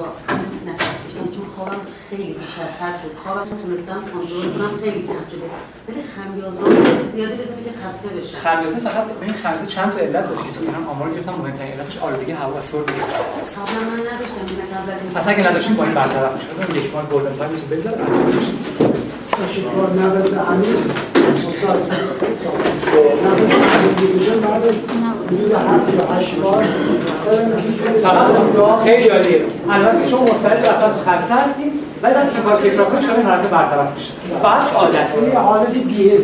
نفس کشیدن چون خوابم خیلی بیش از حد بود خوابم تونستم کنترل کنم خیلی کم شده ولی خمیازه خیلی زیادی بدون که خسته بشم خمیازه فقط ببین خمیازه چند تا علت داره که تو ایران آمار گرفتم مهمترین علتش آلودگی هوا و سرب قبلا من نداشتم این قبل از این پس اگه نداشتیم با این برطرف میشه مثلا یک ماه گلدن تایمتون بگذره برطرف میشه شکار نفس عمیق مثلا نفس عمیق دیگه بعد حدود هفت یا هشت بار فقط خیلی عالیه. البته شما مستعد تو خلسه هستیم ولی وقتی کار تکرار کنید شما این حالت برطرف میشه. بعد عادت. یه حالت بی